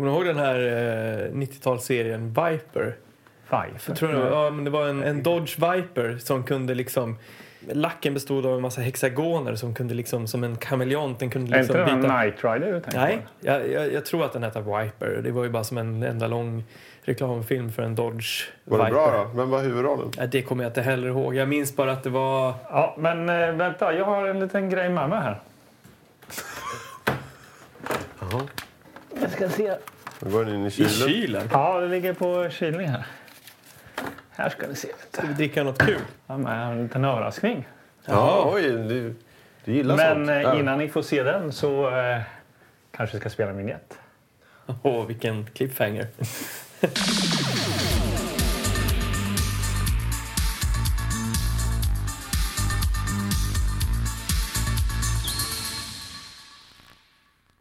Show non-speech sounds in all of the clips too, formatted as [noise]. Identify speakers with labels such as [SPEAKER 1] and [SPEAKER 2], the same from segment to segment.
[SPEAKER 1] Kommer du ihåg den här eh, 90-talsserien Viper?
[SPEAKER 2] Viper.
[SPEAKER 1] Jag tror det, var, ja, men det var en, en Dodge Viper som kunde liksom... Lacken bestod av en massa hexagoner som kunde liksom, som en kameleont, den kunde
[SPEAKER 2] Är
[SPEAKER 1] liksom
[SPEAKER 2] inte det en
[SPEAKER 1] byta...
[SPEAKER 2] Night Rider du tänker
[SPEAKER 1] Nej, jag, jag, jag tror att den hette Viper. Det var ju bara som en enda lång reklamfilm för en Dodge
[SPEAKER 3] Var det
[SPEAKER 1] Viper.
[SPEAKER 3] bra då? Vem var huvudrollen?
[SPEAKER 1] Ja, det kommer jag inte heller ihåg. Jag minns bara att det var...
[SPEAKER 2] Ja, men eh, vänta, jag har en liten grej med mig här.
[SPEAKER 3] Jaha.
[SPEAKER 2] Jag ska se.
[SPEAKER 3] Då går den in i
[SPEAKER 1] I
[SPEAKER 3] kylen.
[SPEAKER 1] kylen.
[SPEAKER 2] Ja, det ligger på kylning här. Här ska vi se.
[SPEAKER 1] Ska
[SPEAKER 2] du.
[SPEAKER 1] vi dricka något kul?
[SPEAKER 2] Ja, men en liten överraskning.
[SPEAKER 3] Ja, oj, du, du gillar
[SPEAKER 2] Men
[SPEAKER 3] sånt.
[SPEAKER 2] eh,
[SPEAKER 3] Ja.
[SPEAKER 2] innan ni får se den så eh, kanske ska spela en vignett.
[SPEAKER 1] Åh, vilken cliffhanger. [laughs]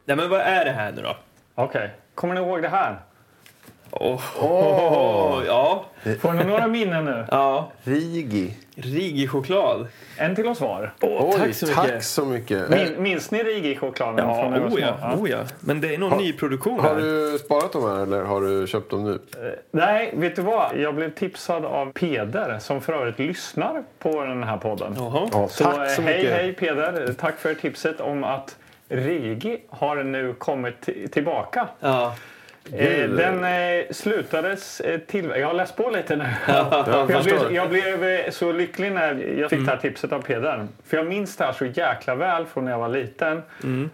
[SPEAKER 1] Nej, men vad är det här nu då?
[SPEAKER 2] Okej, kommer ni ihåg det här?
[SPEAKER 1] Åh, åh, ja.
[SPEAKER 2] Får ni några minnen nu?
[SPEAKER 1] ja.
[SPEAKER 3] Rigi.
[SPEAKER 1] Rigi-choklad.
[SPEAKER 2] En till oss var.
[SPEAKER 3] Oj,
[SPEAKER 1] tack så
[SPEAKER 3] tack
[SPEAKER 1] mycket.
[SPEAKER 3] så mycket.
[SPEAKER 2] Min, minns ni Rigi-chokladen?
[SPEAKER 1] Ja,
[SPEAKER 2] från
[SPEAKER 1] oh ja, oh ja. Men det är någon ny produktion
[SPEAKER 3] Har
[SPEAKER 1] här.
[SPEAKER 3] du sparat dem här eller har du köpt dem nu?
[SPEAKER 2] Eh, Nej, vet du vad? Jag blev tipsad av Peder som för övrigt lyssnar på den här podden.
[SPEAKER 1] Jaha.
[SPEAKER 3] Ja,
[SPEAKER 2] Så,
[SPEAKER 3] tack så
[SPEAKER 2] eh, hej,
[SPEAKER 3] mycket.
[SPEAKER 2] hej Peder. Tack för tipset om att Rigi har nu kommit tillbaka.
[SPEAKER 1] Ja.
[SPEAKER 2] Eh, den eh, slutades eh, till... Jag har läst på lite nu.
[SPEAKER 3] jag
[SPEAKER 2] jag, blev, jag blev eh, så lycklig när jag fick det här tipset av Peder. För jag minns det här så jäkla väl från när jag var liten.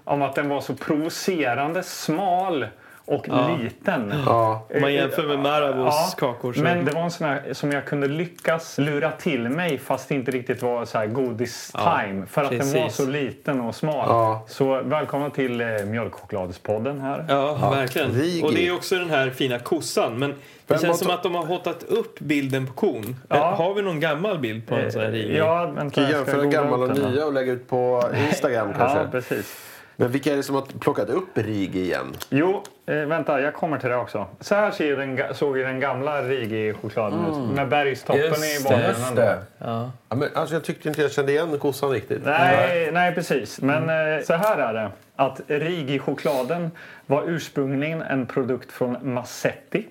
[SPEAKER 2] Om att den var så provocerande smal och liten.
[SPEAKER 3] Ja.
[SPEAKER 1] Om man jämför med Marabous kakor så...
[SPEAKER 2] Men det var en sån här som jag kunde lyckas lura till mig fast det inte riktigt var så här godis-time. för att den var
[SPEAKER 1] precis.
[SPEAKER 2] så liten och smal.
[SPEAKER 3] Ja.
[SPEAKER 2] Så välkomna till eh, Mjölkchokladspodden här.
[SPEAKER 1] Ja, verkligen.
[SPEAKER 3] Rigi.
[SPEAKER 1] Och det är också den här fina kossan. Men det
[SPEAKER 3] Vem
[SPEAKER 1] känns som att de har hotat upp bilden på kon.
[SPEAKER 2] Ja.
[SPEAKER 1] Eh, Har vi någon gammal bild på en sån här Rigi?
[SPEAKER 2] Ja, vänta,
[SPEAKER 3] Ska
[SPEAKER 2] jag ska
[SPEAKER 3] jämföra gammal och nya och lägga ut på Instagram [laughs] kanske.
[SPEAKER 2] Ja, precis.
[SPEAKER 3] Men vilka är det som har plockat upp Rigi igen?
[SPEAKER 2] Jo, eh, vänta, jag kommer till det också. Så här ser den, såg ju den gamla Rigi-chokladen ut. Med bergstoppen
[SPEAKER 1] Just
[SPEAKER 2] i
[SPEAKER 1] det,
[SPEAKER 2] bakgrunden.
[SPEAKER 3] Just det.
[SPEAKER 1] Ja.
[SPEAKER 3] Ja, men, alltså, jag tyckte inte jag kände igen kossan riktigt.
[SPEAKER 2] Nej, nej, precis. Men eh, så här är det. Att Rigi-chokladen var ursprungligen en produkt från Massetti.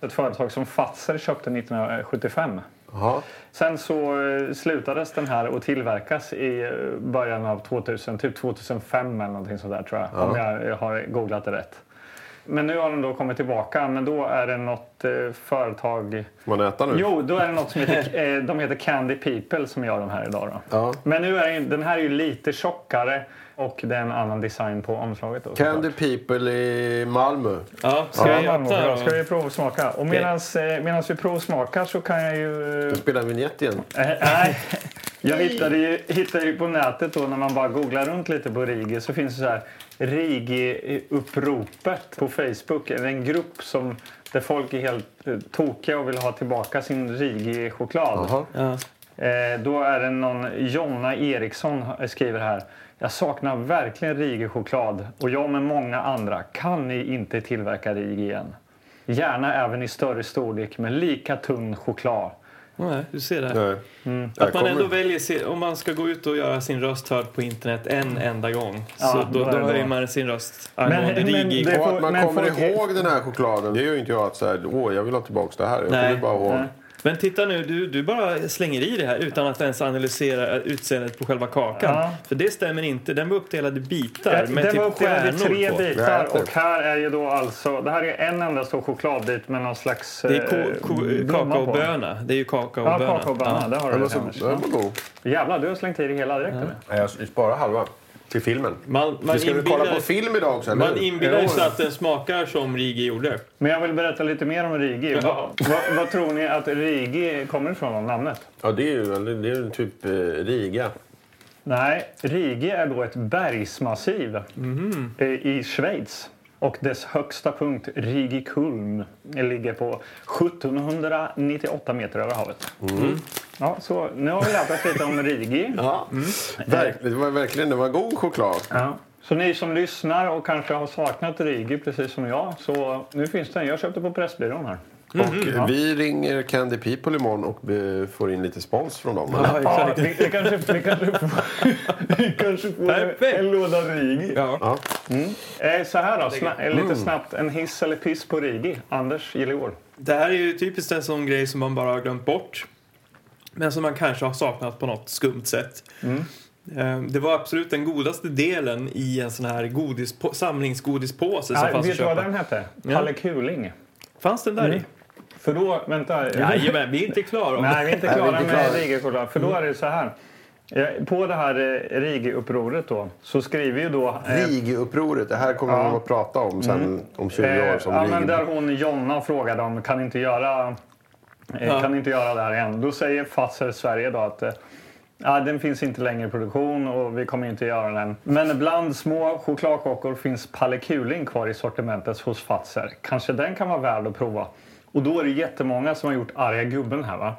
[SPEAKER 2] Ett företag som Fazer köpte 1975.
[SPEAKER 3] Jaha.
[SPEAKER 2] Sen så eh, slutades den här att tillverkas i eh, början av 2000, typ 2005 eller någonting sådär tror jag. Om jag har googlat det rätt. Men nu har den då kommit tillbaka. Men då är det något eh, företag...
[SPEAKER 3] Man äta nu?
[SPEAKER 2] Jo, då är det något som heter, eh, de heter Candy People som gör de här idag. Då.
[SPEAKER 3] Ja.
[SPEAKER 2] Men nu är den, den här är ju lite tjockare och det är en annan design på omslaget. Då,
[SPEAKER 3] Candy People i Malmö.
[SPEAKER 1] Ja, ska
[SPEAKER 2] Ja,
[SPEAKER 1] vi då?
[SPEAKER 2] ska vi provsmaka? Och medans, eh, medans vi provsmakar så kan jag ju...
[SPEAKER 3] Du spelar vignett igen.
[SPEAKER 2] Eh, nej, jag hittade ju, hittade ju på nätet då när man bara googlar runt lite på Rigi så finns det så här Rigi-uppropet på Facebook. Eller en grupp som, där folk är helt eh, tokiga och vill ha tillbaka sin Rigi-choklad.
[SPEAKER 3] Jaha.
[SPEAKER 1] Ja.
[SPEAKER 2] Eh, då är det någon Jonna Eriksson skriver här. Jag saknar verkligen Rigi-choklad och jag med många andra. Kan ni inte tillverka Rigi igen? Gärna även i större storlek med lika tunn choklad.
[SPEAKER 1] Nej, du ser det.
[SPEAKER 3] Nej.
[SPEAKER 2] Mm.
[SPEAKER 1] Att man ändå väljer, sin- om man ska gå ut och göra sin röst hörd på internet en enda gång.
[SPEAKER 2] Ja,
[SPEAKER 1] så
[SPEAKER 2] då
[SPEAKER 1] då, då höjer man sin röst
[SPEAKER 2] Men-
[SPEAKER 1] angående
[SPEAKER 2] men
[SPEAKER 1] Rigi.
[SPEAKER 2] det-
[SPEAKER 3] Och
[SPEAKER 2] får-
[SPEAKER 3] att man
[SPEAKER 2] men
[SPEAKER 3] kommer
[SPEAKER 2] folk-
[SPEAKER 3] ihåg den här chokladen. Det gör ju inte jag att så här, åh, jag vill ha tillbaka det här. Jag
[SPEAKER 1] Nej.
[SPEAKER 3] bara ihåg.
[SPEAKER 2] Nej.
[SPEAKER 1] Men titta nu, du, du bara slänger i det här utan att ens analysera utseendet på själva kakan.
[SPEAKER 2] Ja.
[SPEAKER 1] För det stämmer inte. Den var uppdelad i bitar
[SPEAKER 2] Den
[SPEAKER 1] med
[SPEAKER 2] var
[SPEAKER 1] typ
[SPEAKER 2] uppdelad i tre
[SPEAKER 1] på.
[SPEAKER 2] Bitar och här är ju då alltså, det här är en enda stor chokladbit med någon slags
[SPEAKER 1] Det är
[SPEAKER 2] eh,
[SPEAKER 1] kakaoböna. Det är ju kakaoböna.
[SPEAKER 2] Ja, kakaoböna. Där har
[SPEAKER 3] Den
[SPEAKER 2] du
[SPEAKER 3] var,
[SPEAKER 2] det.
[SPEAKER 3] den var.
[SPEAKER 2] Jävlar, du har slängt i dig hela direkt eller?
[SPEAKER 3] Jag sparar halva till filmen.
[SPEAKER 1] Man, man
[SPEAKER 3] Vi ska väl kolla
[SPEAKER 1] inbillar,
[SPEAKER 3] på film idag också, eller
[SPEAKER 1] man inbillar sig att den smakar som Rigi gjorde.
[SPEAKER 2] Men jag vill berätta lite mer om Rigi.
[SPEAKER 1] Ja.
[SPEAKER 2] Vad, vad, tror ni att Rigi kommer ifrån, namnet?
[SPEAKER 3] Ja, det är ju det är typ eh, Riga.
[SPEAKER 2] Nej, Rigi är då ett bergsmassiv eh, i Schweiz. Och dess högsta punkt, Rigi Kulm, ligger på 1798 meter över havet.
[SPEAKER 1] Mm.
[SPEAKER 2] Ja, så nu har vi lärt oss lite om Rigi.
[SPEAKER 3] Ja. Verk, det var verkligen det var god choklad.
[SPEAKER 2] Ja. Så ni som lyssnar och kanske har saknat Rigi precis som jag, så nu finns den. Jag köpte på Pressbyrån här.
[SPEAKER 3] Och vi ringer Candy People imorgon och får in lite spons från dem.
[SPEAKER 1] Ja,
[SPEAKER 2] Ja, vi, vi kanske, vi kanske får, [laughs] vi kanske får en låda Rigi.
[SPEAKER 1] Ja.
[SPEAKER 3] Ja.
[SPEAKER 2] Eh, Så här då, sna- eh,
[SPEAKER 3] Mm.
[SPEAKER 2] lite snabbt. En hiss eller piss på Rigi? Anders Gillegård.
[SPEAKER 1] Det här är ju typiskt en sån grej som man bara har glömt bort. Men som man kanske har saknat på något skumt sätt. Eh, Det var absolut den godaste delen i en sån här godis, samlingsgodispåse som
[SPEAKER 2] Ah,
[SPEAKER 1] fanns
[SPEAKER 2] vet
[SPEAKER 1] att
[SPEAKER 2] du vad
[SPEAKER 1] köpa.
[SPEAKER 2] den hette?
[SPEAKER 1] Ja.
[SPEAKER 2] Palle Kuling.
[SPEAKER 1] Fanns den där i?
[SPEAKER 2] För då, vänta.
[SPEAKER 1] Jajamän, vi är inte klara.
[SPEAKER 2] Nej, vi är inte
[SPEAKER 3] Nej, vi är
[SPEAKER 2] klara
[SPEAKER 3] inte
[SPEAKER 2] med
[SPEAKER 3] klara.
[SPEAKER 2] Rigi-choklad. För då är det så här. På det här eh, Rigi-upproret då så skriver ju då... eh,
[SPEAKER 3] RIG-upproret, det här kommer
[SPEAKER 2] Ja.
[SPEAKER 3] vi att prata om sen om 20 år.
[SPEAKER 2] Eh,
[SPEAKER 3] Som
[SPEAKER 2] ja, men där hon Jonna frågade om kan inte göra eh,
[SPEAKER 1] Ja.
[SPEAKER 2] kan inte göra det här igen. Då säger Fazer Sverige då att ja, den finns inte längre i produktion och vi kommer inte göra den. Men bland små chokladkakor finns Palle Kuling kvar i sortimentet hos Fazer. Kanske den kan vara värd att prova. Och då är det jättemånga som har gjort arga gubben här va.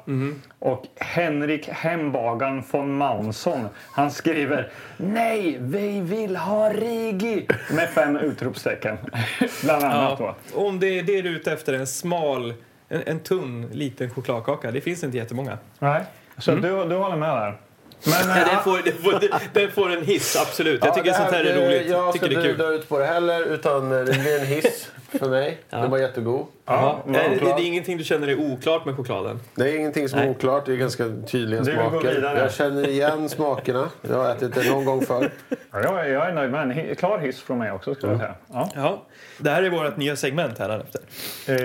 [SPEAKER 2] Och Henrik Hembagaren von Maunson han skriver Nej, vi vill ha Rigi! Med fem utropstecken. [laughs] Bland annat då.
[SPEAKER 1] Ja, om det är det du är ute efter, en smal, en, en tunn liten chokladkaka. Det finns inte jättemånga.
[SPEAKER 2] Nej. Så du, du håller med där? Men,
[SPEAKER 1] Nej,
[SPEAKER 2] eh,
[SPEAKER 1] den, får, den, får, den får en hiss, absolut. Jag tycker
[SPEAKER 3] det
[SPEAKER 1] sånt här är
[SPEAKER 3] det-
[SPEAKER 1] roligt.
[SPEAKER 3] Jag
[SPEAKER 1] tycker
[SPEAKER 3] ska
[SPEAKER 1] det är
[SPEAKER 3] inte
[SPEAKER 1] kul.
[SPEAKER 3] dra ut på det heller, utan det blir en hiss för mig. Den var jättegod.
[SPEAKER 1] Ja,
[SPEAKER 2] Ja,
[SPEAKER 1] det,
[SPEAKER 2] klart.
[SPEAKER 1] det är ingenting du känner är oklart med chokladen.
[SPEAKER 3] Det är ingenting som är
[SPEAKER 1] Nej.
[SPEAKER 3] oklart, det är ganska tydliga
[SPEAKER 2] Du
[SPEAKER 3] smaker. Jag känner igen smakerna. Jag har ätit det någon gång förr.
[SPEAKER 2] ja, jag, är- jag är nöjd med en klar hiss från mig också. Skulle jag säga. Ja.
[SPEAKER 1] Ja, det här är vårt nya segment här efter.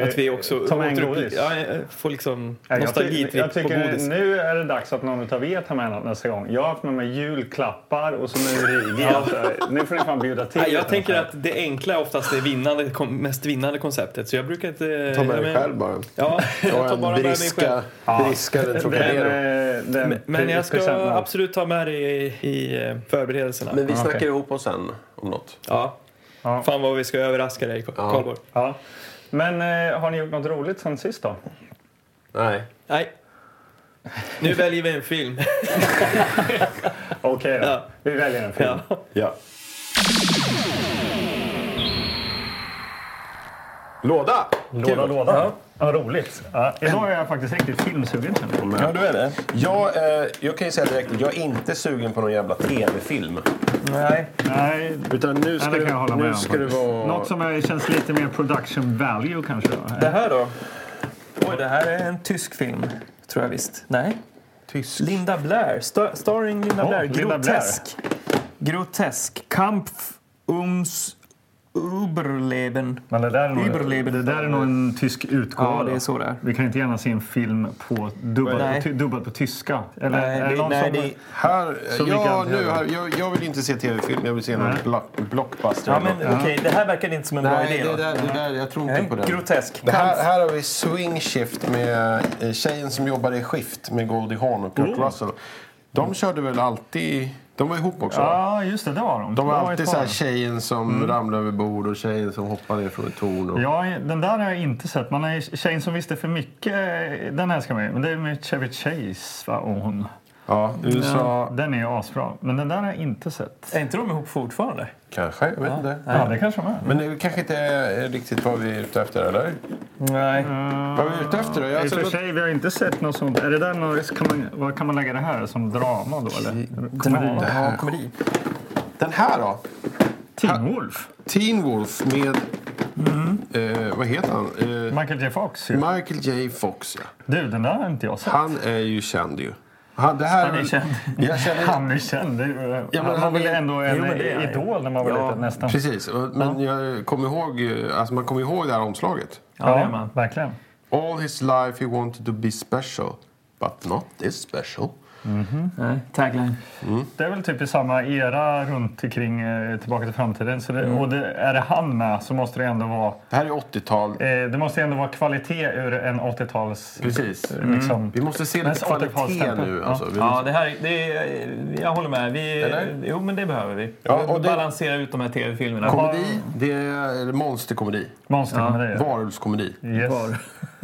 [SPEAKER 2] Eh,
[SPEAKER 1] Att vi också
[SPEAKER 2] ta med en godis.
[SPEAKER 1] ja, eh, får liksom
[SPEAKER 2] Ja,
[SPEAKER 1] nostalgitripp på godis.
[SPEAKER 2] nu är det dags att någon av er tar med något nästa gång. Jag har haft med mig julklappar och så nu Rigi. Alltså, nu får ni fan bjuda till.
[SPEAKER 1] Nej, jag tänker att det enkla är oftast det vinnande, mest vinnande konceptet. Så jag brukar inte...
[SPEAKER 3] Ta med dig själv bara.
[SPEAKER 1] Ja, jag tar bara
[SPEAKER 3] en
[SPEAKER 1] med mig själv.
[SPEAKER 3] briska, briska den
[SPEAKER 2] den,
[SPEAKER 3] Trocadero.
[SPEAKER 2] eh, den
[SPEAKER 1] Men, men jag ska absolut ta med det i, i eh, förberedelserna.
[SPEAKER 3] Men vi
[SPEAKER 2] Ja,
[SPEAKER 3] snackar
[SPEAKER 2] okej.
[SPEAKER 3] ihop oss sen om något.
[SPEAKER 1] Ja.
[SPEAKER 2] Ja.
[SPEAKER 1] Fan vad vi ska överraska dig, Karlborg.
[SPEAKER 2] Ja. Men eh, har ni gjort något roligt sen sist då?
[SPEAKER 3] Nej.
[SPEAKER 1] Nej. Nu väljer vi en film. [laughs]
[SPEAKER 2] Okej då.
[SPEAKER 1] Ja.
[SPEAKER 2] Vi väljer en film.
[SPEAKER 1] Ja.
[SPEAKER 3] Ja. Låda!
[SPEAKER 2] Låda, låda. Ja. roligt. Ja, idag är jag faktiskt riktigt filmsugen.
[SPEAKER 3] Ja, du är det. Jag, eh, jag kan ju säga direkt att jag är inte sugen på någon jävla tv-film.
[SPEAKER 1] Nej.
[SPEAKER 2] Nej,
[SPEAKER 3] Utan nu ska,
[SPEAKER 2] det kan jag hålla med
[SPEAKER 3] nu ska det vara...
[SPEAKER 2] Något som är, känns lite mer production value kanske. Då.
[SPEAKER 1] Det här då? Oj, det här är en tysk film. Tror jag visst. Nej.
[SPEAKER 3] Tysk.
[SPEAKER 1] Linda Blair. Sta- starring Linda
[SPEAKER 2] Åh,
[SPEAKER 1] Blair.
[SPEAKER 2] Linda Blair.
[SPEAKER 1] Grotesk. Grotesk. Kampf ums Überleben.
[SPEAKER 2] Men det där, är nog,
[SPEAKER 1] Überleben.
[SPEAKER 2] det där är nog en tysk utgåva.
[SPEAKER 1] Ja, det är så det är.
[SPEAKER 2] Vi kan inte gärna se en film på dubbad,
[SPEAKER 1] Nej.
[SPEAKER 2] på, dubbad på tyska. Eller
[SPEAKER 1] Nej,
[SPEAKER 2] är det någon
[SPEAKER 1] nej,
[SPEAKER 2] som...
[SPEAKER 1] det-
[SPEAKER 3] Här,
[SPEAKER 2] Så
[SPEAKER 3] ja, nu, här, jag, jag vill inte se tv-film, jag vill se block, blockbuster.
[SPEAKER 1] Ja, men
[SPEAKER 3] något.
[SPEAKER 1] okej, det här verkar inte som en bra
[SPEAKER 3] Nej,
[SPEAKER 1] idé.
[SPEAKER 3] det där, det där, jag tror inte
[SPEAKER 1] Nej,
[SPEAKER 3] på det.
[SPEAKER 1] Grotesk.
[SPEAKER 3] Det här, här har vi Swing Shift med eh, tjejen som jobbar i skift med Goldie Hawn och Kurt Russell. De körde väl alltid... De var ihop också?
[SPEAKER 2] Ja, just det. Det var de.
[SPEAKER 3] De var alltid så här tjejen som ramlade över bord och tjejen som hoppade ner från ett torn. Och...
[SPEAKER 2] Ja, den där har jag inte sett. Man är tjejen som visste för mycket. Den älskar man ju. Men det är med Chevy Chase va? och hon.
[SPEAKER 3] Ja, USA
[SPEAKER 2] Den är ju asbra. Men den där har jag inte sett.
[SPEAKER 1] Är inte de ihop fortfarande?
[SPEAKER 3] Kanske, jag vet inte.
[SPEAKER 2] Ja, det kanske är.
[SPEAKER 3] Men det kanske inte är riktigt vad vi är ute efter, eller?
[SPEAKER 1] Nej.
[SPEAKER 3] Vad är vi ute efter då? Jag
[SPEAKER 2] I och för sig, vi har inte sett något sånt. Är det där något, kan man, vad kan man lägga det här som drama då eller?
[SPEAKER 1] Drama. Ja, komedi.
[SPEAKER 3] den här då?
[SPEAKER 2] Teen Wolf.
[SPEAKER 3] Teen Wolf med... Eh, vad heter han? Eh,
[SPEAKER 2] Michael J Fox ju.
[SPEAKER 3] Michael J Fox, ja.
[SPEAKER 2] Du, den där har inte jag sett.
[SPEAKER 3] Han är ju känd ju. Han, det här
[SPEAKER 1] Han är
[SPEAKER 3] väl-
[SPEAKER 1] känd.
[SPEAKER 3] Jag känner, [laughs]
[SPEAKER 2] Han är känd.
[SPEAKER 3] Ja, men
[SPEAKER 2] han var
[SPEAKER 3] han
[SPEAKER 2] väl
[SPEAKER 3] är-
[SPEAKER 2] ändå en
[SPEAKER 1] Jo, är
[SPEAKER 2] idol när man var
[SPEAKER 1] Ja,
[SPEAKER 2] liten nästan.
[SPEAKER 3] Precis, men jag kommer ihåg, eh, alltså man kommer ihåg det här omslaget.
[SPEAKER 1] Ja, det gör man.
[SPEAKER 2] verkligen.
[SPEAKER 3] All his life he wanted to be special, but not this special.
[SPEAKER 1] Nej, tagline.
[SPEAKER 2] Det är väl typ i samma era runt omkring eh, Tillbaka till framtiden. Så det,
[SPEAKER 3] Mm.
[SPEAKER 2] Och det, är det han med så måste det ändå vara
[SPEAKER 3] Det här är 80-tal.
[SPEAKER 2] eh, det måste ändå vara kvalitet ur en 80-tals...
[SPEAKER 3] Precis.
[SPEAKER 2] eh, Liksom.
[SPEAKER 3] Vi måste se lite
[SPEAKER 2] 80-talsstämpel.
[SPEAKER 3] kvalitet nu.
[SPEAKER 2] Ja.
[SPEAKER 3] Alltså.
[SPEAKER 1] Ja,
[SPEAKER 3] måste,
[SPEAKER 1] det här, det är, jag håller med. Vi,
[SPEAKER 3] Eller?
[SPEAKER 1] jo, men det behöver vi.
[SPEAKER 3] Ja, och det-
[SPEAKER 1] Balansera ut de här tv-filmerna.
[SPEAKER 3] komedi, det är monsterkomedi.
[SPEAKER 2] Monsterkomedi.
[SPEAKER 3] Varulvskomedi.
[SPEAKER 2] Yes.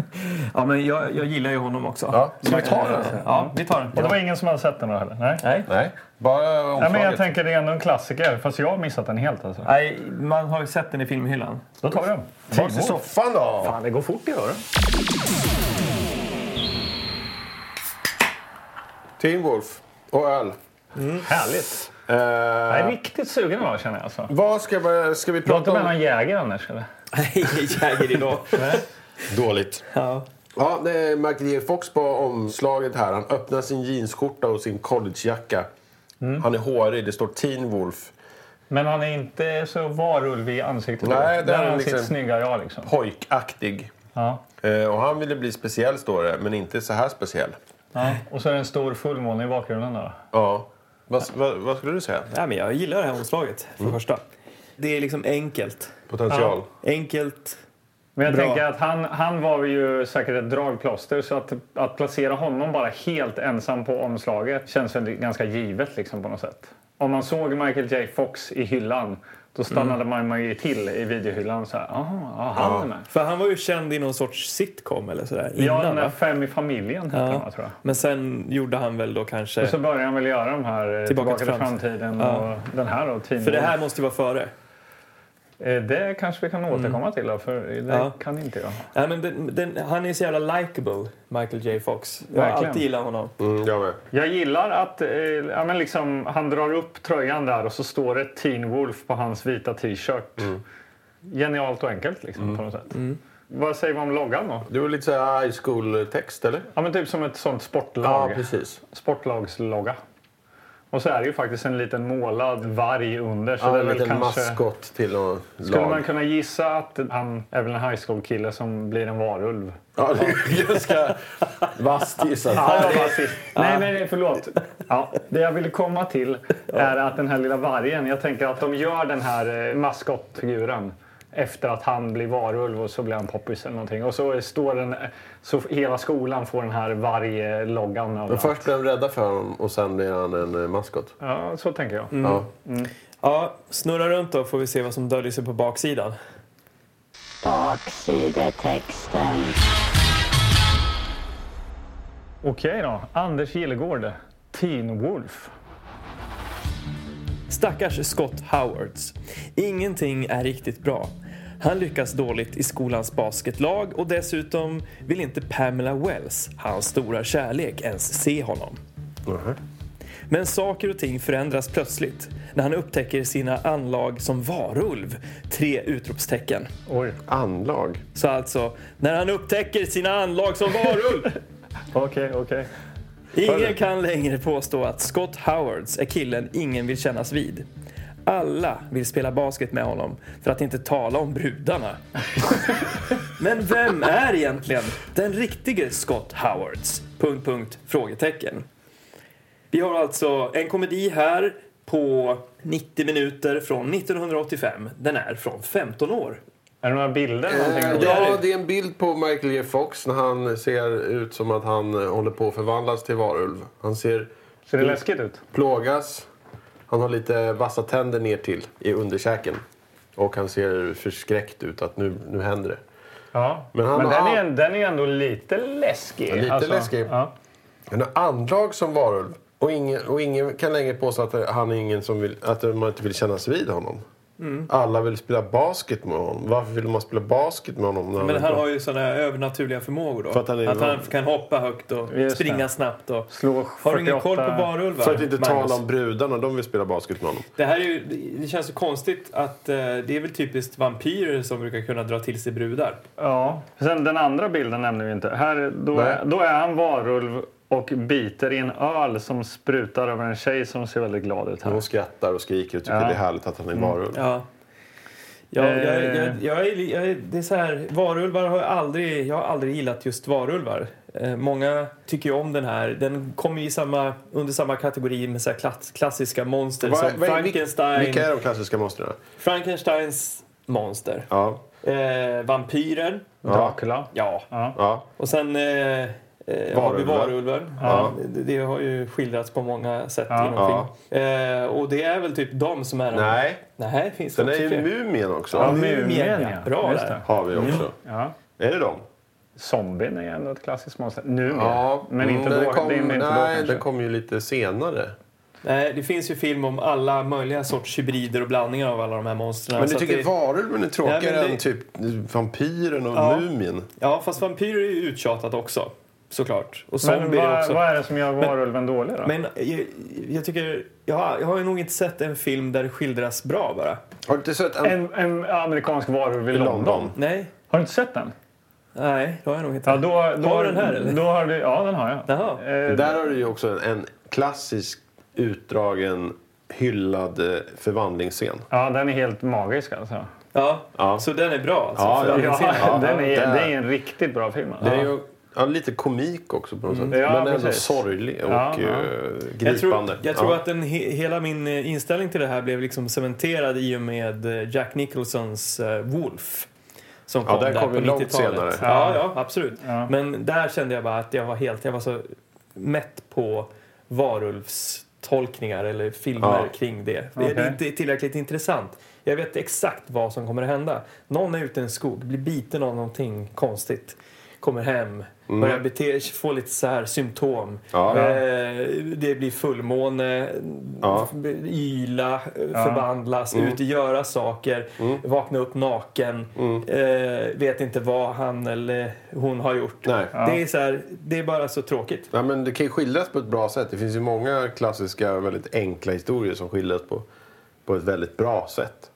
[SPEAKER 2] [laughs]
[SPEAKER 1] Ja, men jag, jag gillar ju honom också.
[SPEAKER 3] Ja, ska vi ta den?
[SPEAKER 1] Ja, vi tar den.
[SPEAKER 2] Och det var ingen som hade sett den då heller? Nej.
[SPEAKER 1] Nej.
[SPEAKER 3] Nej, bara
[SPEAKER 2] Ja, men jag tänker det är ändå en klassiker. Fast jag har missat den helt alltså.
[SPEAKER 1] Nej, man har ju sett den i filmhyllan.
[SPEAKER 2] Då tar vi den.
[SPEAKER 3] Tillbaks till soffan då.
[SPEAKER 2] Fan, det går fort i öronen.
[SPEAKER 3] Teen Wolf och öl.
[SPEAKER 2] Härligt.
[SPEAKER 3] Eh,
[SPEAKER 2] Jag är riktigt sugen idag känner jag. Alltså.
[SPEAKER 3] vad ska vi, ska vi
[SPEAKER 2] Du har inte
[SPEAKER 3] prata
[SPEAKER 2] med
[SPEAKER 3] om?
[SPEAKER 2] någon jäger annars eller?
[SPEAKER 1] Nej, [laughs] Jäger idag.
[SPEAKER 3] Dåligt.
[SPEAKER 1] Ja.
[SPEAKER 3] Ja, det är Michael J. Fox på omslaget här. Han öppnar sin jeansskjorta och sin collegejacka.
[SPEAKER 2] Mm.
[SPEAKER 3] Han är hårig. Det står Teen Wolf.
[SPEAKER 2] Men han är inte så varulv i ansiktet.
[SPEAKER 3] Nej,
[SPEAKER 2] Där
[SPEAKER 3] är
[SPEAKER 2] han
[SPEAKER 3] liksom-
[SPEAKER 2] sitt snygga jag liksom.
[SPEAKER 3] Pojkaktig.
[SPEAKER 2] Ja.
[SPEAKER 3] Eh, och han ville bli speciell, står det. Men inte så här speciell.
[SPEAKER 2] Ja. Och så är det en stor fullmåne i bakgrunden då.
[SPEAKER 3] Ja. Vad, vad, vad skulle du säga?
[SPEAKER 1] Ja, men jag gillar det här omslaget, för
[SPEAKER 3] Mm.
[SPEAKER 1] första. Det är liksom enkelt.
[SPEAKER 3] Potential.
[SPEAKER 1] Enkelt.
[SPEAKER 2] Men jag
[SPEAKER 1] Bra.
[SPEAKER 2] tänker att han, han var ju säkert ett dragplåster så att, att placera honom bara helt ensam på omslaget känns väl ganska givet liksom på något sätt. Om man såg Michael J Fox i hyllan då stannade man ju till i videohyllan så här, jaha, ja, han är med.
[SPEAKER 1] För han var ju känd i någon sorts sitcom eller sådär
[SPEAKER 2] Ja,
[SPEAKER 1] innan
[SPEAKER 2] den där
[SPEAKER 1] va?
[SPEAKER 2] Fem i familjen hette
[SPEAKER 1] Ja.
[SPEAKER 2] va, tror jag.
[SPEAKER 1] Men sen gjorde han väl då kanske...
[SPEAKER 2] Och så började han väl göra de här eh,
[SPEAKER 1] Tillbaka
[SPEAKER 2] Tillbaka,
[SPEAKER 1] till
[SPEAKER 2] till framtiden
[SPEAKER 1] Ja.
[SPEAKER 2] och den här då,
[SPEAKER 1] För det här måste ju vara före.
[SPEAKER 2] Eh, Det kanske vi kan återkomma till då, för det
[SPEAKER 1] Ja.
[SPEAKER 2] kan inte jag.
[SPEAKER 1] Ja, men den, den, han är så jävla likable, Michael J Fox. Jag har alltid gillat honom.
[SPEAKER 3] Mm, jag med.
[SPEAKER 2] Jag gillar att eh, ja, men liksom, han drar upp tröjan där och så står det Teen Wolf på hans vita t-shirt. Genialt och enkelt liksom, på något sätt. Vad säger vi om loggan då?
[SPEAKER 3] Det var lite så high school-text, eller?
[SPEAKER 2] Ja, men typ som ett sånt
[SPEAKER 3] Ja,
[SPEAKER 2] sportlag.
[SPEAKER 3] precis.
[SPEAKER 2] Sportlagslogga. Och så är det ju faktiskt en liten målad varg under. Så
[SPEAKER 3] Ja,
[SPEAKER 2] det är
[SPEAKER 3] en liten
[SPEAKER 2] kanske...
[SPEAKER 3] maskot till något
[SPEAKER 2] Skulle man kunna gissa att han är väl en high school-kille som blir en varulv?
[SPEAKER 3] Ja, det är ganska vasst gissat.
[SPEAKER 2] Ja, sist. Nej, nej, nej, förlåt. Ja, det jag ville komma till är att den här lilla vargen, jag tänker att de gör den här eh, maskottfiguren efter att han blir varulv och så blir han poppis eller någonting. Och så står den, så hela skolan får den här vargloggan.
[SPEAKER 3] Men
[SPEAKER 2] överallt.
[SPEAKER 3] först blir de rädda för honom och sen blir han en eh, maskot.
[SPEAKER 2] Ja, så tänker jag.
[SPEAKER 3] Ja.
[SPEAKER 1] Ja, snurra runt då får vi se vad som döljer sig på baksidan.
[SPEAKER 4] Baksidetexten.
[SPEAKER 2] Okej då, Anders Gillegård, Teen Wolf.
[SPEAKER 1] Stackars Scott Howards. Ingenting är riktigt bra. Han lyckas dåligt i skolans basketlag och dessutom vill inte Pamela Wells, hans stora kärlek, ens se honom.
[SPEAKER 3] Mhm.
[SPEAKER 1] Men saker och ting förändras plötsligt när han upptäcker sina anlag som varulv. Tre utropstecken.
[SPEAKER 2] Oj,
[SPEAKER 3] Anlag.
[SPEAKER 1] Så alltså, när han upptäcker sina anlag som varulv. [laughs]
[SPEAKER 2] okej, okej.
[SPEAKER 1] Ingen kan längre påstå att Scott Howards är killen ingen vill kännas vid. Alla vill spela basket med honom, för att inte tala om brudarna. [laughs] Men vem är egentligen den riktige Scott Howards? Punkt, punkt, frågetecken. Vi har alltså en komedi här på 90 minuter från 1985. Den är från 15 år.
[SPEAKER 2] Är det några bilder?
[SPEAKER 3] Eh, ja,
[SPEAKER 1] det.
[SPEAKER 3] är en bild på Michael J. Fox när han ser ut som att han eh, håller på att förvandlas till varulv. Han ser
[SPEAKER 2] Ser det läskigt ut?
[SPEAKER 3] plågas. Han har lite vassa tänder ner till i underkäken. Och han ser förskräckt ut att nu, nu händer det.
[SPEAKER 2] Ja.
[SPEAKER 3] Men
[SPEAKER 2] Men,
[SPEAKER 3] han
[SPEAKER 2] den,
[SPEAKER 3] har-
[SPEAKER 2] är, den är ändå lite läskig.
[SPEAKER 3] Ja, lite läskig.
[SPEAKER 2] Ja.
[SPEAKER 3] Han har anlag som varulv. Och ingen, och ingen kan längre påstå att han är ingen som vill, att man inte vill kännas vid honom.
[SPEAKER 1] Mm.
[SPEAKER 3] Alla vill spela basket med honom. Varför vill man spela basket med honom? När han
[SPEAKER 1] Men han
[SPEAKER 3] bra?
[SPEAKER 1] har ju sådana övernaturliga förmågor då.
[SPEAKER 3] För att han
[SPEAKER 1] att han kan hoppa högt och
[SPEAKER 2] Just
[SPEAKER 1] springa
[SPEAKER 2] det.
[SPEAKER 1] snabbt. Och...
[SPEAKER 2] Slå
[SPEAKER 1] Har du ingen koll på
[SPEAKER 2] 48
[SPEAKER 1] varulvar?
[SPEAKER 3] För att inte
[SPEAKER 1] Magnus?
[SPEAKER 3] tala om brudarna, de vill spela basket med honom.
[SPEAKER 1] Det här är ju, det känns så konstigt att eh, det är väl typiskt vampyrer som brukar kunna dra till sig brudar.
[SPEAKER 2] Ja. Sen den andra bilden nämner vi inte. Här, då, är, då är han varulv och biter i en öl som sprutar över en tjej som ser väldigt glad ut här.
[SPEAKER 3] Hon skrattar och skriker och tycker
[SPEAKER 2] Ja.
[SPEAKER 3] det är härligt att han är varulv.
[SPEAKER 1] Ja. Ja, jag, jag,
[SPEAKER 2] Eh.
[SPEAKER 1] jag, jag, är, det är så här, varulvar har jag aldrig, jag har aldrig gillat just varulvar. Eh, många tycker ju om den här. Den kommer ju i samma, under samma kategori med så här klass, klassiska monster
[SPEAKER 3] Vad-
[SPEAKER 1] som
[SPEAKER 3] vad är-
[SPEAKER 1] Frankenstein,
[SPEAKER 3] Vilka är de klassiska monstren?
[SPEAKER 1] Frankensteins monster.
[SPEAKER 3] Ja.
[SPEAKER 1] Eh, vampyrer.
[SPEAKER 2] Dracula.
[SPEAKER 1] Ja.
[SPEAKER 2] Ja.
[SPEAKER 3] ja.
[SPEAKER 1] Och sen eh, eh, vi
[SPEAKER 3] Varulvar.
[SPEAKER 1] varulvar.
[SPEAKER 3] Ja.
[SPEAKER 1] Det, det har ju skildrats på många sätt
[SPEAKER 2] Ja.
[SPEAKER 1] inom
[SPEAKER 3] Ja.
[SPEAKER 1] film. Eh, och det är väl typ de som är...
[SPEAKER 3] Nej,
[SPEAKER 1] Nej, finns det
[SPEAKER 3] sen är ju
[SPEAKER 1] fler?
[SPEAKER 3] Mumien också.
[SPEAKER 2] Ja,
[SPEAKER 1] Mumien, ja.
[SPEAKER 2] ja.
[SPEAKER 1] Bra
[SPEAKER 2] Just
[SPEAKER 1] där.
[SPEAKER 2] det.
[SPEAKER 3] Har vi också.
[SPEAKER 2] Ja.
[SPEAKER 3] Är det de?
[SPEAKER 2] Zombien är ändå ett klassiskt monster. Nu
[SPEAKER 3] Ja,
[SPEAKER 2] men inte
[SPEAKER 3] mm,
[SPEAKER 2] då.
[SPEAKER 3] kom,
[SPEAKER 2] det inte
[SPEAKER 3] Nej, den kom ju lite senare.
[SPEAKER 1] Nej, det finns ju film om alla möjliga sorts hybrider och blandningar av alla de här monstren.
[SPEAKER 3] Men du tycker
[SPEAKER 1] det,
[SPEAKER 3] varulven är tråkigare
[SPEAKER 1] Ja, det-
[SPEAKER 3] än typ vampyren och
[SPEAKER 1] Ja.
[SPEAKER 3] Mumien?
[SPEAKER 1] Ja, fast vampyrer är ju uttjatat också. Såklart. Och
[SPEAKER 2] Men vad,
[SPEAKER 1] också.
[SPEAKER 2] vad är det som gör varulven dålig då?
[SPEAKER 1] Men jag, jag tycker... Jag har, jag har ju nog inte sett en film där det skildras bra bara.
[SPEAKER 3] Har du inte sett en...
[SPEAKER 2] en, en amerikansk varulv i London.
[SPEAKER 3] London.
[SPEAKER 1] Nej,
[SPEAKER 2] Har du inte sett den?
[SPEAKER 1] nej, det har jag nog inte.
[SPEAKER 2] Ja, då, då,
[SPEAKER 1] Har du den här, eller?
[SPEAKER 2] Då har du, ja, den har jag. Eh,
[SPEAKER 3] Där har du ju också en, en klassisk utdragen hyllad eh, förvandlingsscen.
[SPEAKER 2] Ja, den är helt magisk alltså.
[SPEAKER 1] Ja,
[SPEAKER 3] Ja.
[SPEAKER 1] så den är bra alltså?
[SPEAKER 3] Ja, ja.
[SPEAKER 1] den
[SPEAKER 2] Ja, den är,
[SPEAKER 3] det
[SPEAKER 2] det
[SPEAKER 3] är-
[SPEAKER 2] är en riktigt bra film.
[SPEAKER 3] Det
[SPEAKER 2] Alltså.
[SPEAKER 3] är ju ja, lite komik också på något sätt.
[SPEAKER 2] Ja,
[SPEAKER 3] men ändå
[SPEAKER 2] precis.
[SPEAKER 3] sorglig och
[SPEAKER 2] Ja, ja.
[SPEAKER 3] eh,
[SPEAKER 1] Jag tror,
[SPEAKER 3] gripande.
[SPEAKER 1] jag tror
[SPEAKER 3] ja.
[SPEAKER 1] att den, he, hela min eh, inställning till det här blev liksom cementerad i och med eh, Jack Nicholsons eh, Wolf. Som
[SPEAKER 3] Ja,
[SPEAKER 1] kom
[SPEAKER 3] den
[SPEAKER 1] där
[SPEAKER 3] kom
[SPEAKER 1] på
[SPEAKER 3] ju långt
[SPEAKER 1] 90-talet.
[SPEAKER 3] senare.
[SPEAKER 1] Ja, ja, absolut.
[SPEAKER 2] Ja.
[SPEAKER 1] Men där kände jag bara att jag var helt, jag var så mätt på varulvstolkningar eller filmer
[SPEAKER 3] Ja.
[SPEAKER 1] kring det. Det
[SPEAKER 2] Okej.
[SPEAKER 1] är inte tillräckligt intressant. Jag vet exakt vad som kommer att hända. Någon är ute i en skog, blir biten av någonting konstigt. Kommer hem, börjar bete, få lite så här symptom.
[SPEAKER 3] Mm. Ja.
[SPEAKER 1] Eh, det blir fullmåne,
[SPEAKER 3] Ja.
[SPEAKER 1] yla, förvandlas, ut och göra saker,
[SPEAKER 3] Mm.
[SPEAKER 1] vakna upp naken, eh, vet inte vad han eller hon har gjort.
[SPEAKER 3] Nej.
[SPEAKER 1] Det, är så här, det är bara så tråkigt.
[SPEAKER 3] Ja, men det kan ju skildras på ett bra sätt. Det finns ju många klassiska, väldigt enkla historier som skildras på, på ett väldigt bra sätt.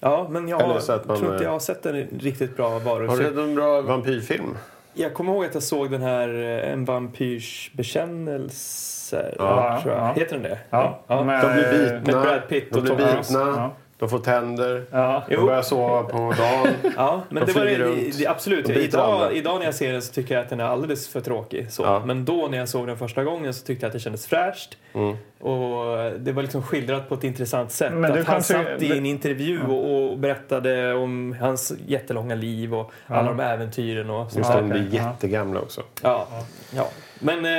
[SPEAKER 1] Ja, men jag har,
[SPEAKER 3] så att man,
[SPEAKER 1] tror inte
[SPEAKER 3] eh,
[SPEAKER 1] jag har sett en riktigt bra
[SPEAKER 3] Har du sett en bra vampyrfilm?
[SPEAKER 1] Jag kommer ihåg att jag såg den här eh, En vampyrs bekännelse.
[SPEAKER 2] Ja,
[SPEAKER 1] tror jag.
[SPEAKER 2] ja.
[SPEAKER 1] Heter den det?
[SPEAKER 2] Ja,
[SPEAKER 1] ja.
[SPEAKER 2] med-
[SPEAKER 3] De blir bitna,
[SPEAKER 1] Med Brad Pitt
[SPEAKER 3] de
[SPEAKER 1] och
[SPEAKER 3] blir
[SPEAKER 1] Tom
[SPEAKER 3] bitna,
[SPEAKER 2] Ja.
[SPEAKER 3] de får tänder,
[SPEAKER 2] Ja.
[SPEAKER 3] de börjar sova på dagen.
[SPEAKER 1] Ja, men
[SPEAKER 3] De
[SPEAKER 1] det var det,
[SPEAKER 3] runt.
[SPEAKER 1] det, absolut.
[SPEAKER 3] De
[SPEAKER 1] Idag, idag när jag ser den så tycker jag att den är alldeles för tråkig. Så.
[SPEAKER 3] Ja.
[SPEAKER 1] Men då när jag såg den första gången så tyckte jag att det kändes fräscht.
[SPEAKER 3] Mm.
[SPEAKER 1] Och det var liksom skildrat på ett intressant sätt.
[SPEAKER 2] Men
[SPEAKER 1] att han
[SPEAKER 2] kanske-
[SPEAKER 1] satt i en intervju och, och berättade om hans jättelånga liv och alla de äventyren och sånt
[SPEAKER 3] Just det, de blir.
[SPEAKER 2] Ja.
[SPEAKER 3] jättegamla också.
[SPEAKER 1] Ja, ja. Men, eh,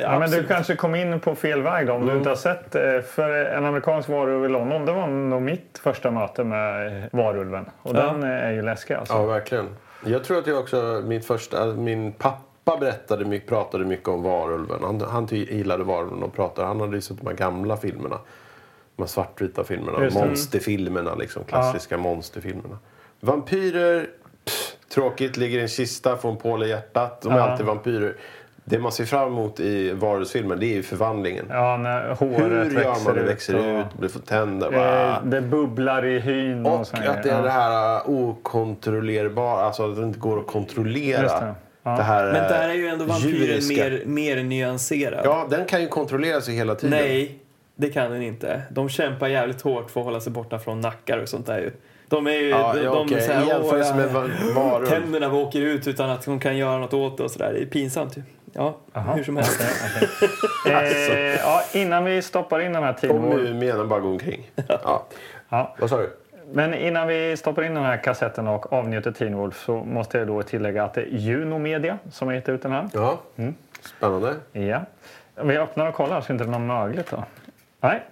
[SPEAKER 2] Ja, men du kanske kom in på fel väg då, om du inte har sett. eh, För en amerikansk varulv i London, det var nog mitt första möte med varulven. Och
[SPEAKER 1] Ja.
[SPEAKER 2] den är ju läskig alltså.
[SPEAKER 3] Ja, verkligen. Jag tror att jag också, min första, min pappa berättade mycket, pratade mycket om varulven. Han, han gillade varulven och pratade. Han hade ju sett de här gamla filmerna. De här svartvita filmerna.
[SPEAKER 2] Just.
[SPEAKER 3] Monsterfilmerna, liksom. Klassiska monsterfilmerna. Vampyrer, pff, tråkigt. Ligger i en kista, får en påle i hjärtat. De är
[SPEAKER 2] Ja.
[SPEAKER 3] alltid vampyrer. Det man ser fram emot i varulvsfilmer, det är ju förvandlingen.
[SPEAKER 2] Ja, när håret
[SPEAKER 3] Hur gör man det
[SPEAKER 2] ut.
[SPEAKER 3] växer
[SPEAKER 2] och,
[SPEAKER 3] ut, blir får tänder. Bara.
[SPEAKER 2] det bubblar i hyn. Och,
[SPEAKER 3] Och att det är
[SPEAKER 2] ja.
[SPEAKER 3] det här okontrollerbara, alltså att det inte går att kontrollera.
[SPEAKER 2] Det.
[SPEAKER 3] Här,
[SPEAKER 1] men där är ju ändå vampyren
[SPEAKER 3] djuriska.
[SPEAKER 1] mer, mer nyanserad.
[SPEAKER 3] Ja, den kan ju kontrollera sig hela tiden.
[SPEAKER 1] Nej, det kan den inte. De kämpar jävligt hårt för att hålla sig borta från nackar och sånt där ju. De är ju...
[SPEAKER 3] Ja,
[SPEAKER 1] de,
[SPEAKER 3] ja,
[SPEAKER 1] de
[SPEAKER 3] okej.
[SPEAKER 1] så här,
[SPEAKER 3] I jämförelse
[SPEAKER 1] "Åh,
[SPEAKER 3] med
[SPEAKER 1] ja,
[SPEAKER 3] va- varulv.
[SPEAKER 1] Tänderna åker ut utan att de kan göra något åt det och sådär. Det är pinsamt ju. Ja,
[SPEAKER 2] Jaha.
[SPEAKER 1] hur som helst.
[SPEAKER 2] Okej, okej. [laughs] eh, ja, innan vi stoppar in den här
[SPEAKER 3] Och
[SPEAKER 2] tiden.
[SPEAKER 3] mumien bara går omkring. [laughs] Ja.
[SPEAKER 2] Ja.
[SPEAKER 3] Vad sa du?
[SPEAKER 2] Men innan vi stoppar in den här kassetten och avnjuter Teen Wolf så måste jag då tillägga att det är Juno Media som har gett ut den här.
[SPEAKER 3] Ja. Spännande.
[SPEAKER 2] Ja. Vi öppnar och kollar så inte det är något mögligt då. Nej,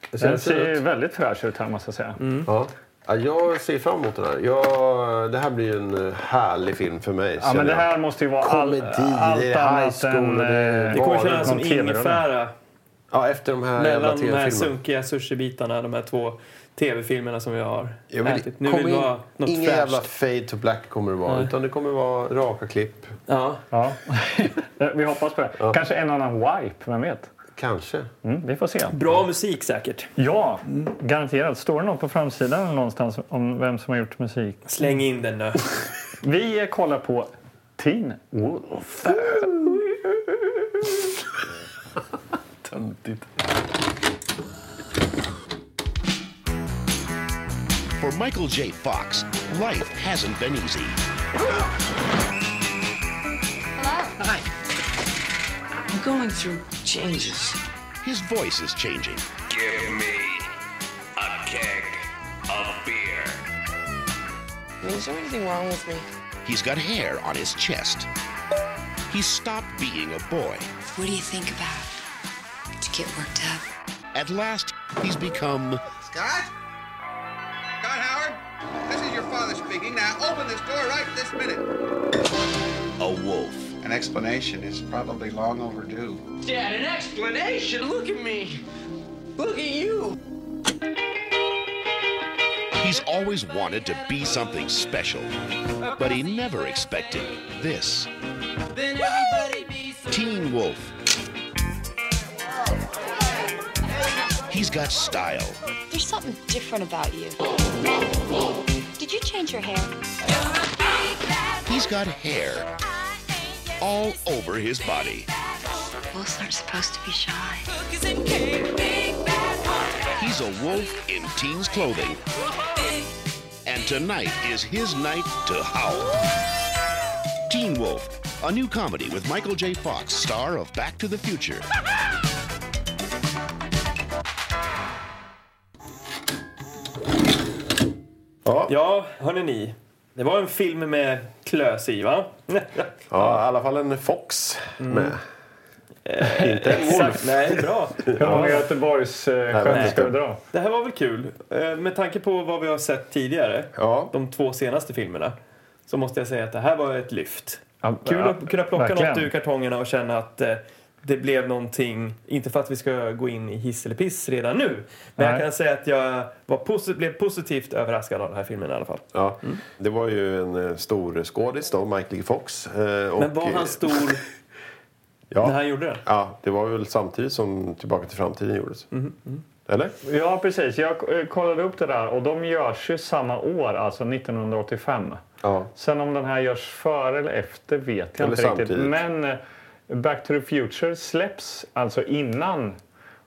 [SPEAKER 3] Det
[SPEAKER 2] den
[SPEAKER 3] känns
[SPEAKER 2] ser
[SPEAKER 3] ut.
[SPEAKER 2] väldigt fräsch ut här måste jag säga.
[SPEAKER 3] Ja. Ja, jag ser fram emot den här. Jag, det här blir ju en härlig film för mig.
[SPEAKER 2] Ja, men det
[SPEAKER 3] jag.
[SPEAKER 2] här måste ju vara all,
[SPEAKER 3] Komedi,
[SPEAKER 2] allt
[SPEAKER 3] det är high school det är
[SPEAKER 2] eh,
[SPEAKER 1] Det kommer kännas som ingefära
[SPEAKER 3] Ja, efter de här
[SPEAKER 1] mellan de här sunkiga sushibitarna, de här två tv-filmerna som vi har
[SPEAKER 3] Jag vill,
[SPEAKER 1] ätit. Nu vill
[SPEAKER 3] in,
[SPEAKER 1] något
[SPEAKER 3] ingen
[SPEAKER 1] fräscht.
[SPEAKER 3] jävla fade to black kommer det vara.
[SPEAKER 1] Nej.
[SPEAKER 3] Utan det kommer vara raka klipp.
[SPEAKER 1] Ja.
[SPEAKER 2] Ja. [laughs] vi hoppas på det. Kanske en annan wipe, vem vet?
[SPEAKER 3] Kanske.
[SPEAKER 2] Mm, vi får se.
[SPEAKER 1] Bra musik säkert.
[SPEAKER 2] Ja, garanterat. Står det något på framsidan någonstans om vem som har gjort musik?
[SPEAKER 1] Släng in den nu. [laughs]
[SPEAKER 2] Vi kollar på Teen Wolf. [laughs]
[SPEAKER 3] Töntigt.
[SPEAKER 4] Michael J. Fox, life hasn't been easy.
[SPEAKER 5] Hello.
[SPEAKER 4] Hi.
[SPEAKER 5] I'm going through changes.
[SPEAKER 4] His voice is changing.
[SPEAKER 6] Give me a keg of beer.
[SPEAKER 5] I mean, is there anything wrong with me?
[SPEAKER 4] He's got hair on his chest. He's stopped being a boy.
[SPEAKER 7] What do you think about? Did you get worked up?
[SPEAKER 4] At last, he's become
[SPEAKER 8] Scott? Scott father speaking. Now open this door right this minute.
[SPEAKER 4] a wolf.
[SPEAKER 8] An explanation is probably long overdue.
[SPEAKER 9] Dad, an explanation? Look at me. Look at you.
[SPEAKER 4] He's always wanted to be something special, but he never expected this.
[SPEAKER 9] Then everybody be
[SPEAKER 4] Teen Wolf. He's got style.
[SPEAKER 7] There's something different about you. Did you change your hair?
[SPEAKER 4] He's got hair all over his body.
[SPEAKER 7] Wolves aren't supposed to be shy.
[SPEAKER 4] He's a wolf in teen's clothing. And tonight is his night to howl. Teen Wolf, a new comedy with Michael J. Fox, star of Back to the Future.
[SPEAKER 1] Ja, hörni ni. Det var en film med klös i, va?
[SPEAKER 3] Ja, i alla fall en Fox med. Inte en. Wolf.
[SPEAKER 1] Nej, bra.
[SPEAKER 2] Hur många Göteborgs eh, ska vi dra?
[SPEAKER 1] Det här var väl kul. Eh, Med tanke på vad vi har sett tidigare,
[SPEAKER 3] Ja.
[SPEAKER 1] de två senaste filmerna, så måste jag säga att det här var ett lyft.
[SPEAKER 2] Ja,
[SPEAKER 1] Kul
[SPEAKER 2] ja,
[SPEAKER 1] att kunna plocka
[SPEAKER 2] verkligen.
[SPEAKER 1] något ur kartongerna och känna att eh, det blev någonting, inte för att vi ska gå in i hiss eller piss redan nu, men
[SPEAKER 2] Nej.
[SPEAKER 1] jag kan säga att jag var posi- blev positivt överraskad av den här filmen i alla fall.
[SPEAKER 3] Ja. Det var ju en eh, stor skådis då, Michael J. Fox. eh, och,
[SPEAKER 1] Men var han stor [laughs]
[SPEAKER 3] Ja.
[SPEAKER 1] när han gjorde den?
[SPEAKER 3] Ja, det var väl samtidigt som Tillbaka till framtiden gjordes. Eller?
[SPEAKER 2] Ja, precis. Jag eh, kollade upp det där och de görs ju samma år, alltså 1985.
[SPEAKER 3] Ja.
[SPEAKER 2] Sen om den här görs före eller efter vet jag
[SPEAKER 3] Eller
[SPEAKER 2] inte riktigt.
[SPEAKER 3] samtidigt.
[SPEAKER 2] Men eh, Back to the Future släpps alltså innan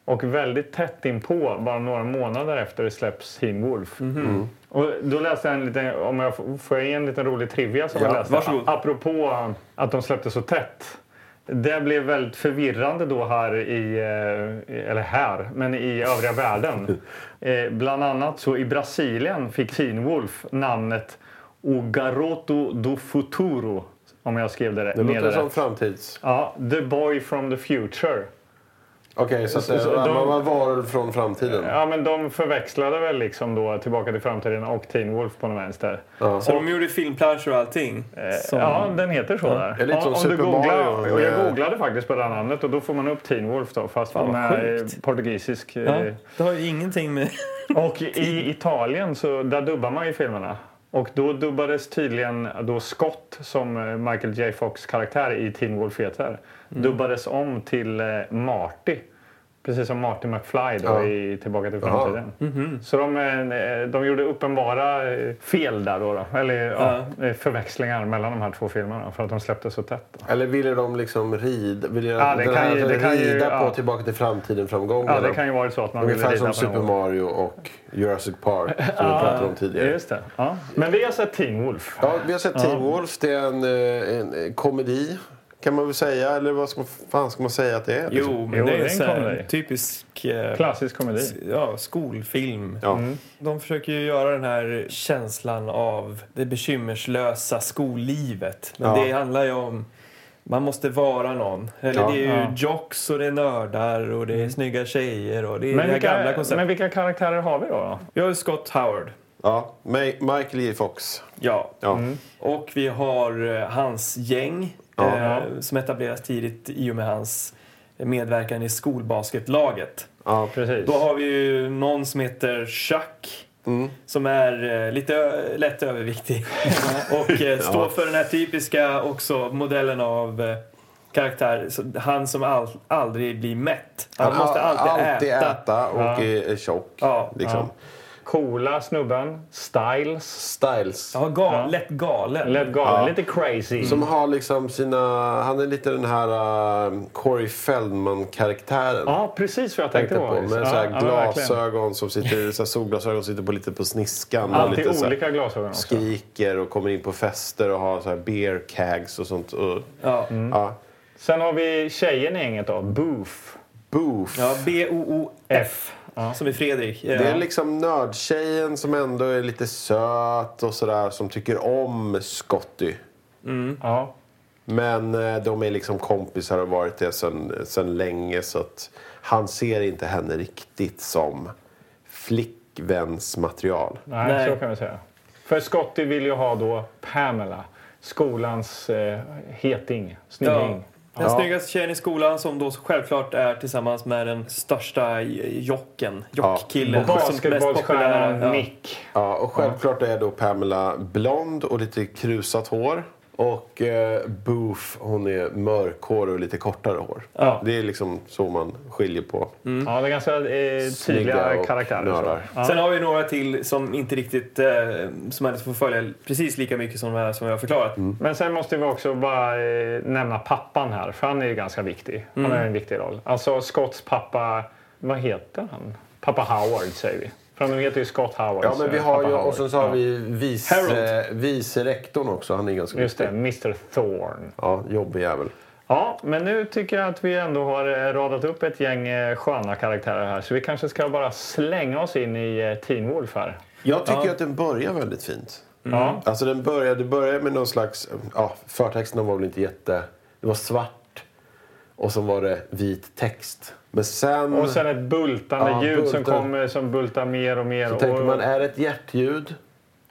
[SPEAKER 2] och väldigt tätt inpå, bara några månader efter det släpps Teen Wolf.
[SPEAKER 3] Mm.
[SPEAKER 2] Och då läste jag en liten, om jag får- får jag ge en liten rolig trivia som
[SPEAKER 3] Ja,
[SPEAKER 2] jag läste.
[SPEAKER 1] varsågod.
[SPEAKER 2] Apropå att de släppte så tätt. Det blev väldigt förvirrande då här i, eh, eller här, men i övriga världen. [laughs] Eh, bland annat så i Brasilien fick Teen Wolf namnet O Garoto do Futuro. Om jag skrev det,
[SPEAKER 3] Det
[SPEAKER 2] ner
[SPEAKER 3] låter
[SPEAKER 2] det
[SPEAKER 3] som
[SPEAKER 2] rätt.
[SPEAKER 3] framtids...
[SPEAKER 2] Ja, The Boy from the Future.
[SPEAKER 3] Okej, så, att
[SPEAKER 2] Så-
[SPEAKER 3] det,
[SPEAKER 2] så de-
[SPEAKER 3] man var varulv från framtiden.
[SPEAKER 2] Ja, men de förväxlade väl liksom då Tillbaka till framtiden och Teen Wolf på den vänster.
[SPEAKER 1] Så de gjorde filmplanscher och allting? Som-
[SPEAKER 2] Ja, den heter så där.
[SPEAKER 3] Det är lite som
[SPEAKER 2] du
[SPEAKER 3] Super
[SPEAKER 2] googlar,
[SPEAKER 3] Mario
[SPEAKER 2] och jag googlade faktiskt på det här namnet och då får man upp Teen Wolf då, fast
[SPEAKER 1] Fan,
[SPEAKER 2] med
[SPEAKER 1] sjukt.
[SPEAKER 2] portugisisk. eh,
[SPEAKER 1] Ja, det har ju ingenting med...
[SPEAKER 2] Och i Italien så där dubbar man ju filmerna. Och då dubbades tydligen då Scott som eh, Michael J Fox karaktär i Teen Wolf heter. Dubbades om till eh, Marty. Precis som Marty McFly då
[SPEAKER 3] Ja.
[SPEAKER 2] i Tillbaka till framtiden. Så de, eh, de gjorde uppenbara eh, fel där då. då. Eller ja. eh, förväxlingar mellan de här två filmerna för att de släppte så tätt. Då.
[SPEAKER 3] Eller ville de liksom rida, ville
[SPEAKER 2] Ja, det kan ju- det kan ju-
[SPEAKER 3] rida på
[SPEAKER 2] ja.
[SPEAKER 3] Tillbaka till framtiden-framgången?
[SPEAKER 2] Ja, det kan ju vara så att man ville
[SPEAKER 3] Ungefär
[SPEAKER 2] rida
[SPEAKER 3] som
[SPEAKER 2] på
[SPEAKER 3] Super. Mario och Jurassic Park som [laughs] vi pratade om tidigare.
[SPEAKER 2] Just det. Ja. Men vi har sett Teen Wolf.
[SPEAKER 3] Ja, vi har sett Teen Wolf. Det är en, en komedi kan man väl säga. Eller vad ska man, fan ska man säga att det är? liksom?
[SPEAKER 1] Jo, men
[SPEAKER 2] Jo,
[SPEAKER 1] det
[SPEAKER 2] det
[SPEAKER 1] är en här
[SPEAKER 2] komedi.
[SPEAKER 1] typisk eh,
[SPEAKER 2] Klassisk komedi.
[SPEAKER 1] ja, skolfilm.
[SPEAKER 3] Ja.
[SPEAKER 1] De försöker ju göra den här känslan av det bekymmerslösa skollivet. Men
[SPEAKER 3] Ja.
[SPEAKER 1] det handlar ju om man måste vara någon. Eller
[SPEAKER 3] Ja.
[SPEAKER 1] det är ju
[SPEAKER 2] Ja.
[SPEAKER 1] jocks och det är nördar och det är snygga tjejer och det är
[SPEAKER 2] Men
[SPEAKER 1] det här gamla
[SPEAKER 2] vilka,
[SPEAKER 1] konceptet.
[SPEAKER 2] men vilka karaktärer har vi då? då?
[SPEAKER 1] Vi har ju Scott Howard.
[SPEAKER 3] Ja, Michael J Fox.
[SPEAKER 1] Ja.
[SPEAKER 3] Ja.
[SPEAKER 1] Och vi har eh, hans gäng
[SPEAKER 3] Ja.
[SPEAKER 1] eh, som etableras tidigt i och med hans medverkan i skolbasketlaget.
[SPEAKER 3] Ja.
[SPEAKER 2] Precis.
[SPEAKER 1] Då har vi ju någon som heter Chuck. Som är eh, lite lätt överviktig. [laughs] och eh, står för den här typiska också modellen av eh, karaktär. Han som all, aldrig blir mätt. Han, måste alltid, äta.
[SPEAKER 3] och
[SPEAKER 2] Ja.
[SPEAKER 3] är, tjock.
[SPEAKER 1] Ja.
[SPEAKER 3] Liksom.
[SPEAKER 2] Coola snubben. Styles.
[SPEAKER 3] Styles.
[SPEAKER 1] Ja, gal,
[SPEAKER 2] Ja.
[SPEAKER 1] Lätt galen.
[SPEAKER 2] Lätt galen.
[SPEAKER 3] Ja.
[SPEAKER 2] Lite crazy.
[SPEAKER 3] Som har liksom sina... Han är lite den här uh, Corey Feldman-karaktären.
[SPEAKER 2] Ja, precis vad jag tänkte
[SPEAKER 3] tänkte på.
[SPEAKER 2] på.
[SPEAKER 3] Med så här
[SPEAKER 2] ja, ja, verkligen.
[SPEAKER 3] glasögon som sitter, så här solglasögon som sitter på lite på sniskan.
[SPEAKER 2] Alltid
[SPEAKER 3] lite så här
[SPEAKER 2] olika glasögon också.
[SPEAKER 3] skriker och kommer in på fester och har så här beer cags och sånt. Och,
[SPEAKER 1] Ja.
[SPEAKER 3] ja.
[SPEAKER 2] Sen har vi tjejen i gänget då. Booth.
[SPEAKER 3] Boof.
[SPEAKER 1] Ja, B-O-O-F. Som i Fredrik. Ja.
[SPEAKER 3] Det är liksom nördtjejen som ändå är lite söt och sådär som tycker om Scotty.
[SPEAKER 2] Ja.
[SPEAKER 3] Men eh, de är liksom kompisar och har varit det sen, sen länge så att han ser inte henne riktigt som flickvänsmaterial.
[SPEAKER 2] Nej,
[SPEAKER 1] Nej.
[SPEAKER 2] så kan vi säga. För Scotty vill ju ha då Pamela. Skolans eh, heting.
[SPEAKER 1] Ja. Den
[SPEAKER 3] Ja.
[SPEAKER 1] snyggaste tjejen i skolan som då självklart är tillsammans med den största jocken. Jockkillen. Mest
[SPEAKER 2] basketbollstjärnan.
[SPEAKER 1] Ja.
[SPEAKER 3] Ja, och självklart är då Pamela blond och lite krusat hår. Och eh, Booth, hon är mörkhårig och lite kortare hår.
[SPEAKER 2] Ja.
[SPEAKER 3] Det är liksom så man skiljer på
[SPEAKER 2] Ja, det är ganska eh, tydliga karaktärer. Ja.
[SPEAKER 1] Sen har vi några till som inte riktigt, eh, som man får följa precis lika mycket som de här som jag har förklarat.
[SPEAKER 2] Men sen måste vi också bara eh, nämna pappan här, för han är ju ganska viktig. Han har en viktig roll. Alltså Scotts pappa, vad heter han? Pappa Howard säger vi. För de heter ju Scott Howard.
[SPEAKER 3] Ja, men vi har ju, och sen så har
[SPEAKER 2] Ja.
[SPEAKER 3] vi vice,
[SPEAKER 1] Harold.
[SPEAKER 3] vice rektorn också. Han är ganska
[SPEAKER 2] Just det. Mr Thorne.
[SPEAKER 3] Ja, jobbig jävel.
[SPEAKER 2] Ja, men nu tycker jag att vi ändå har eh, radat upp ett gäng eh, sköna karaktärer här. Så vi kanske ska bara slänga oss in i eh, Teen Wolf här.
[SPEAKER 3] Jag tycker att den börjar väldigt fint.
[SPEAKER 2] Ja.
[SPEAKER 3] Alltså den började, det med någon slags... Ja, förtexterna var väl inte jätte... Det var svart och så var det vit text. Men sen...
[SPEAKER 2] Och sen ett bultande
[SPEAKER 3] Ja,
[SPEAKER 2] ljud som
[SPEAKER 3] bultar.
[SPEAKER 2] kommer som bultar mer och mer.
[SPEAKER 3] så
[SPEAKER 2] och,
[SPEAKER 3] tänker man, är det ett hjärtljud?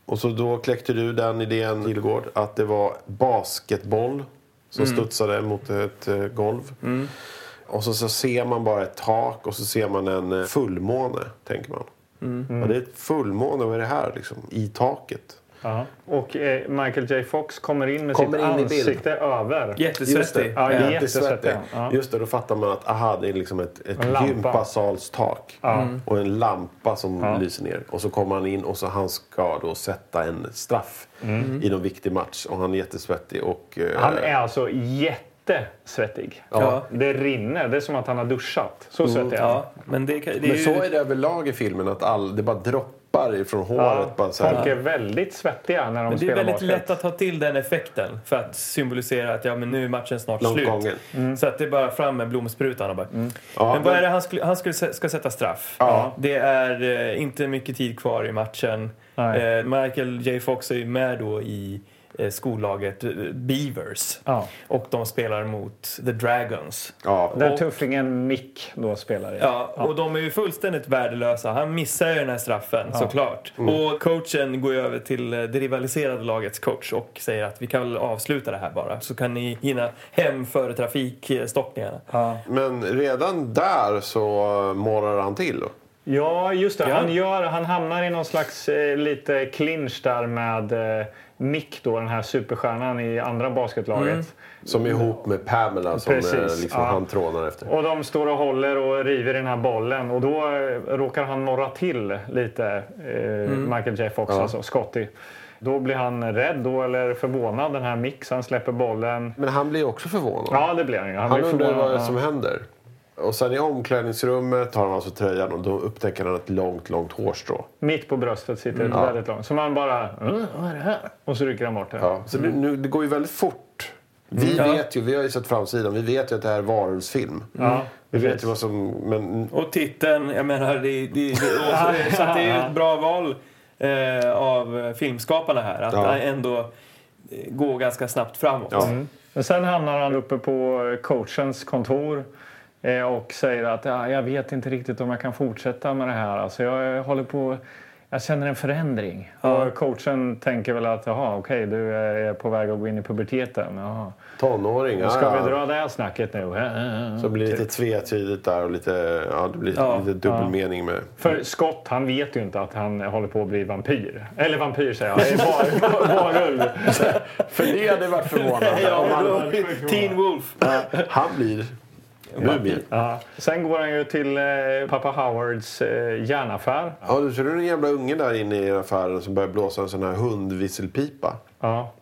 [SPEAKER 3] Och så då kläckte du den idén, Kilgård, att det var basketboll som studsade mot ett eh, golv. Och så, så ser man bara ett tak och så ser man en eh, fullmåne, tänker man. Ja, det är ett fullmåne, vad är det här liksom? I taket.
[SPEAKER 2] Ja. och eh, Michael J Fox kommer in med
[SPEAKER 3] Kommer
[SPEAKER 2] sitt
[SPEAKER 3] in
[SPEAKER 2] ansikte över.
[SPEAKER 1] Jättesvettig.
[SPEAKER 2] Ja,
[SPEAKER 3] Jättesvettig.
[SPEAKER 2] jättesvettig. Ja.
[SPEAKER 3] Just det, då fattar man att aha, det är liksom ett, ett gympasalstak. Och en lampa som
[SPEAKER 2] Ja.
[SPEAKER 3] lyser ner. Och så kommer han in och så han ska då sätta en straff i någon viktig match. Och han är jättesvettig och... eh,
[SPEAKER 2] Han är alltså jättesvettig.
[SPEAKER 1] Ja.
[SPEAKER 2] Det rinner. Det är som att han har duschat. Så svettig är han.
[SPEAKER 1] Ja, men det, det är
[SPEAKER 3] Men
[SPEAKER 1] ju...
[SPEAKER 3] så är det överlag i filmen, att all, det bara droppar ifrån håret.
[SPEAKER 2] Ja,
[SPEAKER 3] Bara så här.
[SPEAKER 2] folk är väldigt svettiga när de
[SPEAKER 1] Men det är
[SPEAKER 2] spelar
[SPEAKER 1] väldigt
[SPEAKER 2] basket.
[SPEAKER 1] lätt att ta till den effekten för att symbolisera att ja, men nu är matchen snart
[SPEAKER 3] Långt
[SPEAKER 1] slut.
[SPEAKER 2] Mm.
[SPEAKER 1] Så att det är bara fram med blomsprutan och bara...
[SPEAKER 3] Ja,
[SPEAKER 1] men vad är det han, skulle, han skulle, ska sätta straff?
[SPEAKER 3] Ja.
[SPEAKER 1] Det är eh, inte mycket tid kvar i matchen. Eh, Michael J Fox är ju med då i skollaget eh, Beavers.
[SPEAKER 2] Ja.
[SPEAKER 1] Och de spelar mot The Dragons.
[SPEAKER 3] Ja.
[SPEAKER 2] Där
[SPEAKER 1] Och-
[SPEAKER 2] tuffingen Mick då spelar i.
[SPEAKER 1] Ja, och de är ju fullständigt värdelösa. Han missar ju den här straffen såklart. Och coachen går ju över till eh, det rivaliserade lagets coach och säger att vi kan väl avsluta det här bara. Så kan ni hinna hem före trafikstockningarna.
[SPEAKER 2] Ja.
[SPEAKER 3] Men redan där så målar han till. Då.
[SPEAKER 2] Ja, just det.
[SPEAKER 1] Ja.
[SPEAKER 2] Han, gör, han hamnar i någon slags eh, lite clinch där med eh, Mick, då, den här superstjärnan i andra basketlaget.
[SPEAKER 3] Som är ihop med Pamela som
[SPEAKER 2] Precis,
[SPEAKER 3] eh, liksom
[SPEAKER 2] ja.
[SPEAKER 3] han trånar efter.
[SPEAKER 2] Och de står och håller och river i den här bollen. Och då eh, råkar han norra till lite, eh, Michael J Fox, alltså Scotty. Då blir han rädd då, eller förvånad, den här Mick, så han släpper bollen.
[SPEAKER 3] Men han blir också förvånad.
[SPEAKER 2] Ja, det blir han ju. Han,
[SPEAKER 3] Han undrar vad
[SPEAKER 2] ja.
[SPEAKER 3] som händer. Och sen i omklädningsrummet tar han alltså tröjan och då upptäcker han ett långt, långt hårstrå.
[SPEAKER 2] Mitt på bröstet sitter ett
[SPEAKER 3] Ja.
[SPEAKER 2] väldigt långt. Så man bara... "Mm, vad är det här? Och så rycker han bort det.
[SPEAKER 3] Ja, så det, nu, det går ju väldigt fort. Vi
[SPEAKER 1] Ja.
[SPEAKER 3] vet ju, vi har ju sett framsidan, vi vet ju att det här är varulvsfilm.
[SPEAKER 2] Ja,
[SPEAKER 3] Vi vet
[SPEAKER 2] precis.
[SPEAKER 3] ju vad som... Men
[SPEAKER 1] Och titeln, jag menar, det, det, det, [laughs] så att det är ju ett bra val eh, av filmskaparna här. Att
[SPEAKER 3] Ja.
[SPEAKER 1] ändå eh, gå ganska snabbt framåt.
[SPEAKER 3] Ja.
[SPEAKER 2] Men sen hamnar han uppe på coachens kontor eh, och säger att ja, jag vet inte riktigt om jag kan fortsätta med det här. Alltså, jag håller på... Jag känner en förändring.
[SPEAKER 1] Ja.
[SPEAKER 2] Och coachen tänker väl att jaha, okej, du är på väg att gå in i puberteten. Jaha.
[SPEAKER 3] tonåring, ja,
[SPEAKER 2] Ska vi dra det här snacket nu?
[SPEAKER 3] Så det blir lite tvetydigt där och lite, ja, det blir
[SPEAKER 1] Ja.
[SPEAKER 3] lite dubbelmening med...
[SPEAKER 2] För Scott, han vet ju inte att han håller på att bli vampyr. Eller vampyr säger jag, [laughs] var, var, varulv. [laughs]
[SPEAKER 3] För det hade varit förvånande.
[SPEAKER 1] Ja, Teen Wolf.
[SPEAKER 3] han blir mumie.
[SPEAKER 2] Ja. Sen går han ju till eh, pappa Howards eh, järnaffär.
[SPEAKER 3] Ja, du ser du en jävla unge där inne i affären som börjar blåsa en sån här hundvisselpipa.
[SPEAKER 2] Ja.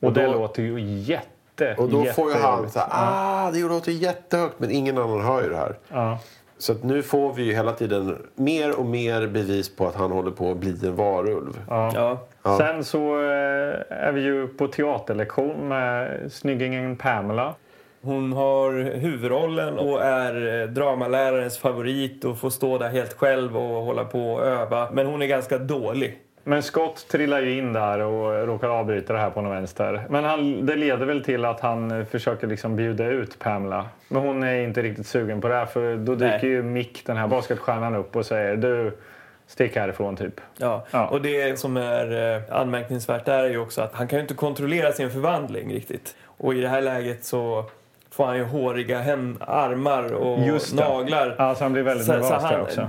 [SPEAKER 2] Och,
[SPEAKER 3] Och
[SPEAKER 2] det
[SPEAKER 3] då-
[SPEAKER 2] låter ju jätte,
[SPEAKER 3] Och då får ju han så här, ah, det låter jättehögt men ingen annan hör ju det här.
[SPEAKER 2] Ja.
[SPEAKER 3] Så att nu får vi ju hela tiden mer och mer bevis på att han håller på att bli en varulv.
[SPEAKER 1] Ja.
[SPEAKER 3] Ja.
[SPEAKER 2] Sen så eh, är vi ju på teaterlektion med snyggingen Pamela.
[SPEAKER 1] Hon har huvudrollen och är eh, dramalärarens favorit och får stå där helt själv och hålla på och öva. Men hon är ganska dålig.
[SPEAKER 2] Men Scott trillar ju in där och råkar avbryta det här på någon vänster. Men han, det leder väl till att han eh, försöker liksom bjuda ut Pamela. Men hon är inte riktigt sugen på det här för då dyker
[SPEAKER 1] Nej.
[SPEAKER 2] ju Mick, den här basketstjärnan, upp och säger du, stick härifrån typ.
[SPEAKER 1] Ja.
[SPEAKER 2] Ja.
[SPEAKER 1] Och det som är eh, anmärkningsvärt där är ju också att han kan ju inte kontrollera sin förvandling riktigt. Och i det här läget så får han ju håriga hän- armar och
[SPEAKER 2] Just det.
[SPEAKER 1] naglar.
[SPEAKER 2] Alltså han blir väldigt
[SPEAKER 1] Så,
[SPEAKER 2] nervös
[SPEAKER 1] så
[SPEAKER 2] där
[SPEAKER 1] han
[SPEAKER 2] också.
[SPEAKER 1] eh,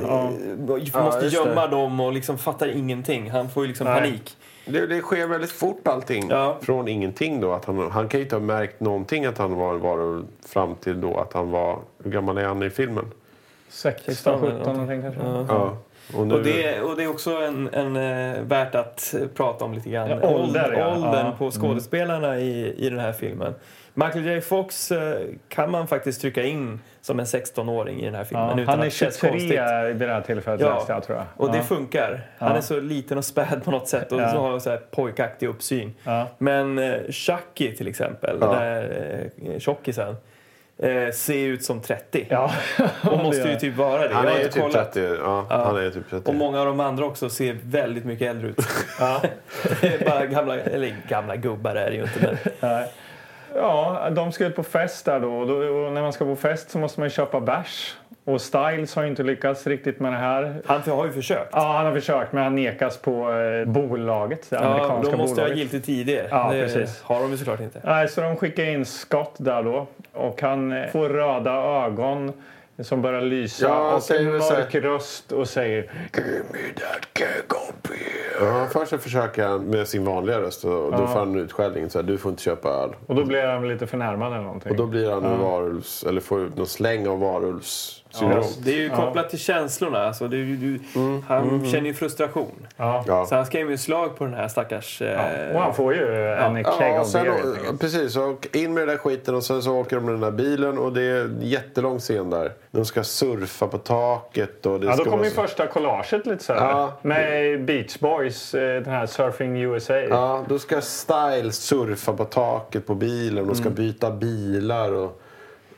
[SPEAKER 2] Ja.
[SPEAKER 1] måste
[SPEAKER 3] Ja,
[SPEAKER 1] gömma
[SPEAKER 3] det.
[SPEAKER 1] dem och liksom fattar ingenting. Han får ju liksom
[SPEAKER 2] Nej.
[SPEAKER 1] panik.
[SPEAKER 3] Det, det sker väldigt fort allting.
[SPEAKER 1] Ja.
[SPEAKER 3] Från ingenting då. Att han, han kan ju inte ha märkt någonting att han var en varulv fram till då att han var... Hur gammal är han i filmen?
[SPEAKER 2] 16, 17 någonting kanske.
[SPEAKER 3] Ja. Och, nu,
[SPEAKER 1] Och det, och det är också en, en, eh, värt att prata om lite grann.
[SPEAKER 2] Ja, ålder, ja.
[SPEAKER 1] Åldern
[SPEAKER 2] Ja. Mm.
[SPEAKER 1] på skådespelarna i, i den här filmen. Michael J Fox eh, kan man faktiskt trycka in som en 16-åring i den här filmen.
[SPEAKER 2] Ja,
[SPEAKER 1] utan
[SPEAKER 2] han är
[SPEAKER 1] att det känns
[SPEAKER 2] 23
[SPEAKER 1] konstigt.
[SPEAKER 2] vid det här tillfället
[SPEAKER 1] Ja,
[SPEAKER 2] läste jag tror jag.
[SPEAKER 1] och det
[SPEAKER 2] ja.
[SPEAKER 1] funkar. Han
[SPEAKER 2] Ja.
[SPEAKER 1] är så liten och späd på något sätt och
[SPEAKER 2] Ja.
[SPEAKER 1] så har så här pojkaktig uppsyn.
[SPEAKER 2] Ja.
[SPEAKER 1] Men eh, Chucky till exempel,
[SPEAKER 3] Ja.
[SPEAKER 1] den där eh, tjockisen, eh, ser ut som 30.
[SPEAKER 2] Ja.
[SPEAKER 1] Och måste ju
[SPEAKER 2] han.
[SPEAKER 1] typ vara det.
[SPEAKER 3] han är ju typ
[SPEAKER 1] kollat.
[SPEAKER 3] 30. Ja, Han är ju typ 30.
[SPEAKER 1] Och många av de andra också ser väldigt mycket äldre ut.
[SPEAKER 2] Ja. [laughs]
[SPEAKER 1] Det är bara gamla, eller gamla gubbar är det ju inte. Men,
[SPEAKER 2] Nej. Ja, de ska ut på fest där då. Och, när man ska på fest så måste man köpa bärs. Och Styles har ju inte lyckats riktigt med det här.
[SPEAKER 1] han har ju försökt.
[SPEAKER 2] Ja, han har försökt men han nekas på eh, bolaget, det
[SPEAKER 1] Ja,
[SPEAKER 2] amerikanska
[SPEAKER 1] de måste ha
[SPEAKER 2] bolaget.
[SPEAKER 1] giltigt ID.
[SPEAKER 2] Ja,
[SPEAKER 1] det
[SPEAKER 2] precis.
[SPEAKER 1] har de ju såklart inte.
[SPEAKER 2] Nej, så de skickar in Scott där då. Och han eh, får röda ögon som börjar lysa
[SPEAKER 3] Ja,
[SPEAKER 2] och
[SPEAKER 3] säger
[SPEAKER 2] en mörk röst och säger Give me that of beer.
[SPEAKER 3] Ja, först försöker han med sin vanliga röst och då får han utskällning. Så här, du får inte köpa öl.
[SPEAKER 2] Och då blir han lite förnärmad eller någonting.
[SPEAKER 3] Och då blir han en varulvs, eller får ut någon släng av varulvssyndrom.
[SPEAKER 1] Det är ju kopplat till känslorna. Alltså, det är ju, du, han känner ju frustration.
[SPEAKER 2] Ja.
[SPEAKER 3] Ja.
[SPEAKER 1] Så han skrämmer ju slag på den här stackars... Eh,
[SPEAKER 2] Och han får ju en keg
[SPEAKER 3] Ja, sen,
[SPEAKER 2] beer helt enkelt.
[SPEAKER 3] precis. Och in med den där skiten och sen så åker de med den där bilen och det är en jättelång scen där. De ska surfa på taket och det
[SPEAKER 2] Ja, då
[SPEAKER 3] ska
[SPEAKER 2] kommer ju
[SPEAKER 3] så-
[SPEAKER 2] första collaget lite så här.
[SPEAKER 3] Ja.
[SPEAKER 2] Med Beach Boys, eh, den här Surfing USA.
[SPEAKER 3] Ja, då ska Style surfa på taket på bilen och ska
[SPEAKER 2] Mm.
[SPEAKER 3] byta bilar och...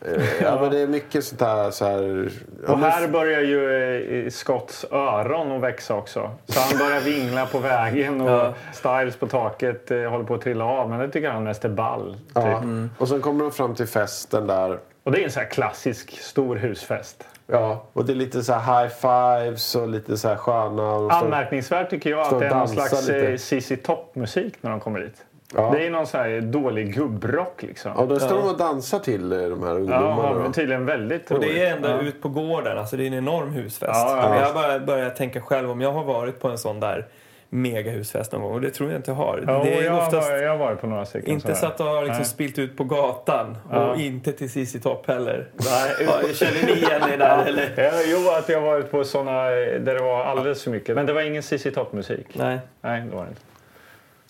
[SPEAKER 3] eh, ja, men det är mycket sånt här... Så här ja,
[SPEAKER 2] Och
[SPEAKER 3] men-
[SPEAKER 2] här börjar ju eh, Scotts öron att växa också. Så han börjar vingla på vägen och
[SPEAKER 1] Ja.
[SPEAKER 2] Styles på taket eh, håller på att trilla av. Men det tycker han mest är ball. Typ.
[SPEAKER 3] ja. Och sen kommer de fram till festen där.
[SPEAKER 2] Och det är en sån här klassisk stor husfest.
[SPEAKER 3] Ja, och det är lite så här high fives och lite så här sköna...
[SPEAKER 2] Anmärkningsvärt tycker jag att det är någon slags
[SPEAKER 3] lite.
[SPEAKER 2] eh, ZZ Top-musik när de kommer dit.
[SPEAKER 3] Ja.
[SPEAKER 2] Det är någon sån här dålig gubbrock liksom.
[SPEAKER 3] Ja, då står de och dansar till eh, de här
[SPEAKER 2] Ja,
[SPEAKER 3] ungdomarna.
[SPEAKER 2] men
[SPEAKER 3] då.
[SPEAKER 2] tydligen väldigt
[SPEAKER 1] Och det är
[SPEAKER 2] roligt.
[SPEAKER 1] ända
[SPEAKER 2] Ja.
[SPEAKER 1] ut på gården. Alltså det är en enorm husfest.
[SPEAKER 2] Ja, ja,
[SPEAKER 1] jag bara börjat tänka själv om jag har varit på en sån där megahusfest någon gång. Och det tror jag inte jag har.
[SPEAKER 2] Ja,
[SPEAKER 1] det är
[SPEAKER 2] jag, har
[SPEAKER 1] oftast
[SPEAKER 2] varit, jag har varit på några stycken
[SPEAKER 1] inte så att det har liksom
[SPEAKER 2] Nej.
[SPEAKER 1] spilt ut på gatan.
[SPEAKER 2] Ja.
[SPEAKER 1] Och inte till CC Topp heller. Nej, ja, känner ni igen er där eller?
[SPEAKER 2] Ja, jo, att jag har varit på såna eh, där det var alldeles för mycket. Men det var ingen ZZ Top-musik.
[SPEAKER 1] Nej.
[SPEAKER 2] Nej, det var det inte.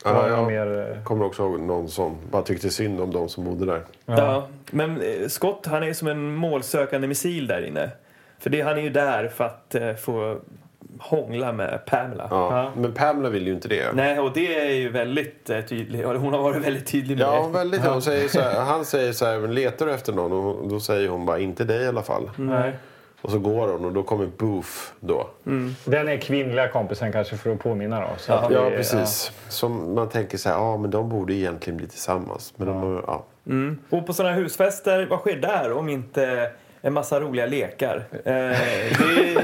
[SPEAKER 3] Ja, jag
[SPEAKER 2] mer... eh,
[SPEAKER 3] kommer också ihåg någon som bara tyckte synd om de som bodde där.
[SPEAKER 1] Ja. Men eh, Scott han är som en målsökande missil där inne. För det, han är ju där för att eh, få hångla med Pamela.
[SPEAKER 3] Ja.
[SPEAKER 2] Ja.
[SPEAKER 3] Men Pamela vill ju inte det.
[SPEAKER 1] Nej, och det är ju väldigt eh, tydligt. Hon har varit väldigt tydlig med
[SPEAKER 3] Ja,
[SPEAKER 1] det.
[SPEAKER 3] väldigt. Hon säger så här, [laughs] han säger så här, men letar du efter någon? Och då säger hon bara, inte dig i alla fall.
[SPEAKER 2] Nej.
[SPEAKER 3] Och så går hon och då kommer Boof då.
[SPEAKER 2] Den är kvinnliga kompisen kanske för att påminna då. Så
[SPEAKER 3] Ja,
[SPEAKER 2] det-
[SPEAKER 3] precis. Som man tänker så här, ja men de borde egentligen bli tillsammans. Men de har, ja.
[SPEAKER 1] Mm. Och på sådana husfester, vad sker där om inte en massa roliga lekar? Eh, det.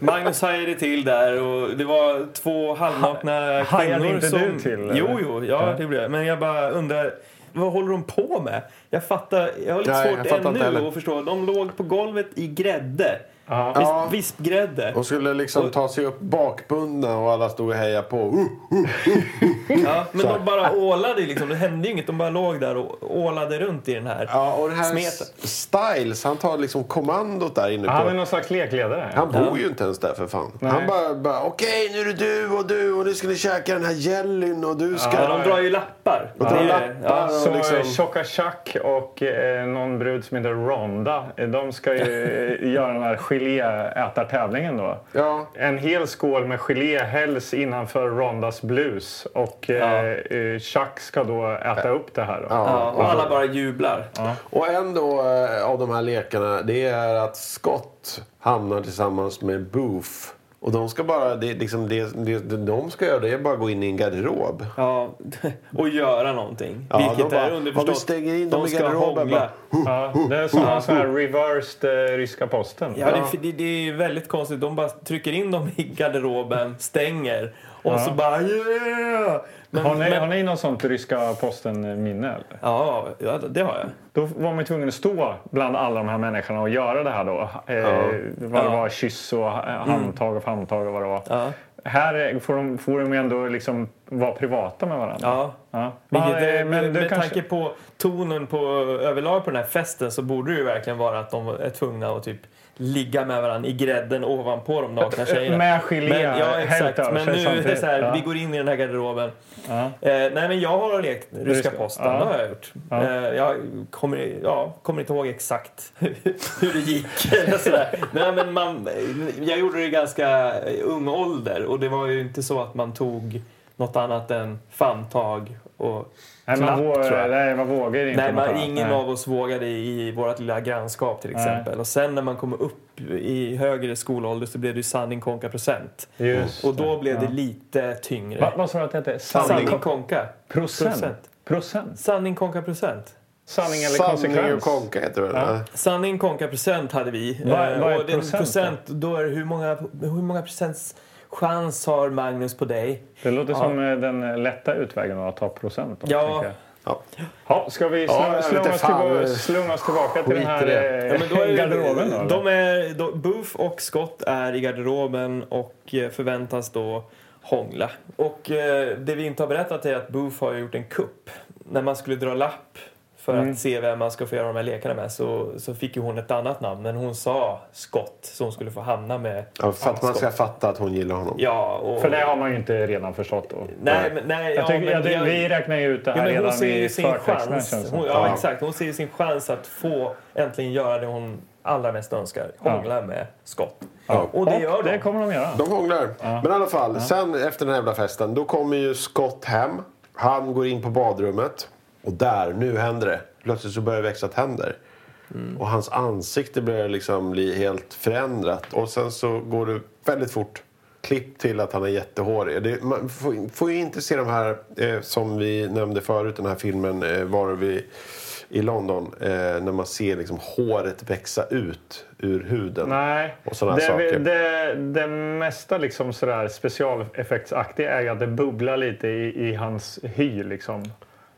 [SPEAKER 1] [laughs] Magnus hajade till där och det var två halvnakna
[SPEAKER 2] Hajade
[SPEAKER 1] kvinnor
[SPEAKER 2] inte
[SPEAKER 1] som...
[SPEAKER 2] du till, eller?
[SPEAKER 1] Jo, jo, ja, det blev. Men jag bara undrar, vad håller de på med? Jag fattar, jag har lite
[SPEAKER 3] jag
[SPEAKER 1] svårt ännu att förstå. De låg på golvet i grädde.
[SPEAKER 2] Ja.
[SPEAKER 1] Visp,
[SPEAKER 3] Ja.
[SPEAKER 1] Vispgrädde.
[SPEAKER 3] Och skulle liksom ta sig upp bakbundna och alla stod och hejade på. Uh, [laughs]
[SPEAKER 1] Ja, men de bara ålade liksom. Det hände ju inget. De bara låg där och ålade runt i den här
[SPEAKER 3] Ja, och det här
[SPEAKER 1] smeten.
[SPEAKER 3] Styles, han tar liksom kommandot där inne
[SPEAKER 2] Han är
[SPEAKER 3] på...
[SPEAKER 2] någon slags lekledare.
[SPEAKER 3] Han bor ju inte ens där för fan.
[SPEAKER 2] Nej.
[SPEAKER 3] Han bara, bara okej nu är det du och du och nu ska ni käka den här jellyn och du ska...
[SPEAKER 1] Ja, de drar ju lappar.
[SPEAKER 3] Och drar lappar.
[SPEAKER 1] Ja.
[SPEAKER 3] och
[SPEAKER 2] Så
[SPEAKER 3] liksom-
[SPEAKER 2] Chuck och eh, någon brud som heter Ronda, de ska ju göra den här geléätartävlingen då.
[SPEAKER 3] Ja.
[SPEAKER 2] En hel skål med gelé hälls innanför Rondas blus och eh, eh, Chuck ska då äta upp det här. Då.
[SPEAKER 1] Ja, och alla bara jublar.
[SPEAKER 3] Och en då eh, av de här lekarna det är att Scott hamnar tillsammans med Boof. Och de ska bara, det, liksom, det, det, det de ska göra det är bara gå in i en garderob.
[SPEAKER 1] Ja, [laughs] och göra någonting.
[SPEAKER 3] Ja,
[SPEAKER 1] Vilket
[SPEAKER 3] de bara,
[SPEAKER 1] är
[SPEAKER 3] ja,
[SPEAKER 1] underförstått.
[SPEAKER 3] vi stänger in dem
[SPEAKER 1] de
[SPEAKER 3] i
[SPEAKER 1] ska
[SPEAKER 3] garderoben.
[SPEAKER 2] Ja, det är som sån här reversed eh, ryska posten.
[SPEAKER 1] Ja, det, det, det är väldigt konstigt. De bara trycker in dem i garderoben, stänger och så bara yeah! Men,
[SPEAKER 2] Har ni,
[SPEAKER 1] men,
[SPEAKER 2] har ni något sånt ryska posten-minne?
[SPEAKER 1] Ja, ja, det har jag.
[SPEAKER 2] Då var man tvungen att stå bland alla de här människorna och göra det här då. Eh, Vad det
[SPEAKER 1] Ja.
[SPEAKER 2] var, kyss och ha- handtag och famntag och vad det var.
[SPEAKER 1] Ja.
[SPEAKER 2] Här får de, får de ju ändå liksom vara privata med varandra.
[SPEAKER 1] Ja.
[SPEAKER 2] Ja.
[SPEAKER 1] Vilket,
[SPEAKER 2] Men,
[SPEAKER 1] är-
[SPEAKER 2] eh, men du
[SPEAKER 1] med
[SPEAKER 2] kanske...
[SPEAKER 1] tanke på tonen på, överlag på den här festen så borde det ju verkligen vara att de är tvungna att typ ligga med varandra i grädden ovanpå de nakna tjejerna.
[SPEAKER 2] Med gelé
[SPEAKER 1] Men, ja, exakt.
[SPEAKER 2] över
[SPEAKER 1] Men nu är det så här,
[SPEAKER 2] Ja.
[SPEAKER 1] vi går in i den här garderoben.
[SPEAKER 2] Ja.
[SPEAKER 1] Eh, nej, men jag har lekt ryska posten.
[SPEAKER 2] ja.
[SPEAKER 1] Det har jag gjort.
[SPEAKER 2] Ja.
[SPEAKER 1] Eh, jag kommer, ja, kommer inte ihåg exakt [laughs] hur det gick. [laughs] eller sådär. nej, men man, jag gjorde det i ganska ung ålder och det var ju inte så att man tog något annat än famntag och
[SPEAKER 2] Nej, man, vågar, nej, man vågar inte.
[SPEAKER 1] Nej, man, ingen
[SPEAKER 2] Nej.
[SPEAKER 1] av oss vågade i vårt lilla grannskap till exempel. Och sen när man kommer upp i högre skolålder så blev det ju sanning konka procent.
[SPEAKER 2] Just
[SPEAKER 1] Och då
[SPEAKER 2] det,
[SPEAKER 1] blev
[SPEAKER 2] ja.
[SPEAKER 1] det lite tyngre.
[SPEAKER 2] Va, vad sa du att det hette?
[SPEAKER 1] sanning
[SPEAKER 2] Sanning,
[SPEAKER 1] konka.
[SPEAKER 2] procent. Procent?
[SPEAKER 1] Sanning konka procent.
[SPEAKER 2] Sanning eller
[SPEAKER 3] Sanning och
[SPEAKER 2] konsekvens?
[SPEAKER 3] konka heter det?
[SPEAKER 2] Ja.
[SPEAKER 1] Sanning konka procent hade vi.
[SPEAKER 2] Vad-
[SPEAKER 1] Eh,
[SPEAKER 2] vad är
[SPEAKER 1] och en
[SPEAKER 2] procent
[SPEAKER 1] procent, då är det hur många, hur många procents chans har Magnus på dig?
[SPEAKER 2] Det låter
[SPEAKER 1] Ja.
[SPEAKER 2] som eh, den lätta utvägen att ta procent. Då,
[SPEAKER 1] Ja.
[SPEAKER 3] Ja.
[SPEAKER 2] Ja, ska vi
[SPEAKER 3] Ja,
[SPEAKER 2] slunga,
[SPEAKER 3] vet
[SPEAKER 2] oss, tillbaka, slunga oss tillbaka till den här eh,
[SPEAKER 1] Ja, men då är,
[SPEAKER 2] garderoben? Då,
[SPEAKER 1] de är, då, Booth och Scott är i garderoben och eh, förväntas då hångla. Och eh, det vi inte har berättat är att Booth har gjort en kupp. När man skulle dra lapp för
[SPEAKER 2] Mm.
[SPEAKER 1] att se vem man ska få göra de här lekarna med så, så fick ju hon ett annat namn. Men hon sa Scott så hon skulle få hamna med
[SPEAKER 3] Ja, för att man ska
[SPEAKER 1] Scott.
[SPEAKER 3] fatta att hon gillar honom.
[SPEAKER 1] Ja, och...
[SPEAKER 2] För det har man ju inte redan förstått då.
[SPEAKER 1] Nej, men, nej,
[SPEAKER 2] Jag
[SPEAKER 1] ja,
[SPEAKER 2] tycker,
[SPEAKER 1] men
[SPEAKER 2] jag, vi räknar ju ut det
[SPEAKER 1] Ja,
[SPEAKER 2] här
[SPEAKER 1] hon
[SPEAKER 2] redan
[SPEAKER 1] ser ju
[SPEAKER 2] i
[SPEAKER 1] sin chans.
[SPEAKER 2] som.
[SPEAKER 1] Hon, ja,
[SPEAKER 3] Ja.
[SPEAKER 1] exakt. Hon ser ju sin chans att få äntligen göra det hon allra mest önskar. Hångla med Scott.
[SPEAKER 3] Ja.
[SPEAKER 1] Och det gör de.
[SPEAKER 2] det kommer de göra.
[SPEAKER 3] De hånglar. Men i alla fall, sen efter den här jävla festen, då kommer ju Scott hem. Han går in på badrummet. Och där, nu händer det. Plötsligt så börjar det växa tänder. Och hans ansikte börjar liksom bli helt förändrat. Och sen så går det väldigt fort. Klipp till att han är jättehårig. Det, man får, får ju inte se de här, eh, som vi nämnde förut, den här filmen eh, var vi i London. Eh, när man ser liksom håret växa ut ur huden.
[SPEAKER 2] Nej,
[SPEAKER 3] Och sådana
[SPEAKER 2] det,
[SPEAKER 3] saker.
[SPEAKER 2] det, det mesta liksom sådär specialeffektsaktiga är ju att det bubblar lite i, i hans hy. Liksom.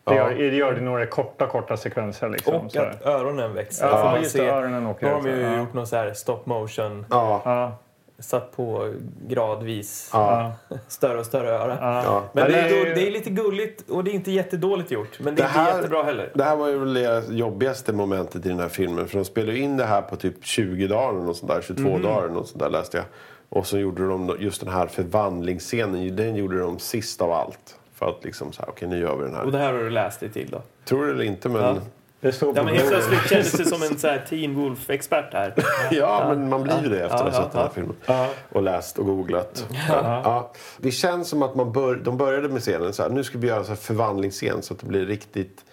[SPEAKER 2] Det, gör, det gör det några korta, korta sekvenser. Liksom,
[SPEAKER 1] Och
[SPEAKER 2] sådär.
[SPEAKER 1] att öronen växer.
[SPEAKER 2] Ja,
[SPEAKER 1] Får man
[SPEAKER 2] just
[SPEAKER 1] se.
[SPEAKER 2] öronen åker
[SPEAKER 1] Nu har de ju
[SPEAKER 2] ja.
[SPEAKER 1] gjort någon så här stop motion.
[SPEAKER 3] Ja.
[SPEAKER 2] Ja,
[SPEAKER 1] Satt på gradvis
[SPEAKER 3] Ja.
[SPEAKER 1] större och större öra.
[SPEAKER 3] Ja.
[SPEAKER 1] Men det är, då, det är lite gulligt och det är inte jättedåligt gjort. Men det är
[SPEAKER 3] Det här-
[SPEAKER 1] inte jättebra heller.
[SPEAKER 3] Det här var ju väl det jobbigaste momentet i den här filmen. För de spelade in det här på typ 20 dagar eller något sånt där. 22
[SPEAKER 1] Mhm.
[SPEAKER 3] dagar eller något sånt där läste jag. Och så gjorde de just den här förvandlingsscenen. Den gjorde de sist av allt. För att liksom så här, okej nu gör vi den
[SPEAKER 1] Och
[SPEAKER 3] här.
[SPEAKER 1] det här har du läst dig till då?
[SPEAKER 3] Tror det eller inte men...
[SPEAKER 1] Ja.
[SPEAKER 3] Ja,
[SPEAKER 2] det står på
[SPEAKER 1] Ja, men helt plötsligt kändes det som en så här Teen Wolf-expert här. [laughs]
[SPEAKER 3] men man blir ju det efter att ha
[SPEAKER 1] Ja,
[SPEAKER 3] sett den här
[SPEAKER 1] ja.
[SPEAKER 3] filmen. Och läst och googlat. Ja. Det känns som att man bör, de började med scenen så här. Nu ska vi göra en förvandlingsscen så att det blir riktigt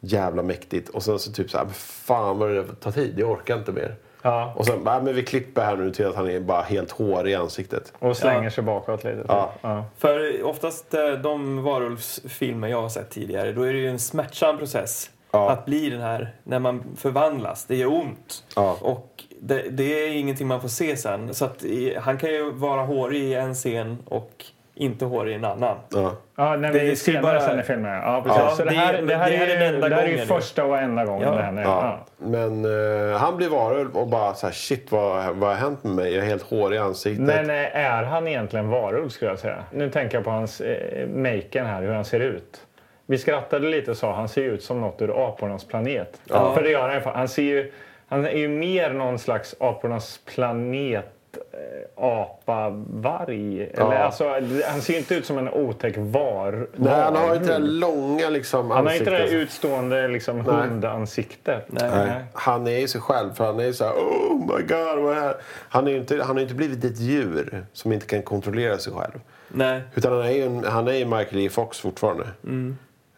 [SPEAKER 3] jävla mäktigt. Och sen så typ så här, fan vad det tar tid, jag orkar inte mer.
[SPEAKER 2] Ja.
[SPEAKER 3] Och sen, nej, men vi klipper här nu till att han är bara helt hårig i ansiktet.
[SPEAKER 2] Och slänger
[SPEAKER 1] Ja.
[SPEAKER 2] sig bakåt lite.
[SPEAKER 3] Ja.
[SPEAKER 2] Ja.
[SPEAKER 1] För oftast eh, de varulvsfilmer jag har sett tidigare, då är det ju en smärtsam process.
[SPEAKER 3] Ja.
[SPEAKER 1] Att bli den här, när man förvandlas. Det gör ont.
[SPEAKER 3] Ja.
[SPEAKER 1] Och det, det är ingenting man får se sen. Så att han kan ju vara hårig i en scen och inte hårig i en annan.
[SPEAKER 3] Ja.
[SPEAKER 2] Ja, när
[SPEAKER 1] Det
[SPEAKER 2] vi
[SPEAKER 1] är
[SPEAKER 2] senare
[SPEAKER 1] bara-
[SPEAKER 2] sen i filmen. Ja, precis.
[SPEAKER 1] Ja,
[SPEAKER 2] så det
[SPEAKER 1] det-
[SPEAKER 2] här, det här
[SPEAKER 1] det är
[SPEAKER 2] det här är ju första och enda gången
[SPEAKER 1] Ja.
[SPEAKER 2] det händer.
[SPEAKER 3] Ja.
[SPEAKER 2] Ja.
[SPEAKER 3] Men eh, han blir varulv och bara så här, shit vad, vad har hänt med mig? Jag är helt hårig i ansiktet.
[SPEAKER 2] Men eh, är han egentligen varulv skulle jag säga? Nu tänker jag på hans eh, maken här, hur han ser ut. Vi skrattade lite och sa han ser ut som något ur apornas planet.
[SPEAKER 1] Ja.
[SPEAKER 2] För det gör han ju. Han, ser ju, han är ju mer någon slags apornas planet eh, apa, varg. Eller, alltså, han ser ju inte ut som en otäck var.
[SPEAKER 3] Nej, han har inte det långa liksom,
[SPEAKER 2] Han har inte det utstående liksom, hundansiktet.
[SPEAKER 1] Nej.
[SPEAKER 3] Nej. Han är ju sig själv. För han är ju så här, oh my god, vad är? Han har ju inte, han har ju inte blivit ett djur som inte kan kontrollera sig själv.
[SPEAKER 1] Nej.
[SPEAKER 3] Utan han är ju, en, han är ju Michael E. Fox fortfarande.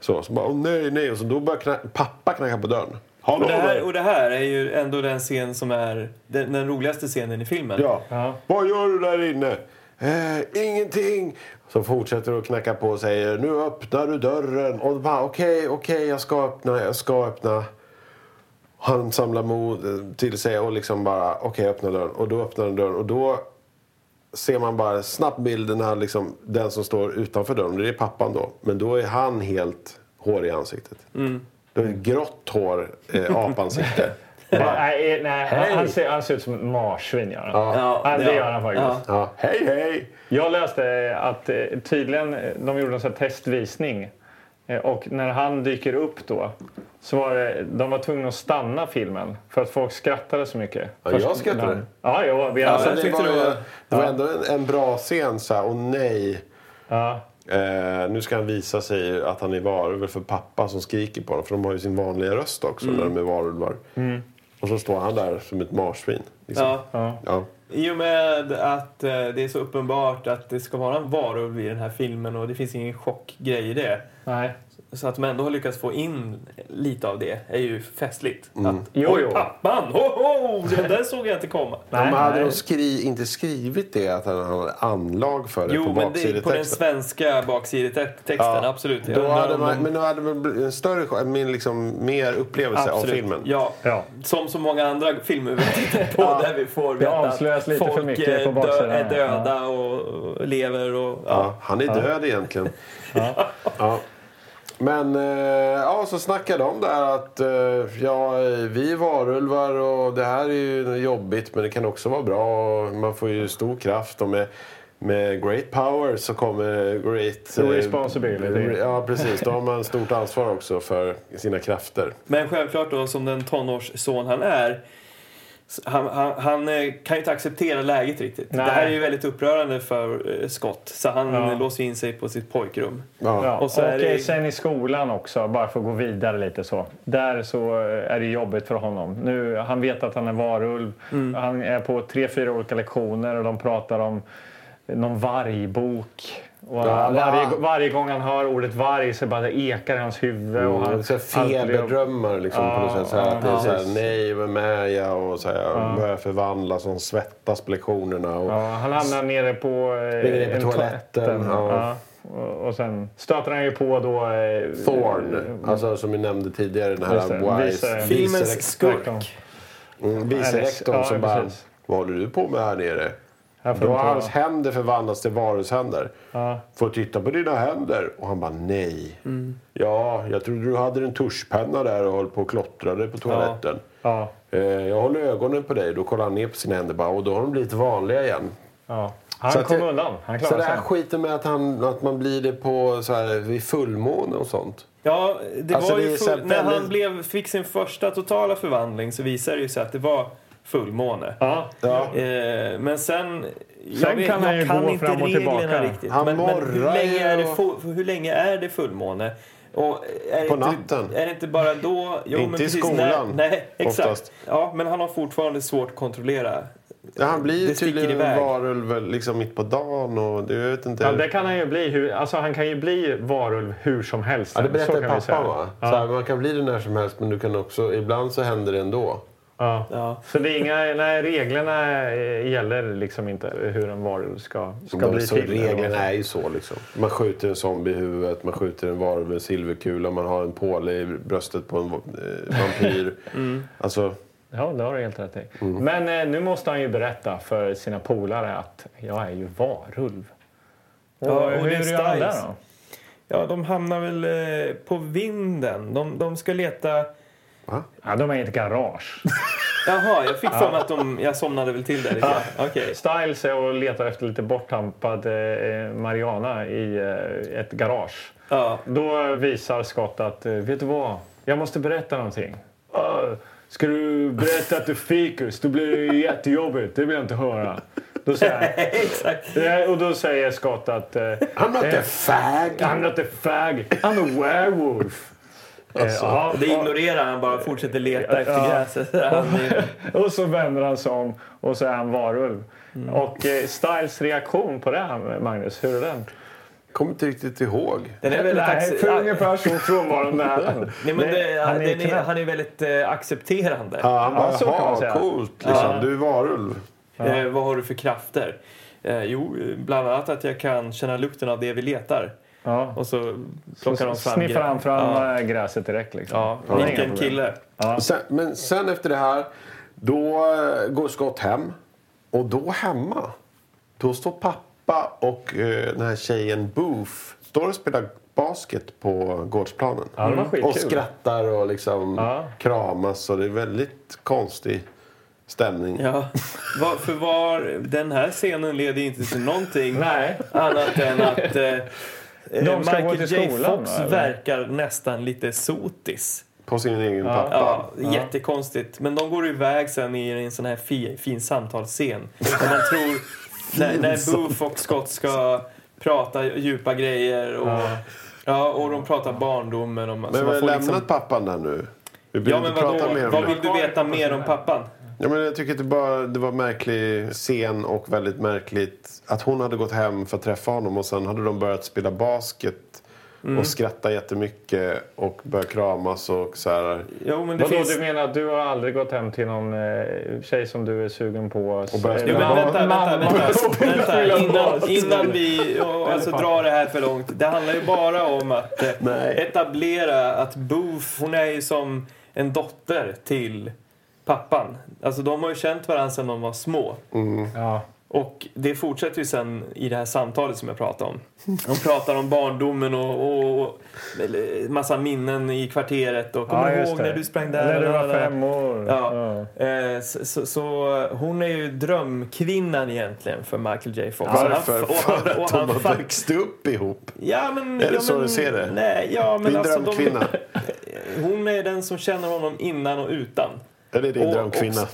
[SPEAKER 3] Så, så bara, åh nej, nej. Och så då börjar kna- pappa knacka på dörren. Hallå
[SPEAKER 1] Och det, här, och det här är ju ändå den scen som är den, den roligaste scenen i filmen.
[SPEAKER 3] Ja.
[SPEAKER 2] Ja.
[SPEAKER 3] Vad gör du där inne? Eh, ingenting. Så fortsätter att knacka på och säger nu öppnar du dörren. Och bara okej, okej, jag ska öppna, jag ska öppna. Han samlar mod eh, till sig och liksom bara okej, öppna dörren. Och då öppnar han dörren och då ser man bara snabbt bilden när liksom, den som står utanför dörren, det är pappan då. Men då är han helt hårig i ansiktet.
[SPEAKER 1] Mm.
[SPEAKER 3] Det är ett grått hår, eh, apansikte. [laughs]
[SPEAKER 2] Nej, nej han, ser, han ser ut som ett marsvin. Gör han.
[SPEAKER 1] Ja,
[SPEAKER 2] Ja, det gör han faktiskt.
[SPEAKER 3] Ja. Hej, hej!
[SPEAKER 2] Jag läste att eh, tydligen eh, de gjorde en sån här testvisning eh, och när han dyker upp då så var det, de var tvungna att stanna filmen för att folk skrattade så mycket.
[SPEAKER 3] Ja,
[SPEAKER 2] Först-
[SPEAKER 3] jag skrattade.
[SPEAKER 2] Ja, ja, vi
[SPEAKER 3] Alltså, det, var-
[SPEAKER 1] det var
[SPEAKER 3] ändå en, en bra scen. Så här, och nej,
[SPEAKER 2] Ja,
[SPEAKER 3] eh, nu ska han visa sig att han är varulv för pappa som skriker på honom. För de har ju sin vanliga röst också när de är varulvar. Och så står han där som ett marsvin. Liksom.
[SPEAKER 1] Ja.
[SPEAKER 2] ja.
[SPEAKER 3] Ja.
[SPEAKER 1] I och med att eh, det är så uppenbart att det ska vara en varulv i den här filmen och det finns ingen chockgrej i det.
[SPEAKER 2] Nej.
[SPEAKER 1] Så att de ändå har lyckats få in lite av det är ju festligt. Att,
[SPEAKER 2] Jo, jo.
[SPEAKER 1] pappan! Ho, ho! Det där såg jag inte komma.
[SPEAKER 2] Nej,
[SPEAKER 3] Men hade de skri, inte skrivit det, att han hade anlag för det
[SPEAKER 1] Jo,
[SPEAKER 3] på
[SPEAKER 1] men det, på den
[SPEAKER 3] baksidetexten?
[SPEAKER 1] svenska baksidetexten, absolut. Jag
[SPEAKER 3] Då hade man,
[SPEAKER 1] de-
[SPEAKER 3] men då hade man en större, min liksom, mer upplevelse av
[SPEAKER 1] Absolut.
[SPEAKER 3] filmen.
[SPEAKER 1] Ja.
[SPEAKER 2] Ja.
[SPEAKER 1] Som så många andra filmer vi tittar på där vi får veta
[SPEAKER 2] avslöjas lite för
[SPEAKER 1] folk
[SPEAKER 2] mycket på
[SPEAKER 1] eh,
[SPEAKER 2] baksidan,
[SPEAKER 1] är
[SPEAKER 2] ja.
[SPEAKER 1] döda och lever och... Ja.
[SPEAKER 3] Ja, han är död egentligen. Ja. Men eh, ja, så snackade de där att eh, ja, vi är varulvar och det här är ju jobbigt men det kan också vara bra. Man får ju stor kraft och med, med great power så kommer great... eh,
[SPEAKER 2] Responsibility.
[SPEAKER 3] Ja, precis. Då har man stort ansvar också för sina krafter.
[SPEAKER 1] Men självklart då, som den tonårsson han är, han, han, han eh, kan ju inte acceptera läget riktigt.
[SPEAKER 2] Nej.
[SPEAKER 1] Det här är ju väldigt upprörande för eh, Scott. Så han
[SPEAKER 2] Ja.
[SPEAKER 1] låser in sig på sitt pojkrum.
[SPEAKER 3] Ja.
[SPEAKER 1] Och
[SPEAKER 2] och
[SPEAKER 1] så är det-
[SPEAKER 2] sen i skolan också, bara för att gå vidare lite så. Där så är det jobbigt för honom. Nu, han vet att han är varulv.
[SPEAKER 1] Mm.
[SPEAKER 2] Han är på tre, fyra olika lektioner och de pratar om någon vargbok. Och
[SPEAKER 3] Ja,
[SPEAKER 2] varje,
[SPEAKER 3] ja.
[SPEAKER 2] varje gång han hör ordet varg så bara det ekar i hans huvud. Och han,
[SPEAKER 3] Mm, så här
[SPEAKER 2] allt blir-
[SPEAKER 3] feberdrömmar liksom på något
[SPEAKER 2] Ja,
[SPEAKER 3] sätt. Så här,
[SPEAKER 2] ja,
[SPEAKER 3] att det är så här, nej, vem är jag? Och så här, jag börjar förvandlas och svettas på lektionerna. Och,
[SPEAKER 2] Ja, han hamnar nere på, eh,
[SPEAKER 3] Springer ner på
[SPEAKER 2] en
[SPEAKER 3] toaletten,
[SPEAKER 2] toaletten.
[SPEAKER 3] ja.
[SPEAKER 2] Ja. Och, sen stöter han ju på då... Eh,
[SPEAKER 3] Thorn, alltså som vi nämnde tidigare, den här wise,
[SPEAKER 2] vice-
[SPEAKER 1] Filmens skurk.
[SPEAKER 3] mm, vice rektorn
[SPEAKER 2] Ja,
[SPEAKER 3] som bara,
[SPEAKER 2] precis.
[SPEAKER 3] vad håller du på med här nere? Då har hans händer förvandlats till varulvshänder.
[SPEAKER 2] Ja.
[SPEAKER 3] Får titta på dina händer. Och han bara nej. Ja, jag trodde du hade en tuschpenna där och höll på och klottrade på toaletten.
[SPEAKER 2] Ja,
[SPEAKER 3] Eh, jag håller ögonen på dig. Då kollar han ner på sina händer bara, och då har de blivit vanliga igen.
[SPEAKER 2] ja. Han
[SPEAKER 3] Så
[SPEAKER 2] kom
[SPEAKER 3] det-
[SPEAKER 2] undan. Han
[SPEAKER 3] Så det här skiten med att, han, att man blir det på så här, vid fullmåne och sånt.
[SPEAKER 1] Ja, det
[SPEAKER 3] Alltså,
[SPEAKER 1] var
[SPEAKER 3] det
[SPEAKER 1] ju full, när han blev, fick sin första totala förvandling så visade det ju sig att det var fullmåne.
[SPEAKER 2] Ja.
[SPEAKER 3] Ja.
[SPEAKER 1] Eh, men sen...
[SPEAKER 2] Sen kan han ju
[SPEAKER 1] jag kan
[SPEAKER 2] gå
[SPEAKER 1] inte
[SPEAKER 2] fram och tillbaka.
[SPEAKER 1] riktigt.
[SPEAKER 3] Han
[SPEAKER 1] men, men hur, länge det
[SPEAKER 3] och-
[SPEAKER 1] fu- hur länge är det fullmåne? Och är det
[SPEAKER 3] På
[SPEAKER 1] inte,
[SPEAKER 3] natten.
[SPEAKER 1] Är det inte bara då... Jo,
[SPEAKER 3] Inte
[SPEAKER 1] men
[SPEAKER 3] i
[SPEAKER 1] precis,
[SPEAKER 3] skolan,
[SPEAKER 1] Nej, nej exakt.
[SPEAKER 3] oftast.
[SPEAKER 1] Ja, men han har fortfarande svårt att kontrollera.
[SPEAKER 3] Ja, han blir ju
[SPEAKER 1] Det
[SPEAKER 3] tydligen varulv liksom mitt på dagen och det, jag vet inte.
[SPEAKER 2] Ja, det kan han ju bli. Hur, alltså han kan ju bli varulv hur som helst.
[SPEAKER 3] Ja, det berättade
[SPEAKER 2] säga.
[SPEAKER 3] va?
[SPEAKER 2] Ja.
[SPEAKER 3] Så här, man kan bli det när som helst men du kan också, ibland så händer det ändå.
[SPEAKER 2] Ja.
[SPEAKER 1] Ja.
[SPEAKER 2] Så det är inga, nej, reglerna gäller liksom inte hur en varulv ska, ska
[SPEAKER 3] De,
[SPEAKER 2] bli
[SPEAKER 3] så
[SPEAKER 2] till.
[SPEAKER 3] reglerna är ju så liksom. Man skjuter en zombie i huvudet, man skjuter en varulv med en silverkula, man har en påle i bröstet på en eh, vampyr. [laughs] Alltså,
[SPEAKER 2] Ja, det har du helt rätt i.
[SPEAKER 3] Mm.
[SPEAKER 2] Men eh, nu måste han ju berätta för sina polare att jag är ju varulv. Och,
[SPEAKER 1] Ja, och
[SPEAKER 2] hur gör han
[SPEAKER 1] Styles.
[SPEAKER 2] då?
[SPEAKER 1] Ja, de hamnar väl eh, på vinden. De, de ska leta...
[SPEAKER 2] Ja, de är i ett garage. [laughs]
[SPEAKER 1] Jaha, jag fick för mig att de... Jag somnade väl till där lite grann. Okej.
[SPEAKER 2] Styles är och letar efter lite borttampad eh, Mariana i eh, ett garage.
[SPEAKER 1] Ja.
[SPEAKER 2] Då visar Scott att, eh, vet du vad? Jag måste berätta någonting. "Ah, ska du berätta att du är fikus? Då blir det jättejobbigt. Det vill jag inte höra. Då säger han, [laughs]
[SPEAKER 1] Exakt.
[SPEAKER 2] Eh, och då säger Scott att... Eh,
[SPEAKER 3] I'm not a fag!
[SPEAKER 2] I'm not a fag, I'm a werewolf. Eh, ja,
[SPEAKER 1] Det ignorerar han bara fortsätter leta efter [laughs]
[SPEAKER 2] Ja.
[SPEAKER 1] gräset.
[SPEAKER 2] Och så vänder han sig om och så är han varulv. Och eh, Styles reaktion på det, här, Magnus, hur är den?
[SPEAKER 3] Kommer inte riktigt ihåg.
[SPEAKER 1] Den är väldigt
[SPEAKER 2] Nej, för
[SPEAKER 1] ja,
[SPEAKER 2] ungefär så frånvarande är den.
[SPEAKER 1] Nej, men det,
[SPEAKER 2] han är
[SPEAKER 1] den är, han är väldigt eh, accepterande.
[SPEAKER 3] Ja, han bara,
[SPEAKER 2] så kan man
[SPEAKER 3] jaha,
[SPEAKER 2] säga.
[SPEAKER 3] coolt liksom. Du är varulv.
[SPEAKER 1] Eh, vad har du för krafter? Eh, jo, bland annat att jag kan känna lukten av det vi letar.
[SPEAKER 2] Ja.
[SPEAKER 1] Och så plockar de fram
[SPEAKER 2] Sniffar han fram
[SPEAKER 1] Ja,
[SPEAKER 2] eh, gräset direkt. Liksom.
[SPEAKER 1] ja.
[SPEAKER 2] Inga
[SPEAKER 1] vilken kille.
[SPEAKER 3] Och Sen, men sen efter det här, då eh, går Scott hem. Och då hemma, då står pappa och eh, den här tjejen Boof står och spelar basket på gårdsplanen.
[SPEAKER 2] Ja, det var skitkul.
[SPEAKER 3] och skrattar och liksom
[SPEAKER 2] Ja.
[SPEAKER 3] kramas. Och det är väldigt konstig stämning.
[SPEAKER 1] Ja, var, för var, den här scenen leder inte till någonting
[SPEAKER 2] Nej.
[SPEAKER 1] annat än att eh,
[SPEAKER 2] De ska gå
[SPEAKER 1] Michael
[SPEAKER 2] till
[SPEAKER 1] J.
[SPEAKER 2] skolan,
[SPEAKER 1] Fox
[SPEAKER 2] eller?
[SPEAKER 1] verkar nästan lite sotis.
[SPEAKER 3] På sin egen pappa.
[SPEAKER 1] Ja, jättekonstigt. Men de går iväg sen i en sån här fi, fin samtalsscen. Där man tror, [laughs] när, när Boof och Scott ska prata djupa grejer och, ja. och de pratar barndomen. Och,
[SPEAKER 3] Men vi har lämnat
[SPEAKER 1] liksom,
[SPEAKER 3] pappan där nu. Vi
[SPEAKER 1] Ja, men vadå?
[SPEAKER 3] mer om
[SPEAKER 1] Vad vill du veta mer om pappan?
[SPEAKER 3] Ja, men jag tycker att det, bara, det var en märklig scen och väldigt märkligt att hon hade gått hem för att träffa honom och sen hade de börjat spela basket
[SPEAKER 1] Mm.
[SPEAKER 3] och skratta jättemycket och börjat kramas och så här.
[SPEAKER 1] Jo, men det
[SPEAKER 2] Vadå,
[SPEAKER 1] finns...
[SPEAKER 2] du menar att du har aldrig gått hem till någon eh, tjej som du är sugen på?
[SPEAKER 3] Och börjat spela
[SPEAKER 1] men
[SPEAKER 3] bas-
[SPEAKER 1] vänta, vänta, vänta, vänta. [laughs] Innan, innan vi och, alltså, drar det här för långt. Det handlar ju bara om att eh, etablera att Boof, hon är ju som en dotter till pappan. Alltså de har ju känt varandra sedan de var små.
[SPEAKER 2] Ja.
[SPEAKER 1] Och det fortsätter ju sen i det här samtalet som jag pratade om. De pratar om barndomen och, och, och massa minnen i kvarteret. Och kommer
[SPEAKER 2] Ja,
[SPEAKER 1] du ihåg
[SPEAKER 2] det.
[SPEAKER 1] när du sprang där?
[SPEAKER 2] När du var fem år.
[SPEAKER 1] Ja. Eh, så, så, så hon är ju drömkvinnan egentligen för Michael J Fox.
[SPEAKER 3] Varför?
[SPEAKER 1] Och han,
[SPEAKER 3] För
[SPEAKER 1] och
[SPEAKER 3] att
[SPEAKER 1] han,
[SPEAKER 3] de har växt upp ihop.
[SPEAKER 1] ja, men,
[SPEAKER 3] Är det
[SPEAKER 1] ja,
[SPEAKER 3] så
[SPEAKER 1] men,
[SPEAKER 3] du ser det?
[SPEAKER 1] Nej, ja, men
[SPEAKER 3] Din
[SPEAKER 1] alltså,
[SPEAKER 3] drömkvinna.
[SPEAKER 1] De, [laughs] hon är den som känner honom innan och utan.
[SPEAKER 3] Är det din
[SPEAKER 1] Och-
[SPEAKER 3] drömkvinna?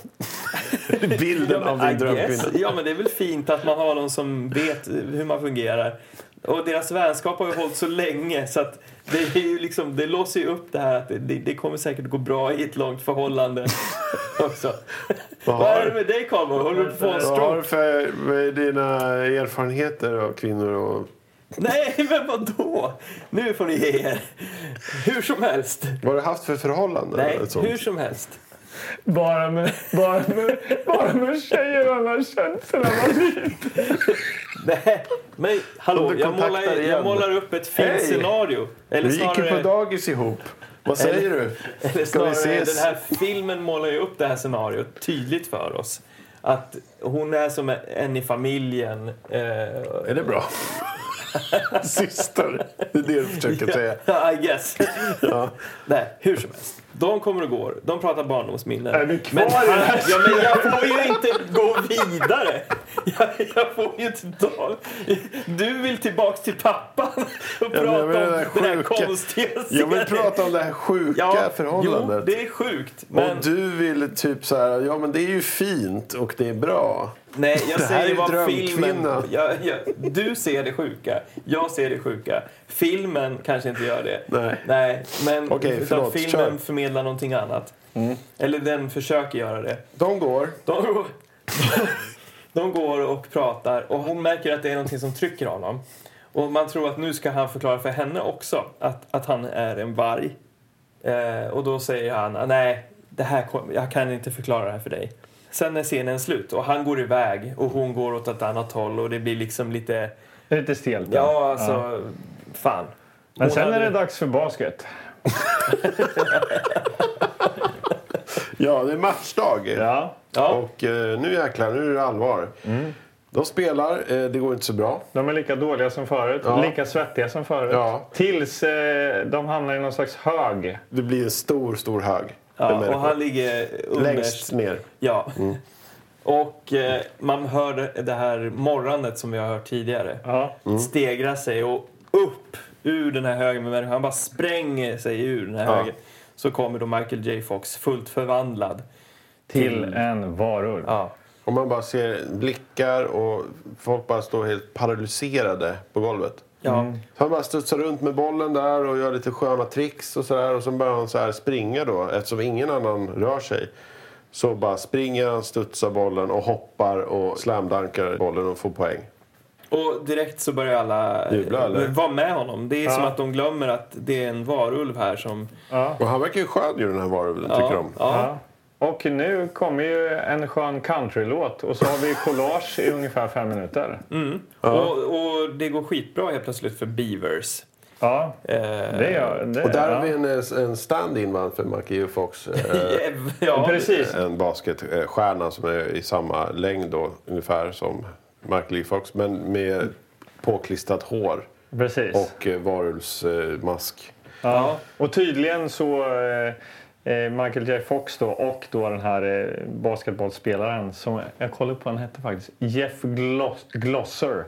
[SPEAKER 3] [laughs] Bilden
[SPEAKER 1] Ja,
[SPEAKER 3] av din drömkvinna.
[SPEAKER 1] Ja, men det är väl fint att man har någon som vet hur man fungerar. Och deras vänskap har ju hållit så länge så att det, är ju liksom, det låser ju upp det här att det, det kommer säkert gå bra i ett långt förhållande [laughs] också.
[SPEAKER 3] Vad
[SPEAKER 1] Vad är det med dig Karlborg? Håller du på att
[SPEAKER 3] Vad har du för är dina erfarenheter av kvinnor? Och,
[SPEAKER 1] Nej, men vadå? Nu får ni ge er. Hur som helst.
[SPEAKER 3] vad har du haft för förhållanden?
[SPEAKER 1] Nej, hur som helst.
[SPEAKER 2] Bara, med, bara, med, bara med tjejer känt sedan han var liten.
[SPEAKER 1] Nej, men hallå, jag målar, jag målar upp ett fint
[SPEAKER 3] Hej.
[SPEAKER 1] scenario. Eller
[SPEAKER 3] Vi gick ju
[SPEAKER 1] snarare,
[SPEAKER 3] på dagis ihop. Vad säger du?
[SPEAKER 1] eller
[SPEAKER 3] Ska vi
[SPEAKER 1] snarare
[SPEAKER 3] ses?
[SPEAKER 1] den här filmen målar ju upp det här scenariot tydligt för oss. Att hon är som en i familjen. Eh,
[SPEAKER 3] Är det bra? [laughs] Syster. Det är det du försöker säga.
[SPEAKER 1] Ja, I guess. Nej, hur som helst. De kommer och går. De pratar barndomsminnen.
[SPEAKER 2] Är vi kvar
[SPEAKER 1] men,
[SPEAKER 2] det här?
[SPEAKER 1] ja, men jag får ju inte gå vidare. Jag, jag får ju inte ta... Du vill tillbaks till pappan och prata
[SPEAKER 3] jag
[SPEAKER 1] om
[SPEAKER 3] menar
[SPEAKER 1] den
[SPEAKER 3] det
[SPEAKER 1] här
[SPEAKER 3] sjuka.
[SPEAKER 1] konstiga
[SPEAKER 3] Jag vill prata om det här sjuka
[SPEAKER 1] Ja,
[SPEAKER 3] förhållandet.
[SPEAKER 1] Jo, det är sjukt. Men
[SPEAKER 3] Och du vill typ så här, ja men det är ju fint och det är bra.
[SPEAKER 1] Nej, jag säger vad filmen... Jag, jag, du ser det sjuka, jag ser det sjuka. Filmen kanske inte gör det.
[SPEAKER 3] Nej.
[SPEAKER 1] Nej, men
[SPEAKER 3] Okej, förlåt,
[SPEAKER 1] filmen
[SPEAKER 3] kör. Mm.
[SPEAKER 1] förmedlar någonting annat. Eller den försöker göra det.
[SPEAKER 3] De går.
[SPEAKER 1] De, går- [laughs] de går och pratar och hon märker att det är någonting som trycker honom. Och man tror att nu ska han förklara för henne också att, att han är en varg. Eh, och då säger han, nej, det här, jag kan inte förklara det här för dig. Sen är scenen slut och han går iväg och hon går åt ett annat håll och det blir liksom lite,
[SPEAKER 2] Lite stelt.
[SPEAKER 1] ja alltså, fan.
[SPEAKER 2] Men
[SPEAKER 1] Hon
[SPEAKER 2] sen är
[SPEAKER 1] hade-
[SPEAKER 2] det dags för basket. [laughs]
[SPEAKER 3] Ja, det är matchdag.
[SPEAKER 2] Ja.
[SPEAKER 1] Ja.
[SPEAKER 3] Och eh, nu jäklar, nu är det allvar. De spelar, eh, det går inte så bra.
[SPEAKER 2] De är lika dåliga som förut,
[SPEAKER 3] Ja.
[SPEAKER 2] lika svettiga som förut.
[SPEAKER 3] Ja.
[SPEAKER 2] Tills eh, de hamnar i någon slags hög.
[SPEAKER 3] Det blir en stor, stor hög.
[SPEAKER 1] Ja, och han ligger underst.
[SPEAKER 3] Längst ner.
[SPEAKER 1] Ja. Och eh, man hör det- här morrandet som vi har hört tidigare.
[SPEAKER 2] Ja.
[SPEAKER 1] Stegra sig och upp ur den här högen med människor. Han bara spränger sig ur den här
[SPEAKER 3] Ja.
[SPEAKER 1] högen. Så kommer då Michael J Fox fullt förvandlad.
[SPEAKER 2] Till en varulv.
[SPEAKER 1] Ja.
[SPEAKER 3] Och man bara ser blickar och folk bara står helt paralyserade på golvet.
[SPEAKER 1] Ja.
[SPEAKER 3] Så han bara studsar runt med bollen där och gör lite sköna tricks och sådär. Och så börjar han så här springa då. Eftersom ingen annan rör sig. Så bara springer han, studsar bollen och hoppar och slamdankar bollen och får poäng.
[SPEAKER 1] Och direkt så börjar alla
[SPEAKER 3] Jubla,
[SPEAKER 1] vara med honom. Det är som
[SPEAKER 2] Ja.
[SPEAKER 1] att de glömmer att det är en varulv här som...
[SPEAKER 2] Ja.
[SPEAKER 3] Och han verkar ju skön ju den här varulven
[SPEAKER 1] Ja,
[SPEAKER 3] tycker de.
[SPEAKER 1] Ja.
[SPEAKER 2] Ja. Och nu kommer ju en skön countrylåt och så har vi collage i ungefär fem minuter.
[SPEAKER 1] Och, och det går skitbra helt plötsligt för Beavers.
[SPEAKER 2] Ja,
[SPEAKER 1] Eh,
[SPEAKER 2] det gör det.
[SPEAKER 3] Och där
[SPEAKER 2] ja.
[SPEAKER 3] har vi en, en stand-in va, för Michael Fox. Eh, [laughs]
[SPEAKER 1] ja,
[SPEAKER 2] Precis.
[SPEAKER 3] en basketstjärna som är i samma längd då, ungefär som Michael Lee Fox. Men med påklistrat hår
[SPEAKER 2] Precis.
[SPEAKER 3] och eh, varulvsmask.
[SPEAKER 2] Ja. Och tydligen så eh, Michael J Fox då och då den här eh, basketbollspelaren som jag kollade på vad han hette faktiskt. Jeff Gloss, Glosser.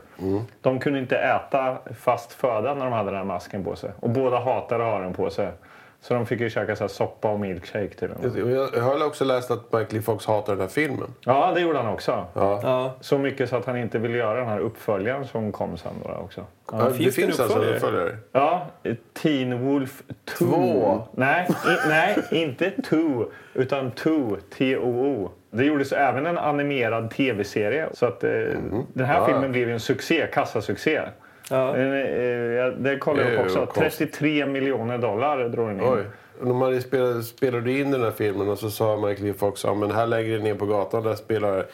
[SPEAKER 2] De kunde inte äta fast föda när de hade den här masken på sig. Och båda hatade att ha den på sig. Så de fick ju käka så här soppa och milkshake till.
[SPEAKER 3] Och Jag jag har också läst att Michael J. Fox hatar den här filmen.
[SPEAKER 2] Ja, det gjorde han också.
[SPEAKER 3] Ja.
[SPEAKER 1] Ja.
[SPEAKER 2] Så mycket så att han inte ville göra den här uppföljaren som kom sen då också.
[SPEAKER 3] Ja, det
[SPEAKER 1] finns det en
[SPEAKER 3] finns alltså en
[SPEAKER 1] uppföljare?
[SPEAKER 2] Ja, Teen Wolf 2.
[SPEAKER 3] Två.
[SPEAKER 2] Nej, i, nej, inte 2 utan 2, T-O-O. Det gjordes även en animerad tv-serie. Så att eh, den här
[SPEAKER 3] Ja.
[SPEAKER 2] filmen blev ju en succé, kassasuccé.
[SPEAKER 1] Ja.
[SPEAKER 2] Eh, eh, ja, det kollade jag upp också.
[SPEAKER 3] konstigt.
[SPEAKER 2] 33 miljoner dollar drog den in.
[SPEAKER 3] Oj. Och När man spelade, spelade in den här filmen och så sa Michael. Fox ja, men här lägger ner på gatan där spelar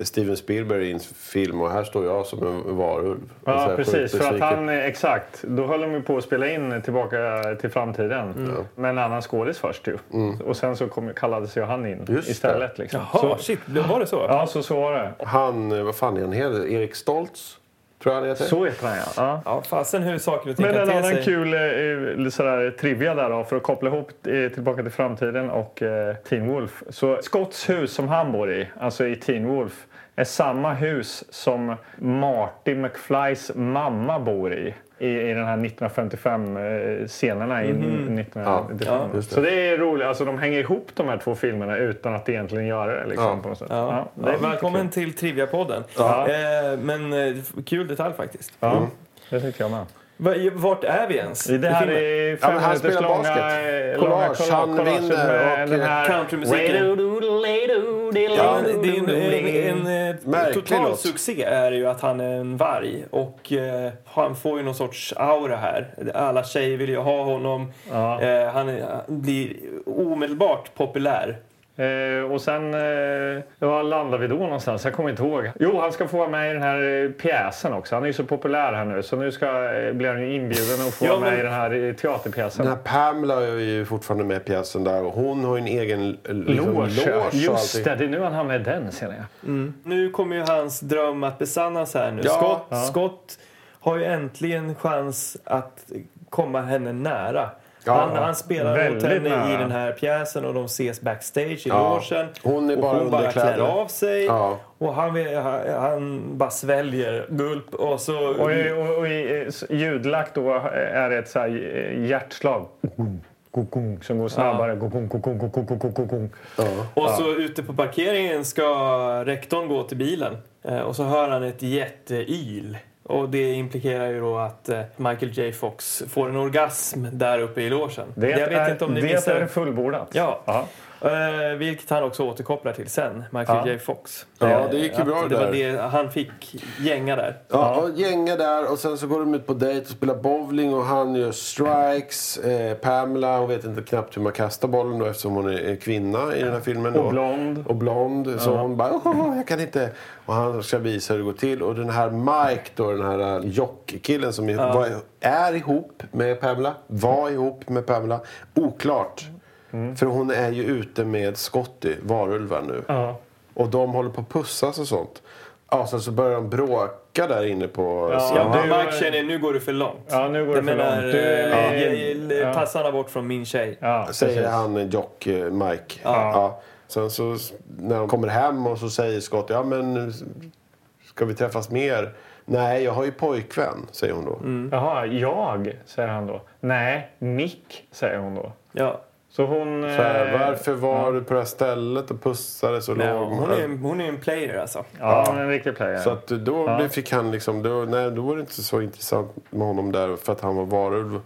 [SPEAKER 3] Steven Spielberg in film och här står jag som en varulv.
[SPEAKER 2] Ja,
[SPEAKER 3] här
[SPEAKER 2] precis. För att han, eh, exakt. Då höll de ju på att spela in Tillbaka till framtiden.
[SPEAKER 3] Mm.
[SPEAKER 2] Med en annan skådis först ju. Och sen så kom, kallades ju han in
[SPEAKER 3] Just det.
[SPEAKER 2] istället. Liksom.
[SPEAKER 1] Jaha,
[SPEAKER 2] Så,
[SPEAKER 1] shit. Var det så?
[SPEAKER 2] ja, så, så var det.
[SPEAKER 3] Han, vad fan är han heter? Erik Stoltz? Tror jag han heter.
[SPEAKER 2] Så heter han ja. ja.
[SPEAKER 1] Ja, fasen hur saker och ting
[SPEAKER 2] Men
[SPEAKER 1] kan
[SPEAKER 2] en annan
[SPEAKER 1] sig.
[SPEAKER 2] kul eh, sådär, trivia där då, för att koppla ihop eh, Tillbaka till framtiden och eh, Teen Wolf. Så Scotts hus som han bor i, alltså i Teen Wolf, är samma hus som Marty McFlys mamma bor i. I, i den här 1955-scenerna i 1995.
[SPEAKER 1] Ja,
[SPEAKER 3] just det.
[SPEAKER 2] Så det är roligt. Alltså, de hänger ihop de här två filmerna utan att egentligen göra det. Liksom,
[SPEAKER 3] Ja.
[SPEAKER 2] på något sätt.
[SPEAKER 1] Ja. Ja, välkommen
[SPEAKER 2] kul.
[SPEAKER 1] till Trivia-podden.
[SPEAKER 2] Ja.
[SPEAKER 1] Eh, men eh, kul detalj faktiskt.
[SPEAKER 2] Ja, det tycker jag med.
[SPEAKER 1] Va- Vart är vi ens?
[SPEAKER 2] Det här är
[SPEAKER 3] Ja,
[SPEAKER 2] fem
[SPEAKER 3] han spelar
[SPEAKER 2] långa,
[SPEAKER 3] basket.
[SPEAKER 2] långa
[SPEAKER 3] Collage. Han vinner
[SPEAKER 2] med
[SPEAKER 3] och,
[SPEAKER 2] den
[SPEAKER 3] eh,
[SPEAKER 2] här
[SPEAKER 1] countrymusiken. Ja, det är en, en, en, eh,
[SPEAKER 3] Märklig
[SPEAKER 1] total
[SPEAKER 3] låt.
[SPEAKER 1] succé är ju att han är en varg. Och eh, han får ju någon sorts aura här. Alla tjejer vill ju ha honom.
[SPEAKER 2] Ja.
[SPEAKER 1] Eh, han är, han blir omedelbart populär.
[SPEAKER 2] Eh, och sen, eh, var landar vi då någonstans? Jag kommer inte ihåg. Jo, han ska få vara med i den här eh, pjäsen också. Han är ju så populär här nu så nu ska, eh, blir han ju inbjuden att få [laughs]
[SPEAKER 1] Ja,
[SPEAKER 2] vara med
[SPEAKER 1] men-
[SPEAKER 2] i den här eh, teaterpjäsen.
[SPEAKER 3] Den här Pamela är ju fortfarande med i pjäsen där och hon har ju en egen liksom,
[SPEAKER 2] Loge. Just det, det är nu han hamnar i den ser jag.
[SPEAKER 1] Nu kommer ju hans dröm att besannas här nu.
[SPEAKER 3] Ja.
[SPEAKER 1] Scott,
[SPEAKER 2] Ja.
[SPEAKER 1] Scott har ju äntligen chans att komma henne nära.
[SPEAKER 3] Ja,
[SPEAKER 1] han, han spelar mot henne
[SPEAKER 2] nära.
[SPEAKER 1] i den här pjäsen och de ses backstage i
[SPEAKER 3] Ja.
[SPEAKER 1] logen.
[SPEAKER 3] Hon är
[SPEAKER 1] och
[SPEAKER 3] bara
[SPEAKER 1] hon bara klär av sig.
[SPEAKER 3] Ja.
[SPEAKER 1] Och han, han, bara sväljer gulp och så...
[SPEAKER 2] Och, i- och, och i ljudlagt då är det ett så här eh, hjärtslag. Gong, Som går snabbare. Gong, gong, gong, gong, gong, gong, gong, gong.
[SPEAKER 1] Och så ute på parkeringen ska rektorn gå till bilen. Eh, och så hör han ett jätteyl. Och det implikerar ju då att eh, Michael J Fox får en orgasm där uppe i logen.
[SPEAKER 2] Det,
[SPEAKER 1] Jag vet
[SPEAKER 2] är,
[SPEAKER 1] inte om ni
[SPEAKER 2] det
[SPEAKER 1] missar
[SPEAKER 2] är fullbordat.
[SPEAKER 1] Ja.
[SPEAKER 2] Ja.
[SPEAKER 1] Eh, vilket han också återkopplar till sen, Michael
[SPEAKER 2] Ja.
[SPEAKER 1] J Fox.
[SPEAKER 3] Ja,
[SPEAKER 1] Eh,
[SPEAKER 3] det gick ju
[SPEAKER 1] att
[SPEAKER 3] bra
[SPEAKER 1] det
[SPEAKER 3] det
[SPEAKER 1] var
[SPEAKER 3] där.
[SPEAKER 1] det Han fick gänga där.
[SPEAKER 3] Ja, och gänga där och sen så går de ut på dejt och spelar bowling och han gör strikes. Eh, Pamela, hon vet inte knappt hur man kastar bollen då eftersom hon är är kvinna i den här filmen.
[SPEAKER 2] Och
[SPEAKER 3] då.
[SPEAKER 2] blond.
[SPEAKER 3] Och blond. Så hon bara, "Åh, jag kan inte. Och han ska visa hur det går till. Och den här Mike då, den här uh, jockkillen som var, är ihop med Pamela. Var ihop med Pamela. Oklart. För hon är ju ute med Scotty, varulvar nu.
[SPEAKER 2] Ja.
[SPEAKER 3] Och de håller på att pussas och sånt. Ja, sen så börjar de bråka där inne på
[SPEAKER 2] Ja.
[SPEAKER 1] Ja,
[SPEAKER 2] du-
[SPEAKER 1] Mike känner nu går det för långt.
[SPEAKER 2] Ja, nu går det
[SPEAKER 1] jag
[SPEAKER 2] för
[SPEAKER 1] menar,
[SPEAKER 2] långt. Du är
[SPEAKER 1] eh, jag-
[SPEAKER 2] ja.
[SPEAKER 1] passa henne bort från min tjej.
[SPEAKER 2] Ja,
[SPEAKER 3] Säger
[SPEAKER 2] precis.
[SPEAKER 3] han eh, Jock eh, Mike. Ja. Sen så när de kommer hem och så säger Scott, ja men ska vi träffas mer? Nej, jag har ju pojkvän, säger hon då.
[SPEAKER 2] Jaha, jag, säger han då. Nej, Nick, säger hon då.
[SPEAKER 1] Ja.
[SPEAKER 2] Så hon...
[SPEAKER 3] Så här,
[SPEAKER 2] eh,
[SPEAKER 3] varför var du på det här stället och pussades och
[SPEAKER 1] Nej,
[SPEAKER 3] låg?
[SPEAKER 1] hon, är, hon är en player alltså.
[SPEAKER 2] Ja, hon är en riktig player.
[SPEAKER 3] Så att då
[SPEAKER 2] Ja.
[SPEAKER 3] blev- fick han liksom, då, nej, då var det inte så intressant med honom där för att han var varulv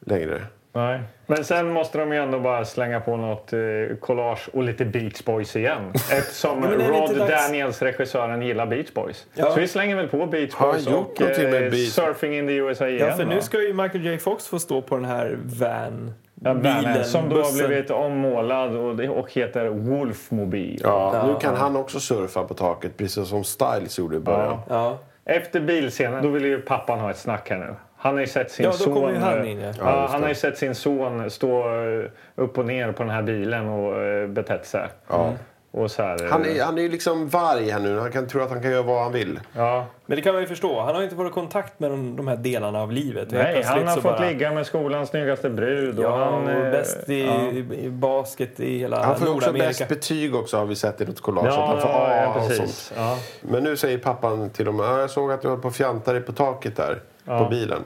[SPEAKER 3] längre.
[SPEAKER 2] Nej. Men sen måste de ju ändå bara slänga på något eh, collage och lite Beach Boys igen. [laughs] Eftersom Rod Daniels, regissören, gillar Beach Boys.
[SPEAKER 1] Ja.
[SPEAKER 2] Så vi slänger väl på Beach Boys
[SPEAKER 3] gjort
[SPEAKER 2] och eh,
[SPEAKER 3] Beach?
[SPEAKER 2] Surfing in the USA igen.
[SPEAKER 1] Ja, för
[SPEAKER 2] va?
[SPEAKER 1] nu ska ju Michael J Fox få stå på den här van...
[SPEAKER 2] Ja,
[SPEAKER 1] bilen,
[SPEAKER 2] som då har blivit ommålad och, och heter Wolfmobil.
[SPEAKER 3] Ja, nu kan han också surfa på taket precis som Styles gjorde i början.
[SPEAKER 1] Ja.
[SPEAKER 2] Efter bilscenen, då vill ju pappan ha ett snack här nu. Han har ju sett sin
[SPEAKER 1] Ja, då
[SPEAKER 2] son...
[SPEAKER 1] han
[SPEAKER 2] eh,
[SPEAKER 1] in, ja.
[SPEAKER 2] Ja,
[SPEAKER 3] Ja,
[SPEAKER 2] han har ju sett sin son stå eh, upp och ner på den här bilen och eh, betett sig.
[SPEAKER 3] Ja.
[SPEAKER 2] Och så här,
[SPEAKER 3] Han är, han är ju liksom varg här nu. Han kan tro att han kan göra vad han vill.
[SPEAKER 2] ja.
[SPEAKER 1] Men det kan man ju förstå. Han har inte varit i kontakt med de, de här delarna av livet.
[SPEAKER 2] Nej, han har fått
[SPEAKER 1] bara-
[SPEAKER 2] ligga med skolans snyggaste brud. Och
[SPEAKER 1] Ja,
[SPEAKER 2] han,
[SPEAKER 1] och
[SPEAKER 2] eh,
[SPEAKER 1] bäst i,
[SPEAKER 2] ja.
[SPEAKER 1] i basket i hela
[SPEAKER 3] Han får också bäst betyg också har vi sett i något collage.
[SPEAKER 2] Ja,
[SPEAKER 3] att han får
[SPEAKER 2] ja,
[SPEAKER 3] A
[SPEAKER 2] ja,
[SPEAKER 3] och sånt.
[SPEAKER 2] Ja.
[SPEAKER 3] Men nu säger pappan till dem, "Ja, jag såg att du höll på fjantade på taket där. På bilen.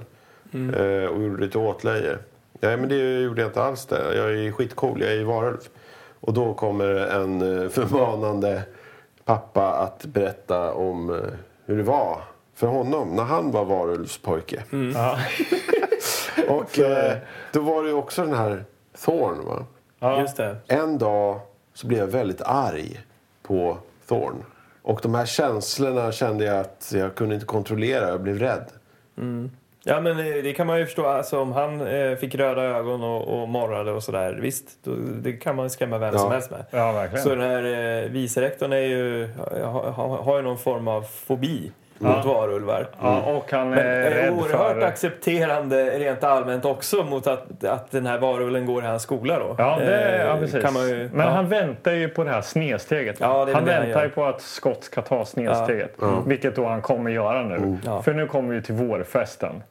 [SPEAKER 3] Eh, och gjorde lite åtlöje. Nej men det gjorde jag inte alls det. Jag är skitcool, jag är varulv. Och då kommer en eh, förmanande pappa att berätta om eh, hur det var för honom när han var varulvspojke.
[SPEAKER 2] Ja. [laughs]
[SPEAKER 3] Och eh, då var det ju också den här Thorn va?
[SPEAKER 2] Ja.
[SPEAKER 1] Just det.
[SPEAKER 3] En dag så blev jag väldigt arg på Thorn. Och de här känslorna kände jag att jag kunde inte kontrollera. Jag blev rädd.
[SPEAKER 1] Ja, men eh, det kan man ju förstå. Alltså, om han eh, fick röda ögon och, och morrade och sådär, visst, då, det kan man skrämma vem
[SPEAKER 3] Ja.
[SPEAKER 1] som helst med.
[SPEAKER 2] Ja, verkligen.
[SPEAKER 1] Så den här eh, vicerektorn är ju, har, har, har ju någon form av fobi mot varulvar.
[SPEAKER 2] Ja, och han
[SPEAKER 1] Men
[SPEAKER 2] är
[SPEAKER 1] är
[SPEAKER 2] rädd
[SPEAKER 1] oerhört
[SPEAKER 2] för...
[SPEAKER 1] accepterande rent allmänt också mot att, att den här varulven går i hans skola då.
[SPEAKER 2] Ja, det, ja,
[SPEAKER 1] Eh,
[SPEAKER 2] precis.
[SPEAKER 1] Kan man ju,
[SPEAKER 2] Men
[SPEAKER 1] ja.
[SPEAKER 2] han väntar ju på det här snedsteget.
[SPEAKER 1] Ja, det
[SPEAKER 2] han
[SPEAKER 1] det
[SPEAKER 2] väntar ju på att Scott ska ta snedsteget. Vilket då han kommer göra nu.
[SPEAKER 1] Ja.
[SPEAKER 2] För nu kommer vi till vårfesten.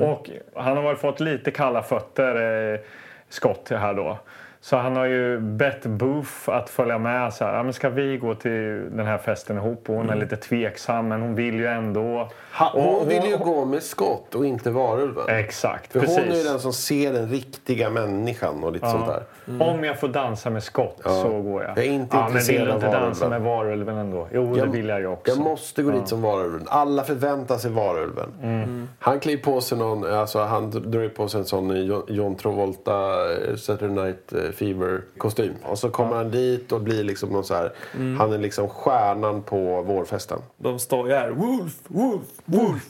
[SPEAKER 2] Och han har väl fått lite kalla fötter, eh, Scott här då. Så han har ju bett Booth att följa med. Så här, ja, men ska vi gå till den här festen ihop? Och hon är lite tveksam, men hon vill ju ändå.
[SPEAKER 3] Ha, hon
[SPEAKER 2] Och-
[SPEAKER 3] vill ju gå med skott och inte varulven.
[SPEAKER 2] Exakt,
[SPEAKER 3] För
[SPEAKER 2] precis.
[SPEAKER 3] hon är ju den som ser den riktiga människan och lite sånt där.
[SPEAKER 2] Om jag får dansa med Scott så går jag.
[SPEAKER 3] Jag är inte
[SPEAKER 2] ja, men
[SPEAKER 3] intresserad
[SPEAKER 2] vill du
[SPEAKER 3] av
[SPEAKER 2] inte dansa med varulven ändå? Jo, det vill jag ju också.
[SPEAKER 3] Jag måste gå dit som varulven. Alla förväntar sig varulven.
[SPEAKER 2] Mm.
[SPEAKER 3] Han klär på sig någon, alltså han drar på sig en sån Jo- John Travolta eh, Saturday Night eh, Fever kostym. Och så kommer han dit och blir liksom någon så här,
[SPEAKER 2] Mm.
[SPEAKER 3] han är liksom stjärnan på vårfesten.
[SPEAKER 1] De står ju här, Wolf, Wolf, Wolf,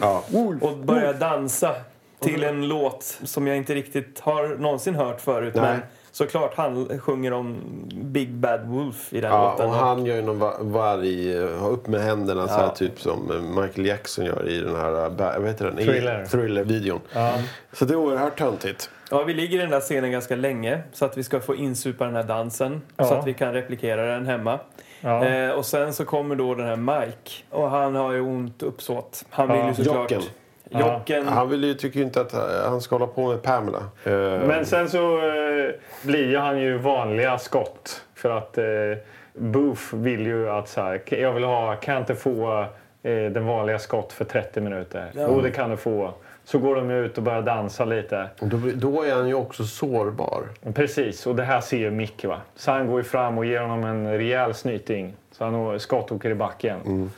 [SPEAKER 3] Ja.
[SPEAKER 1] och börjar dansa till en låt som jag inte riktigt har någonsin hört förut.
[SPEAKER 3] Nej.
[SPEAKER 1] Men såklart han sjunger om Big Bad Wolf i den
[SPEAKER 3] Ja,
[SPEAKER 1] låten.
[SPEAKER 3] och han gör ju någon va- varg, eh, har upp med händerna så här typ som eh, Michael Jackson gör i den här, eh, ba- vad heter den? I
[SPEAKER 2] Thriller.
[SPEAKER 3] Thriller-videon. Så det är oerhört töntigt.
[SPEAKER 1] Ja, vi ligger i den där scenen ganska länge så att vi ska få insupa den här dansen
[SPEAKER 2] Ja.
[SPEAKER 1] så att vi kan replikera den hemma.
[SPEAKER 2] Ja.
[SPEAKER 1] Eh, och sen så kommer då den här Mike och han har ju ont uppsåt. Han vill
[SPEAKER 2] Ja.
[SPEAKER 1] ju såklart...
[SPEAKER 3] Jocken.
[SPEAKER 1] Jocken.
[SPEAKER 3] Han vill ju, tycker ju inte att eh, han ska hålla på med Pamela. Eh,
[SPEAKER 2] Men sen så eh, blir han ju vanliga Scott. För att eh, Booth vill ju att så här, "K- jag vill ha, kan jag inte få eh, den vanliga Scott för 30 minuter? Jo, det kan du få. Så går de ut och börjar dansa lite.
[SPEAKER 3] Och då, då är han ju också sårbar.
[SPEAKER 2] Precis, och det här ser ju Mick. Va? Så han går ju fram och ger honom en rejäl snyting. Så han Scott åker i backen.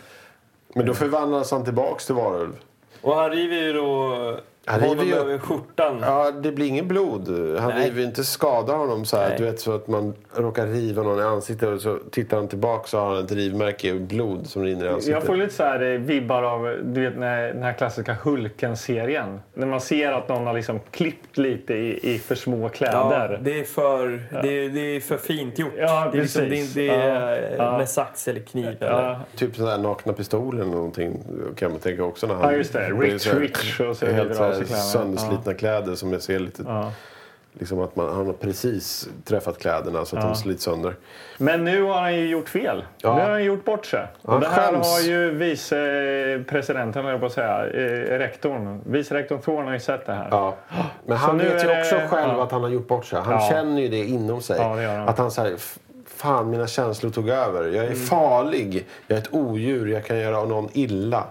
[SPEAKER 3] Men då förvandlas han tillbaks till varulv.
[SPEAKER 1] Och han river ju då
[SPEAKER 3] Han river
[SPEAKER 1] honom
[SPEAKER 3] ju-
[SPEAKER 1] över skjortan.
[SPEAKER 3] Ja, det blir ingen blod. Han
[SPEAKER 1] Nej.
[SPEAKER 3] river ju inte skadar honom så här.
[SPEAKER 1] Nej.
[SPEAKER 3] Du vet så att man råkar riva någon i ansiktet och så tittar han tillbaka så har han ett rivmärke och blod som rinner i ansiktet.
[SPEAKER 2] Jag får lite så här eh, vibbar av du vet, när, den här klassiska Hulken-serien. När man ser att någon har liksom klippt lite i, i för små
[SPEAKER 1] Ja,
[SPEAKER 2] kläder.
[SPEAKER 1] det är för, det är, det är för fint gjort.
[SPEAKER 2] Ja,
[SPEAKER 1] det är, liksom, det,
[SPEAKER 2] precis.
[SPEAKER 1] det är
[SPEAKER 2] Ja, ja.
[SPEAKER 1] med sax eller kniv. Eller.
[SPEAKER 2] Ja,
[SPEAKER 3] Typ sådär nakna pistolen eller någonting kan man tänka också. När han,
[SPEAKER 2] Ja, just det. Rich,
[SPEAKER 3] så här-
[SPEAKER 2] rich och så av
[SPEAKER 3] här sönderslitna kläder som jag ser lite...
[SPEAKER 2] ja.
[SPEAKER 3] Liksom att man, han har precis träffat kläderna så att de slits sönder.
[SPEAKER 2] Men nu har han ju gjort fel.
[SPEAKER 3] Ja.
[SPEAKER 2] Nu har han gjort bort sig.
[SPEAKER 3] Han
[SPEAKER 2] Och det här
[SPEAKER 3] skäms.
[SPEAKER 2] har ju vicepresidenten, jag på att säga, eh, rektorn. Vicerektorn Thorn har ju sett det här.
[SPEAKER 3] Ja. Men han vet ju
[SPEAKER 2] är det-
[SPEAKER 3] också själv
[SPEAKER 2] ja.
[SPEAKER 3] att han har gjort bort sig. Han
[SPEAKER 2] Ja.
[SPEAKER 3] känner ju det inom sig.
[SPEAKER 2] Ja, det han.
[SPEAKER 3] Att han säger Fan, mina känslor tog över. Jag är
[SPEAKER 2] Mm.
[SPEAKER 3] farlig. Jag är ett odjur. Jag kan göra någon illa.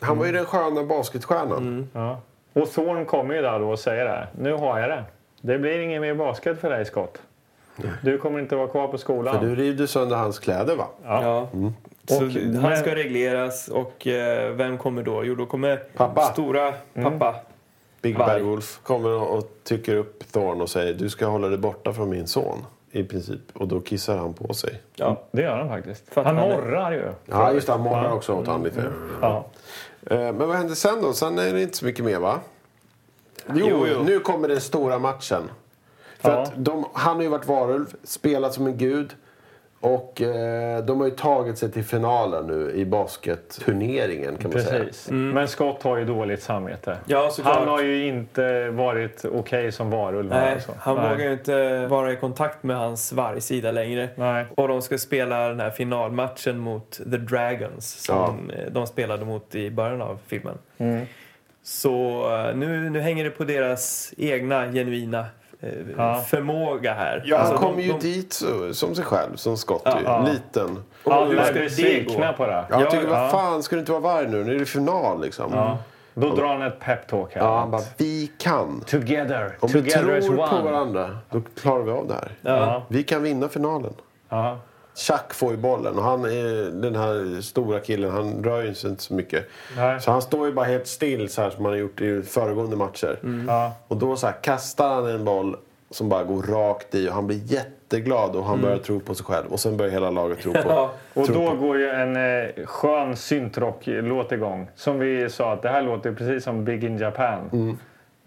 [SPEAKER 3] Han var ju den sköna basketstjärnan.
[SPEAKER 2] Mm. Och Thorn kommer ju där då och säger det. här. Nu har jag det. Det blir ingen mer basket för dig Scott. Du kommer inte vara kvar på skolan.
[SPEAKER 3] För du rivde sönder hans kläder va?
[SPEAKER 1] Ja. Så
[SPEAKER 2] Och-
[SPEAKER 1] han
[SPEAKER 2] men-
[SPEAKER 1] ska regleras och eh, vem kommer då? Jo, då kommer
[SPEAKER 3] Pappa.
[SPEAKER 1] stora
[SPEAKER 2] Mm.
[SPEAKER 1] pappa.
[SPEAKER 3] Big
[SPEAKER 1] Varg.
[SPEAKER 3] Bad Wolf kommer och- och tycker upp Thorn och säger du ska hålla dig borta från min son. I princip. Och då kissar han på sig.
[SPEAKER 1] Ja.
[SPEAKER 2] Det gör han faktiskt.
[SPEAKER 1] För att
[SPEAKER 2] Han
[SPEAKER 1] han är-
[SPEAKER 2] morrar ju.
[SPEAKER 3] Ja, just det. Han morrar också åt han lite.
[SPEAKER 2] Ja.
[SPEAKER 3] Eh, Men vad händer sen då? Sen är det inte så mycket mer va? Jo,
[SPEAKER 1] Jo, jo.
[SPEAKER 3] nu kommer den stora matchen. För
[SPEAKER 2] Ja.
[SPEAKER 3] att de, han har ju varit varulv, spelat som en gud. Och eh, de har ju tagit sig till finalen nu i basketturneringen kan man säga.
[SPEAKER 2] Precis. Men Scott har ju dåligt samvete.
[SPEAKER 1] Ja.
[SPEAKER 2] Han har ju inte varit okej som varulv.
[SPEAKER 1] Nej,
[SPEAKER 2] alltså.
[SPEAKER 1] han
[SPEAKER 2] Nej.
[SPEAKER 1] vågar ju inte vara i kontakt med hans vargsida längre.
[SPEAKER 2] Nej.
[SPEAKER 1] Och de ska spela den här finalmatchen mot The Dragons som eh, de spelade mot i början av filmen.
[SPEAKER 2] Mm.
[SPEAKER 1] Så eh, nu, nu hänger det på deras egna genuina
[SPEAKER 2] Ja.
[SPEAKER 1] förmåga här.
[SPEAKER 3] Ja,
[SPEAKER 1] Alltså,
[SPEAKER 3] han
[SPEAKER 1] de-
[SPEAKER 3] kommer ju
[SPEAKER 1] de-
[SPEAKER 3] dit som sig själv, som Scott.
[SPEAKER 1] Ja,
[SPEAKER 3] ju.
[SPEAKER 2] ja.
[SPEAKER 3] Liten.
[SPEAKER 1] Hur
[SPEAKER 2] Alla
[SPEAKER 1] ska gå?
[SPEAKER 2] på det.
[SPEAKER 3] Ja, jag
[SPEAKER 1] Ja,
[SPEAKER 3] tycker,
[SPEAKER 2] ja.
[SPEAKER 3] vad fan, ska det inte vara varg nu? Nu är det final liksom.
[SPEAKER 2] Ja. Då drar han ett peptalk här.
[SPEAKER 3] Ja, han bara, vi kan.
[SPEAKER 2] Together.
[SPEAKER 3] Om vi
[SPEAKER 2] Together as
[SPEAKER 3] tror på
[SPEAKER 2] one.
[SPEAKER 3] varandra, då klarar vi av det här.
[SPEAKER 2] Ja.
[SPEAKER 3] Vi kan vinna finalen.
[SPEAKER 2] Ja.
[SPEAKER 3] Chuck får ju bollen och han är den här stora killen, han rör ju sig inte så mycket.
[SPEAKER 2] Nej.
[SPEAKER 3] Så han står ju bara helt still så här som han har gjort i föregående matcher.
[SPEAKER 2] Ja.
[SPEAKER 3] Och då så här kastar han en boll som bara går rakt i och han blir jätteglad och han börjar tro på sig själv. Och sen börjar hela laget tro på, [laughs]
[SPEAKER 1] Ja,
[SPEAKER 2] Och
[SPEAKER 3] tro
[SPEAKER 2] då
[SPEAKER 3] på.
[SPEAKER 2] går ju en eh, skön syntrock-låt igång. Som vi sa, att det här låter precis som Big in Japan.
[SPEAKER 3] Mm.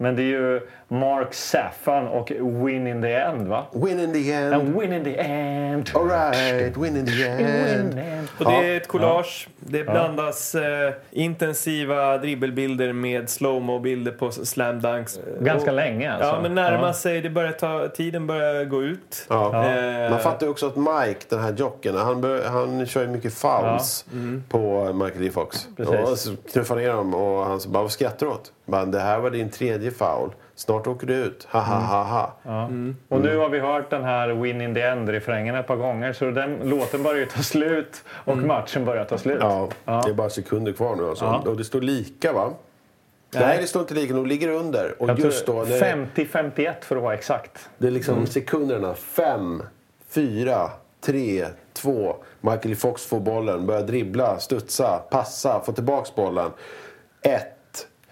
[SPEAKER 2] Men det är ju Mark Saffan och Win in the End, va?
[SPEAKER 3] Win in the end.
[SPEAKER 2] And win in the end.
[SPEAKER 3] Alright, win in the [laughs]
[SPEAKER 2] Win in
[SPEAKER 3] end.
[SPEAKER 2] the end.
[SPEAKER 1] Och det är ett collage. Det blandas eh, intensiva dribbelbilder med slowmo-bilder på slam dunks.
[SPEAKER 2] Ganska
[SPEAKER 1] Och-
[SPEAKER 2] länge alltså.
[SPEAKER 1] Ja, men närmar
[SPEAKER 2] Ja.
[SPEAKER 1] sig. Det börjar ta, tiden börjar gå ut.
[SPEAKER 3] Ja.
[SPEAKER 1] Eh,
[SPEAKER 3] Man fattar ju också att Mike, den här jocken, han, bör, han kör ju mycket fouls på Michael J. Fox.
[SPEAKER 2] Precis.
[SPEAKER 3] Och så knuffar ner dem och han så bara, vad skrattar du åt? Bara, det här var din tredje foul. Snart åker du ut. Ha ha ha ha.
[SPEAKER 2] Ja. Och nu har vi hört den här Win in the End-refrängen ett par gånger. Så den låten börjar ju ta slut och matchen börjar ta slut.
[SPEAKER 3] Ja,
[SPEAKER 2] Ja.
[SPEAKER 3] det är bara sekunder kvar nu alltså.
[SPEAKER 2] Ja.
[SPEAKER 3] Och det står lika va? Nej, det står inte lika. De ligger under. Och
[SPEAKER 2] Jag
[SPEAKER 3] just då,
[SPEAKER 2] tror
[SPEAKER 3] när
[SPEAKER 2] 50-51 för att vara exakt.
[SPEAKER 3] det är liksom sekunderna. Fem, fyra, tre, två. Michael. Fox får bollen, börjar dribbla, studsa, passa, få tillbaks bollen. Ett.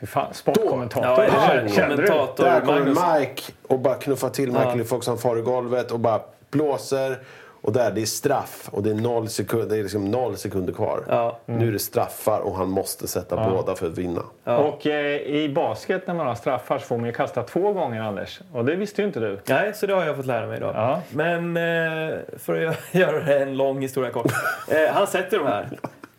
[SPEAKER 2] Hur fan, sportkommentator.
[SPEAKER 1] Ja? Kommentator.
[SPEAKER 3] Där kommer
[SPEAKER 1] Magnus.
[SPEAKER 3] Mike och bara knuffar till Michael J. Fox. Han far i golvet och bara blåser. Och där, det är straff. Och det är noll, sekund, det är liksom noll sekunder kvar.
[SPEAKER 1] Ja.
[SPEAKER 3] Nu är det straffar och han måste sätta båda för att vinna.
[SPEAKER 2] Och eh, i basket när man har straffar så får man ju kasta två gånger Anders. Och det visste ju inte du.
[SPEAKER 1] Nej, så det har jag fått lära mig idag.
[SPEAKER 2] Ja.
[SPEAKER 1] Men eh, för att [laughs] göra en lång historia kort. Eh, han sätter de här.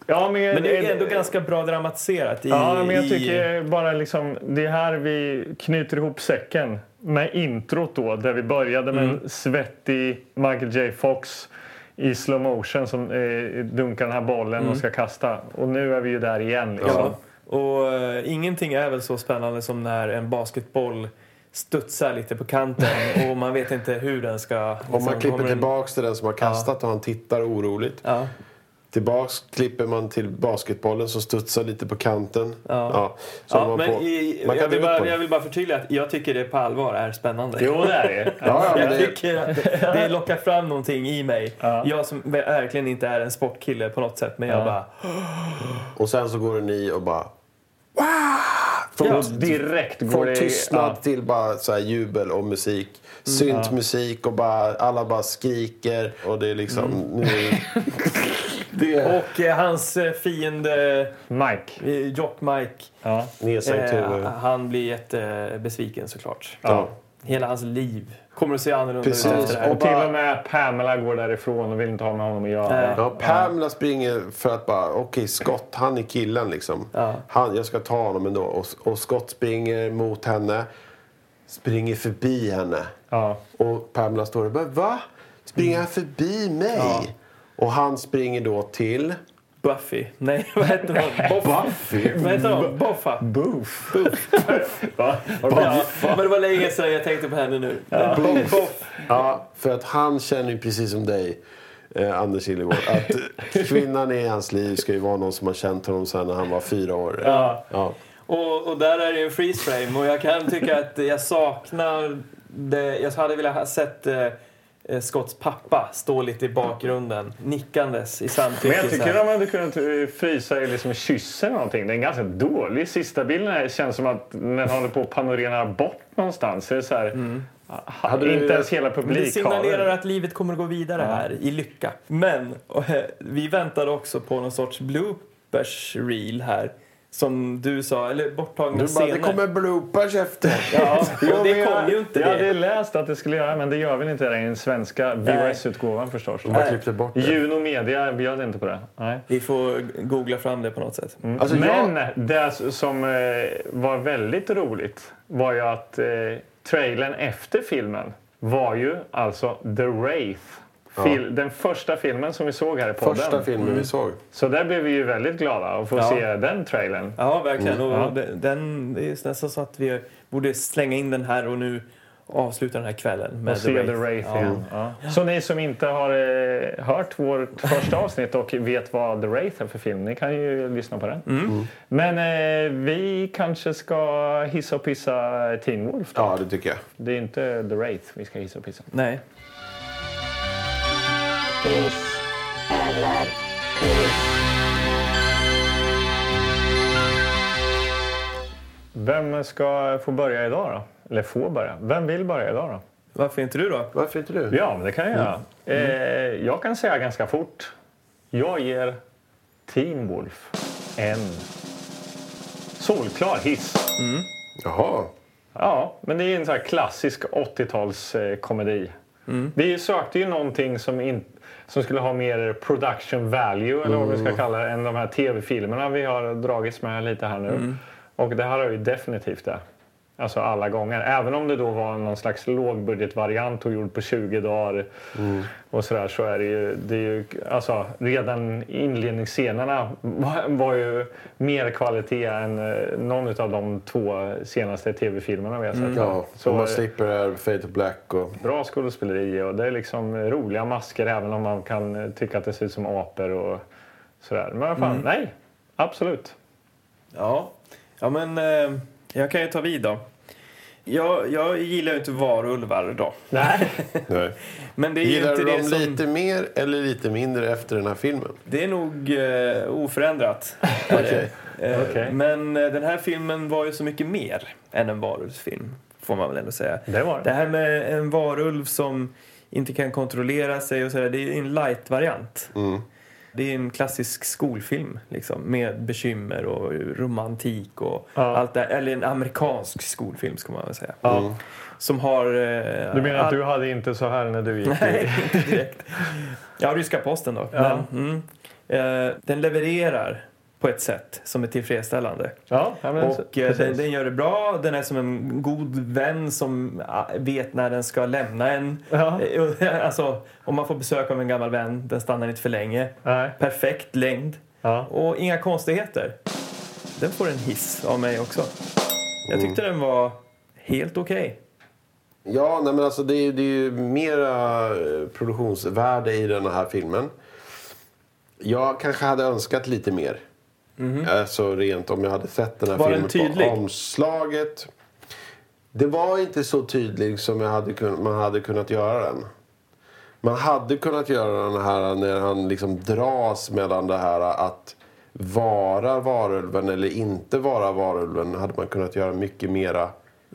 [SPEAKER 2] Ja, men,
[SPEAKER 1] Men det är ändå ganska bra dramatiserat. I,
[SPEAKER 2] Ja, men jag
[SPEAKER 1] i-
[SPEAKER 2] tycker bara liksom, det är här vi knyter ihop säcken med introt då, där vi började med en svettig Michael J Fox i slow motion som eh, dunkar den här bollen och ska kasta. Och nu är vi ju där igen. Liksom.
[SPEAKER 1] Ja. Och eh, ingenting är väl så spännande som när en basketboll studsar lite på kanten [laughs] och man vet inte hur den ska...
[SPEAKER 3] Om man
[SPEAKER 1] liksom,
[SPEAKER 3] klipper tillbaks till den som har kastat och han tittar oroligt.
[SPEAKER 1] Ja.
[SPEAKER 3] Tillbaks klipper man till basketbollen som studsar lite på kanten.
[SPEAKER 1] Ja.
[SPEAKER 3] så
[SPEAKER 1] Ja,
[SPEAKER 3] man
[SPEAKER 1] men
[SPEAKER 3] får-
[SPEAKER 1] i,
[SPEAKER 3] man kan
[SPEAKER 1] jag, vill bara,
[SPEAKER 3] det.
[SPEAKER 1] jag vill bara förtydliga att jag tycker det på allvar är spännande.
[SPEAKER 2] Jo, det är det. [laughs]
[SPEAKER 3] Ja,
[SPEAKER 1] jag
[SPEAKER 3] det,
[SPEAKER 1] tycker att [laughs] det, lockar fram någonting i mig.
[SPEAKER 2] Ja.
[SPEAKER 1] Jag som verkligen inte är en sportkille på något sätt, men jag
[SPEAKER 2] Ja.
[SPEAKER 1] bara...
[SPEAKER 3] och sen så går den i och bara... Wow! Från,
[SPEAKER 1] Ja,
[SPEAKER 2] Direkt går
[SPEAKER 3] från
[SPEAKER 2] det...
[SPEAKER 3] tystnad
[SPEAKER 2] ja.
[SPEAKER 3] till bara så här jubel och musik. Syntmusik och bara, alla bara skriker. Och det är liksom... Nu, [laughs] det
[SPEAKER 1] Och eh, hans eh, fiende,
[SPEAKER 2] Mike.
[SPEAKER 1] eh, Jock Mike,
[SPEAKER 2] Ja.
[SPEAKER 3] nedsänkt
[SPEAKER 1] eh,
[SPEAKER 3] huvud.
[SPEAKER 1] han blir jättebesviken såklart.
[SPEAKER 3] Ja.
[SPEAKER 1] Hela hans liv kommer att se annorlunda
[SPEAKER 3] Precis.
[SPEAKER 1] ut efter det här.
[SPEAKER 2] Och till och med Pamela går därifrån och vill inte ha med honom att göra.
[SPEAKER 3] Ja, Pamela springer för att bara, okej Scott, han är killen liksom.
[SPEAKER 1] Ja.
[SPEAKER 3] Han, jag ska ta honom ändå. Och, och Scott springer mot henne. Springer förbi henne.
[SPEAKER 2] Ja.
[SPEAKER 3] Och Pamela står och bara, va? Springer han förbi mig? Och han springer då till...
[SPEAKER 1] Buffy. Nej, [laughs] vad heter hon? [laughs]
[SPEAKER 3] Buffy?
[SPEAKER 1] Vad heter hon? Boffa.
[SPEAKER 2] Boof. [laughs] Va?
[SPEAKER 1] Ja, men det var länge sedan jag tänkte på henne nu. Boff. Boff.
[SPEAKER 3] Ja, för att han känner ju precis som dig, eh, Anders Illegård, att kvinnan i hans liv ska ju vara någon som har känt honom sedan när han var fyra år.
[SPEAKER 1] Ja.
[SPEAKER 3] Ja.
[SPEAKER 1] Och, och där är det en freeze frame och jag kan tycka att jag saknar det. Jag hade velat ha sett eh, Scotts pappa stå lite i bakgrunden nickandes i samtycke.
[SPEAKER 2] Men jag tycker de hade kunnat eh, frysa liksom kyss eller någonting. Det är en ganska dålig sista bilden. Här känns som att när han håller på att panorera bort någonstans. Så är det så här, ha,
[SPEAKER 3] Hade du-
[SPEAKER 2] inte ens hela
[SPEAKER 1] Men Det signalerar att livet kommer att gå vidare här i lycka. Men eh, vi väntade också på någon sorts bloopers reel här. Som du sa, eller borttagna
[SPEAKER 3] Du bara,
[SPEAKER 1] scener.
[SPEAKER 3] det kommer bloopers efter. [laughs]
[SPEAKER 1] Ja, och det kom ju inte
[SPEAKER 2] Jag hade
[SPEAKER 1] det.
[SPEAKER 2] läst att det skulle göra men det gör väl inte det i den svenska VHS-utgåvan förstås.
[SPEAKER 3] De klippte bort det.
[SPEAKER 2] Juno Media bjöd inte på det. Nej.
[SPEAKER 1] Vi får googla fram det på något sätt.
[SPEAKER 3] Alltså,
[SPEAKER 2] Men
[SPEAKER 3] jag,
[SPEAKER 2] det som eh, var väldigt roligt var ju att eh, trailern efter filmen var ju alltså The Wraith. Fil- Den första filmen som vi såg här i podden.
[SPEAKER 3] första filmen vi såg.
[SPEAKER 2] Så där blev vi ju väldigt glada att få
[SPEAKER 1] Ja.
[SPEAKER 2] se den trailern.
[SPEAKER 1] Ja, verkligen. Och
[SPEAKER 2] Ja.
[SPEAKER 1] den- det är nästan så att vi borde slänga in den här och nu avsluta den här kvällen med
[SPEAKER 2] Och se The Wraith
[SPEAKER 1] Ja.
[SPEAKER 2] igen. Ja. Så ni som inte har eh, hört vårt första avsnitt och vet vad The Wraith är för film, ni kan ju lyssna på den.
[SPEAKER 1] Mm.
[SPEAKER 2] Men eh, vi kanske ska hissa och pissa Teen Wolf då?
[SPEAKER 3] Ja, det tycker jag.
[SPEAKER 2] Det är inte The Wraith vi ska hissa och pissa.
[SPEAKER 1] Nej.
[SPEAKER 2] Vem ska få börja idag då? Eller få börja? Vem vill börja idag då?
[SPEAKER 1] Varför inte du då?
[SPEAKER 3] Varför inte du?
[SPEAKER 2] Ja, men det kan jag göra. Eh, jag kan säga ganska fort. Jag ger Teen Wolf en solklar hiss.
[SPEAKER 3] Jaha.
[SPEAKER 2] Ja, men det är en sån här klassisk 80-talskomedi. Vi sökte ju någonting som, in, som skulle ha mer production value, eller vad vi ska kalla det, än de här tv-filmerna vi har dragits med lite här nu. Och det här har ju definitivt det. Alltså alla gånger. Även om det då var någon slags lågbudgetvariant och gjord på 20 dagar. Och sådär så är det ju, det är ju alltså redan inledningsscenerna var, var ju mer kvalitet än eh, någon av de två senaste tv-filmerna vi har sett.
[SPEAKER 3] Ja, så man slipper det här Fade to Black och...
[SPEAKER 2] bra skådespeleri och det är liksom roliga masker även om man kan tycka att det ser ut som apor och sådär. Men vad fan, nej. Absolut.
[SPEAKER 1] Ja, ja men eh, jag kan ju ta vid då. Jag, jag gillar ju inte varulvar då.
[SPEAKER 2] Nej. [laughs]
[SPEAKER 3] Nej.
[SPEAKER 1] Men det är ju
[SPEAKER 3] Gillar
[SPEAKER 1] inte
[SPEAKER 3] du
[SPEAKER 1] det
[SPEAKER 3] dem
[SPEAKER 1] som...
[SPEAKER 3] lite mer eller lite mindre efter den här filmen?
[SPEAKER 1] Det är nog eh, oförändrat. [laughs]
[SPEAKER 3] Okej.
[SPEAKER 1] Eh,
[SPEAKER 2] Okej.
[SPEAKER 1] Men eh, den här filmen var ju så mycket mer än en varulvsfilm. Får man väl ändå säga.
[SPEAKER 2] Det var
[SPEAKER 1] Det
[SPEAKER 2] det.
[SPEAKER 1] här med en varulv som inte kan kontrollera sig och sådär, det är en light-variant.
[SPEAKER 3] Mm.
[SPEAKER 1] Det är en klassisk skolfilm liksom, med bekymmer och romantik och
[SPEAKER 2] Ja.
[SPEAKER 1] allt det. Eller en amerikansk skolfilm ska man väl säga.
[SPEAKER 2] Ja.
[SPEAKER 1] Som har... Eh,
[SPEAKER 2] Du menar att
[SPEAKER 1] all-
[SPEAKER 2] du hade inte så här när du gick
[SPEAKER 1] Nej,
[SPEAKER 2] i...
[SPEAKER 1] inte direkt. Ja, ryska posten då.
[SPEAKER 2] Ja.
[SPEAKER 1] Men, mm, eh, den levererar på ett sätt som är tillfredsställande.
[SPEAKER 2] Ja,
[SPEAKER 1] Och eh, den,
[SPEAKER 2] precis.
[SPEAKER 1] den gör det bra. Den är som en god vän som ah, vet när den ska lämna en.
[SPEAKER 2] Ja.
[SPEAKER 1] Eh, [laughs] Alltså, om man får besök av en gammal vän, den stannar inte för länge.
[SPEAKER 2] Nej.
[SPEAKER 1] Perfekt längd.
[SPEAKER 2] Ja.
[SPEAKER 1] Och inga konstigheter. Den får en hiss av mig också. Jag tyckte den var helt okej.
[SPEAKER 3] Ja, nej, men alltså det är, det är ju mera eh, produktionsvärde i den här filmen. Jag kanske hade önskat lite mer. Alltså rent om jag hade sett den här.
[SPEAKER 1] Var den
[SPEAKER 3] filmen
[SPEAKER 1] tydlig?
[SPEAKER 3] på omslaget. Det var inte så tydlig som jag hade man hade kunnat göra den. Man hade kunnat göra den här när han liksom dras mellan det här att vara varulven eller inte vara varulven. hade man kunnat göra mycket mera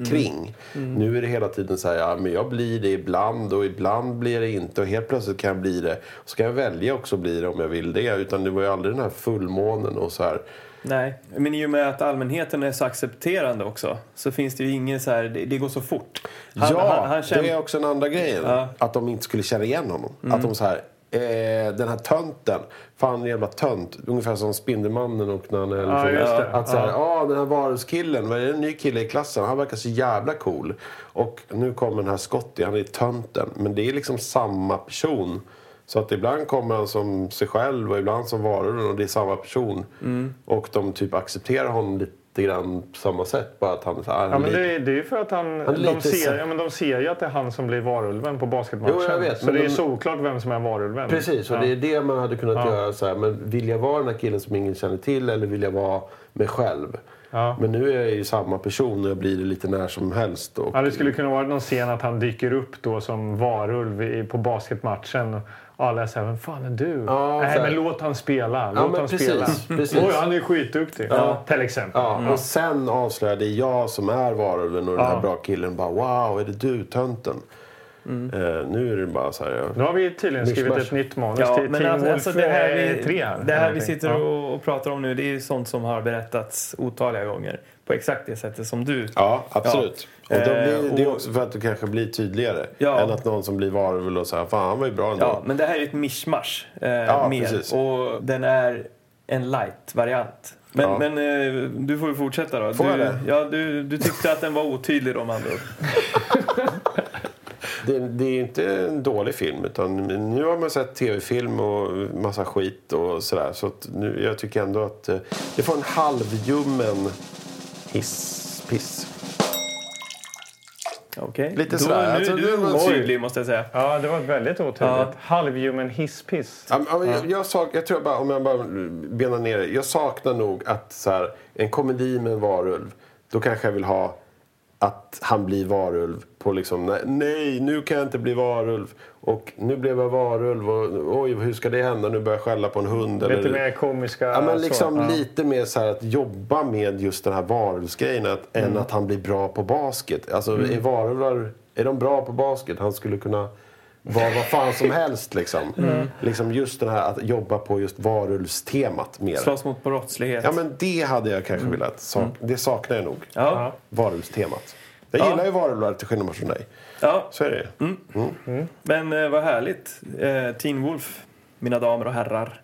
[SPEAKER 3] kring. Nu är det hela tiden så här, ja, men jag blir det ibland och ibland blir det inte och helt plötsligt kan jag bli det. Och så kan jag välja också bli det om jag vill det. Utan det var ju aldrig den här fullmånen och så här.
[SPEAKER 1] Nej, men i och med att allmänheten är så accepterande också så finns det ju ingen så här, det, det går så fort. Han-
[SPEAKER 3] ja,
[SPEAKER 1] han- han käm-
[SPEAKER 3] det är också en andra grejen.
[SPEAKER 1] Ja. Mm.
[SPEAKER 3] Att de inte skulle känna igen honom. Att de så här, eh, den här tönten, fan jävla tönt. Ungefär som Spindelmannen och när han är
[SPEAKER 2] Ja,
[SPEAKER 3] liksom-. Att så här, ja den här varulvskillen, vad är det en ny kille i klassen? Han verkar så jävla cool. Och nu kommer den här Scotty, han är tönten. Men det är liksom samma person. Så att ibland kommer han som sig själv och ibland som varulven och det är samma person.
[SPEAKER 2] Mm.
[SPEAKER 3] Och de typ accepterar honom lite grann på samma sätt. Bara att han så här,
[SPEAKER 2] Ja, men det, är- det är för att han,
[SPEAKER 3] är
[SPEAKER 2] de,
[SPEAKER 3] lite
[SPEAKER 2] ser, ja, men de ser ju att det är han som blir varulven på basketmatchen.
[SPEAKER 3] Jo, jag vet,
[SPEAKER 2] så det är
[SPEAKER 3] de-
[SPEAKER 2] såklart vem som är varulven.
[SPEAKER 3] Precis, och
[SPEAKER 2] ja.
[SPEAKER 3] det är det man hade kunnat
[SPEAKER 2] Ja.
[SPEAKER 3] göra. Så här, men vill jag vara den här killen som ingen känner till eller vill jag vara mig själv?
[SPEAKER 2] Ja.
[SPEAKER 3] Men nu är jag ju samma person och jag blir det lite när som helst. Och,
[SPEAKER 2] Ja, det skulle kunna vara någon scen att han dyker upp då som varulv på basketmatchen. Alla säger vem fan är du?
[SPEAKER 3] Ja,
[SPEAKER 2] Nej, men låt han spela. Låt
[SPEAKER 3] men
[SPEAKER 2] han
[SPEAKER 3] precis,
[SPEAKER 2] spela.
[SPEAKER 3] precis.
[SPEAKER 2] Oj, han är skitduktig.
[SPEAKER 3] Ja.
[SPEAKER 2] Till exempel.
[SPEAKER 3] ja, Och sen avslöjar det jag som är varulven och den
[SPEAKER 2] Ja.
[SPEAKER 3] här bra killen bara wow, är det du tönten? Eh, nu är det bara så här... Ja.
[SPEAKER 2] Nu har vi tydligen skrivit
[SPEAKER 3] Mishmash.
[SPEAKER 2] ett nytt manus
[SPEAKER 1] Ja,
[SPEAKER 2] till
[SPEAKER 1] men
[SPEAKER 2] Teen
[SPEAKER 1] alltså,
[SPEAKER 2] Wolf
[SPEAKER 1] alltså det här
[SPEAKER 2] eh,
[SPEAKER 1] vi,
[SPEAKER 2] 3 här.
[SPEAKER 1] det här vi sitter
[SPEAKER 2] Ja.
[SPEAKER 1] och, och pratar om nu det är ju sånt som har berättats otaliga gånger på exakt det sättet som du.
[SPEAKER 3] Ja, absolut.
[SPEAKER 1] Ja.
[SPEAKER 3] Och då
[SPEAKER 1] Eh,
[SPEAKER 3] blir, det är också för att det kanske blir tydligare.
[SPEAKER 1] Ja.
[SPEAKER 3] Än att någon som blir varulv och säger fan han var ju bra ändå.
[SPEAKER 1] Ja, men det här är ett mischmasch eh,
[SPEAKER 3] Ja,
[SPEAKER 1] mer.
[SPEAKER 3] precis.
[SPEAKER 1] Och den är en light-variant. Men,
[SPEAKER 3] Ja.
[SPEAKER 1] men eh, du får ju fortsätta då.
[SPEAKER 3] Får
[SPEAKER 1] du,
[SPEAKER 3] jag det?
[SPEAKER 1] Ja, du, du tyckte att den var otydlig då med andra ord. [laughs]
[SPEAKER 3] Det, det är inte en dålig film. Utan nu har man sett tv-film och massa skit och sådär. Så nu, jag tycker ändå att eh, det får en halvljummen hisspiss.
[SPEAKER 1] Okej.
[SPEAKER 3] Lite
[SPEAKER 1] Då,
[SPEAKER 3] sådär,
[SPEAKER 1] Nu
[SPEAKER 3] alltså,
[SPEAKER 1] är du
[SPEAKER 3] var
[SPEAKER 1] otydlig måste jag säga.
[SPEAKER 2] Ja, det var väldigt otydligt.
[SPEAKER 1] Ja.
[SPEAKER 2] Halvljummen hisspiss.
[SPEAKER 3] Ja, men jag, jag, sak, jag tror bara, om jag bara benar ner det. Jag saknar nog att så här, en komedi med en varulv. Då kanske jag vill ha att han blir varulv på liksom, nej, nu kan jag inte bli varulv. Och nu blev jag varulv och oj hur ska det hända? Nu börjar jag skälla på en hund.
[SPEAKER 2] Lite
[SPEAKER 3] eller,
[SPEAKER 2] mer komiska...
[SPEAKER 3] Ja, men
[SPEAKER 2] så.
[SPEAKER 3] liksom
[SPEAKER 2] Ja.
[SPEAKER 3] lite mer så här att jobba med just den här varulvsgrejen att,
[SPEAKER 2] Mm.
[SPEAKER 3] än att han blir bra på basket. Alltså är varulvar, är de bra på basket? Han skulle kunna vara vad fan som helst liksom.
[SPEAKER 2] Mm.
[SPEAKER 3] Liksom just det här att jobba på just varulvstemat mer.
[SPEAKER 1] Slåss mot brottslighet.
[SPEAKER 3] Ja men det hade jag kanske velat. Sak, Det saknar jag nog.
[SPEAKER 1] Ja.
[SPEAKER 3] Varulvstemat. Jag
[SPEAKER 1] Ja.
[SPEAKER 3] gillar ju varulvar till skillnad från dig.
[SPEAKER 1] ja.
[SPEAKER 3] Så är det
[SPEAKER 1] Mm. Men eh, vad härligt. Eh, Teen Wolf, mina damer och herrar.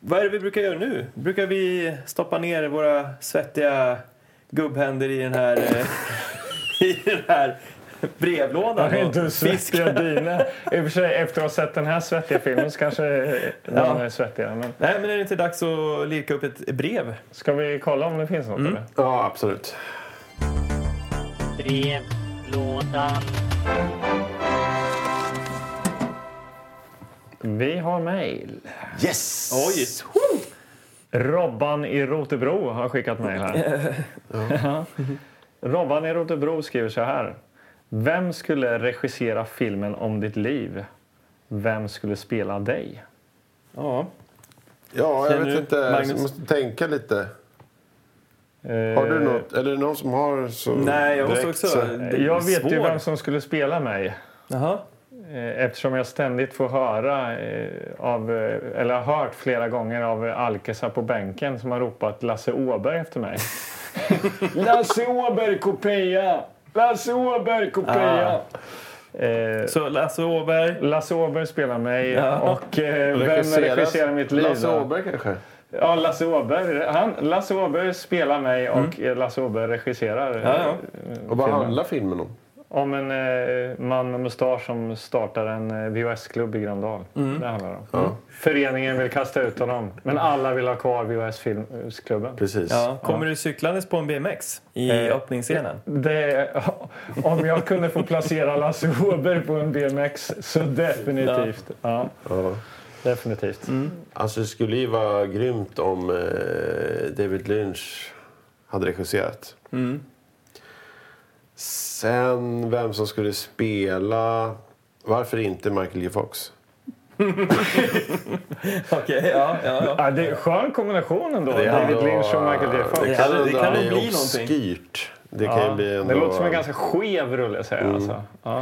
[SPEAKER 1] Vad är det vi brukar göra nu? Brukar vi stoppa ner våra svettiga gubbhänder i den här, eh, [laughs] i den här brevlådan?
[SPEAKER 2] Ja,
[SPEAKER 1] och
[SPEAKER 2] du svettiga dina. I och för sig, efter att ha sett den här svettiga filmen så kanske
[SPEAKER 1] Ja.
[SPEAKER 2] är svettigare. Men
[SPEAKER 1] Nej, men är det inte dags att lirka upp ett brev?
[SPEAKER 2] ska vi kolla om det finns något? Eller?
[SPEAKER 3] Ja absolut.
[SPEAKER 10] Brevlådan.
[SPEAKER 2] Vi har mejl.
[SPEAKER 3] Yes!
[SPEAKER 1] Oj!
[SPEAKER 2] Robban i Rotebro har skickat mejl här. [laughs] Ja. Robban i Rotebro skriver så här. Vem skulle regissera filmen om ditt liv? Vem skulle spela dig?
[SPEAKER 1] Ja.
[SPEAKER 3] Ja, jag vet inte.
[SPEAKER 1] Magnus?
[SPEAKER 3] Jag måste tänka lite. Har du något? Eller är det någon som har så
[SPEAKER 1] Nej, jag måste
[SPEAKER 3] direkt
[SPEAKER 1] också...
[SPEAKER 3] så-
[SPEAKER 2] Jag vet ju
[SPEAKER 1] svårt.
[SPEAKER 2] vem som skulle spela mig.
[SPEAKER 1] Jaha.
[SPEAKER 2] Eh, Eftersom jag ständigt får höra eh, av, eh, eller har hört flera gånger av alkisar på bänken som har ropat Lasse Åberg efter mig. [laughs] Lasse Åberg kopia! Lasse Åberg kopia! Eh,
[SPEAKER 1] Så Lasse Åberg.
[SPEAKER 2] Lasse Åberg spelar mig
[SPEAKER 1] Ja.
[SPEAKER 2] och eh, vem regisserar mitt liv?
[SPEAKER 3] Lasse
[SPEAKER 2] då?
[SPEAKER 3] Åberg kanske?
[SPEAKER 2] Ja, Lasse Åberg. Han, Lasse Åberg spelar mig och eh, Lasse Åberg regisserar
[SPEAKER 1] Mm. Ja, ja.
[SPEAKER 2] eh,
[SPEAKER 3] Och vad
[SPEAKER 2] filmen.
[SPEAKER 3] handlar filmen om?
[SPEAKER 2] Om en eh, man med mustasch som startar en eh, VHS-klubb i Gröndal.
[SPEAKER 1] Mm.
[SPEAKER 2] Det handlar om. Föreningen vill kasta ut honom, men alla vill ha kvar VHS-klubben.
[SPEAKER 3] Precis.
[SPEAKER 1] Ja. Kommer du cyklandes på en BMX i
[SPEAKER 2] Eh,
[SPEAKER 1] öppningsscenen?
[SPEAKER 2] Det, om jag kunde få placera Lasse Åberg på en BMX så definitivt. Ja,
[SPEAKER 3] Ja.
[SPEAKER 2] definitivt.
[SPEAKER 3] Alltså det skulle ju vara grymt om eh, David Lynch hade regisserat.
[SPEAKER 1] Mm.
[SPEAKER 3] Sen vem som skulle spela... Varför inte Michael J Fox? [laughs]
[SPEAKER 1] Okej, ja, ja, ja.
[SPEAKER 2] Ja, det är en skön kombination ändå.
[SPEAKER 3] Det är
[SPEAKER 2] David
[SPEAKER 3] ändå-
[SPEAKER 2] Lynch och Michael J Fox.
[SPEAKER 3] Det
[SPEAKER 1] Det
[SPEAKER 3] kan,
[SPEAKER 1] det
[SPEAKER 3] ändå
[SPEAKER 1] kan nog
[SPEAKER 3] bli
[SPEAKER 1] någonting.
[SPEAKER 3] Det kan
[SPEAKER 2] Ja,
[SPEAKER 3] bli ändå...
[SPEAKER 2] Det låter som en ganska skev rulle, säger jag. Alltså. Ja.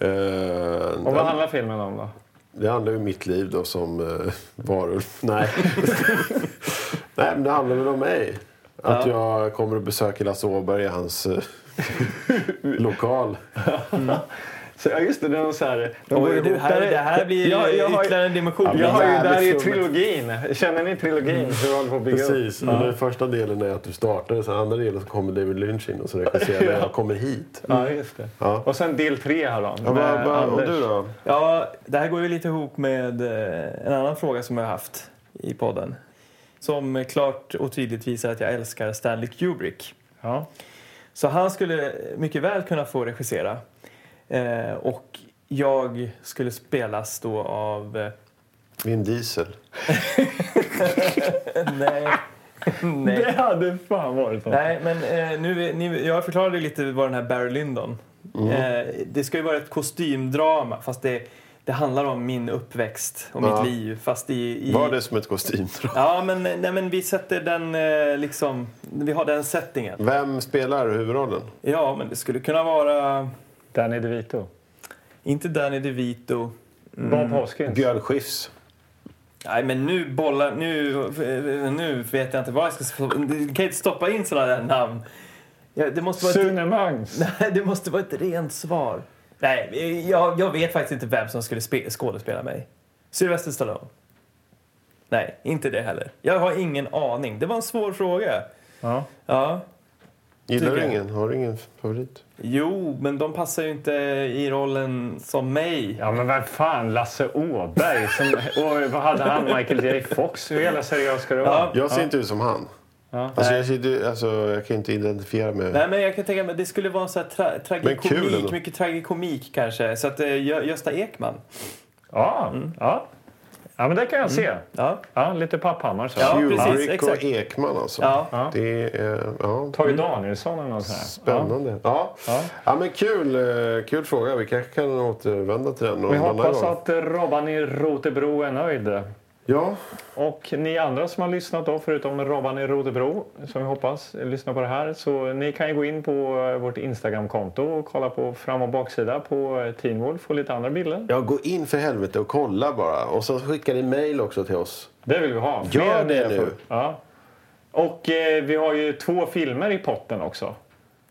[SPEAKER 3] Eh,
[SPEAKER 2] Och vad
[SPEAKER 3] den-
[SPEAKER 2] handlar filmen om då?
[SPEAKER 3] Det handlar ju om mitt liv då som uh, varulv. [laughs] Nej. [laughs] Nej, men det handlar väl om mig. Att jag kommer att besöka Lasse Åberg i hans [laughs] lokal.
[SPEAKER 2] Så, ja, just det, det är någon så här... de går
[SPEAKER 1] Oj, det, här, det här blir
[SPEAKER 2] Ja, jag har,
[SPEAKER 1] ytterligare en dimension.
[SPEAKER 3] Ja,
[SPEAKER 2] jag har ju,
[SPEAKER 3] jävligt
[SPEAKER 2] där är ju trilogin. Känner ni trilogin? Hur jag håller på att bygga
[SPEAKER 3] Precis.
[SPEAKER 2] upp?
[SPEAKER 3] Och den första delen är att du startar. Sen andra delen så kommer David Lynch in och så regisserar [laughs] jag och kommer hit.
[SPEAKER 2] Ja, just det.
[SPEAKER 3] Ja.
[SPEAKER 2] Och sen del tre här då.
[SPEAKER 3] Ja,
[SPEAKER 2] med
[SPEAKER 3] vad, vad, och du då?
[SPEAKER 1] Ja, det här går ju lite ihop med eh, en annan fråga som jag har haft i podden. Som klart och tydligt visar att jag älskar Stanley Kubrick.
[SPEAKER 2] Ja.
[SPEAKER 1] Så han skulle mycket väl kunna få regissera. Eh, och jag skulle spelas då av... Eh,
[SPEAKER 3] Vin Diesel. [laughs]
[SPEAKER 1] nej. [laughs] nej.
[SPEAKER 2] Det hade fan varit något.
[SPEAKER 1] Nej, men eh, nu, är- ni, jag förklarade lite vad den här Barry Lyndon. Eh, det ska ju vara ett kostymdrama fast det, det handlar om min uppväxt och
[SPEAKER 3] Ja.
[SPEAKER 1] mitt liv. Fast i, i,
[SPEAKER 3] Var det som ett kostymdrama?
[SPEAKER 1] Ja, men, nej, men vi sätter den eh, liksom... Vi har den settingen.
[SPEAKER 3] Vem spelar huvudrollen?
[SPEAKER 1] Ja, men det skulle kunna vara...
[SPEAKER 2] Danny DeVito.
[SPEAKER 1] Inte Danny DeVito.
[SPEAKER 2] Bob Hoskins.
[SPEAKER 3] Björn Skifs.
[SPEAKER 1] Nej, men nu bollar... Nu, nu vet jag inte vad jag ska... Du kan inte stoppa in sådana där namn. Ja, det måste vara ett,
[SPEAKER 2] Sune Mangs. [laughs]
[SPEAKER 1] nej, det måste vara ett rent svar. Nej, jag, jag vet faktiskt inte vem som skulle spe, skådespela mig. Sylvester Stallone? Nej, inte det heller. Jag har ingen aning. Det var en svår fråga.
[SPEAKER 2] Ja.
[SPEAKER 1] Ja.
[SPEAKER 3] Gillar du ingen? Har du ingen favorit?
[SPEAKER 1] Jo, men de passar ju inte i rollen som mig.
[SPEAKER 2] Ja, men vad fan, Lasse Åberg. Som, och vad hade han? Michael J Fox? Hur jävla seriös ska du vara?
[SPEAKER 1] Ja.
[SPEAKER 3] Jag ser inte ut som han.
[SPEAKER 2] Ja.
[SPEAKER 3] Alltså, jag, ser, alltså, jag kan inte identifiera mig.
[SPEAKER 1] Nej, men jag kan tänka mig det skulle vara så här tra tragikomik, mycket tragikomik kanske. Så att eh, Gö- Gösta Ekman.
[SPEAKER 2] Ja, ja. ja, men det kan jag se.
[SPEAKER 1] Ja,
[SPEAKER 2] Ja, lite Papphammar så.
[SPEAKER 1] Ja, precis,
[SPEAKER 3] Kubrick och. Ekman alltså.
[SPEAKER 1] ja.
[SPEAKER 3] Det är ja,
[SPEAKER 2] Tage Danielsson eller något sånt
[SPEAKER 3] spännande. Ja. Ja. men kul, eh, kul fråga. Vi kanske kan återvända till den
[SPEAKER 2] Vi hoppas
[SPEAKER 3] gång.
[SPEAKER 2] att eh, Robban i Rotebro är nöjd.
[SPEAKER 3] Ja,
[SPEAKER 2] Och ni andra som har lyssnat då, förutom Robban i Rotebro, som vi hoppas lyssnar på det här, så ni kan ju gå in på eh, vårt Instagramkonto och kolla på fram och baksida på eh, Teen Wolf och lite andra bilder.
[SPEAKER 3] ja, gå in för helvete och kolla bara. Och så skickar ni mail också till oss.
[SPEAKER 2] Det vill vi ha.
[SPEAKER 3] Gör det nu.
[SPEAKER 2] Ja. Och eh, vi har ju två filmer i potten också.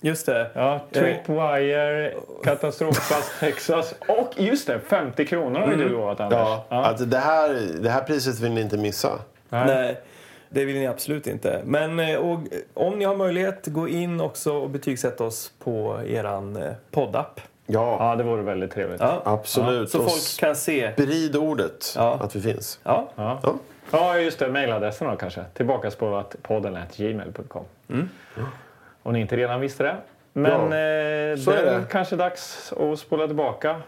[SPEAKER 1] Just det.
[SPEAKER 2] Ja, Tripwire, Katastrofplats [laughs] Texas och just det, 50 kronor har ju du lovat Anders.
[SPEAKER 3] Ja, Alltså, det, här, det här priset vill ni inte missa.
[SPEAKER 1] Nej, det vill ni absolut inte. Men eh, och, eh, om ni har möjlighet, gå in också och betygsätta oss på eh, poddapp.
[SPEAKER 3] Ja,
[SPEAKER 2] Ja, det vore väldigt trevligt.
[SPEAKER 1] Ja.
[SPEAKER 3] absolut.
[SPEAKER 1] Så
[SPEAKER 3] Och
[SPEAKER 1] folk kan se.
[SPEAKER 3] Sprid ordet
[SPEAKER 1] Ja.
[SPEAKER 3] att vi finns.
[SPEAKER 1] Ja,
[SPEAKER 3] Ja.
[SPEAKER 2] Ja, just det. Mailadressen då kanske. Tillbakaspolat podden at gmail.com. Om ni inte redan visste det. Men
[SPEAKER 3] Ja,
[SPEAKER 2] eh,
[SPEAKER 3] så
[SPEAKER 2] det
[SPEAKER 3] är det.
[SPEAKER 2] kanske dags att spola tillbaka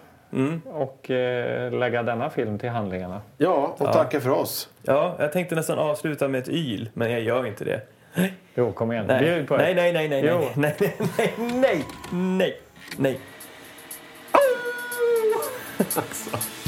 [SPEAKER 2] och eh, lägga denna film till handlingarna.
[SPEAKER 3] ja, och tacka för oss.
[SPEAKER 1] ja, jag tänkte nästan avsluta med ett yl, men jag gör inte det.
[SPEAKER 2] Jo, kom igen.
[SPEAKER 1] Nej,
[SPEAKER 2] Bjud på
[SPEAKER 1] nej, nej, nej, nej,
[SPEAKER 2] Jo.
[SPEAKER 1] nej, nej, nej, nej, nej, nej. Au! [laughs] Alltså.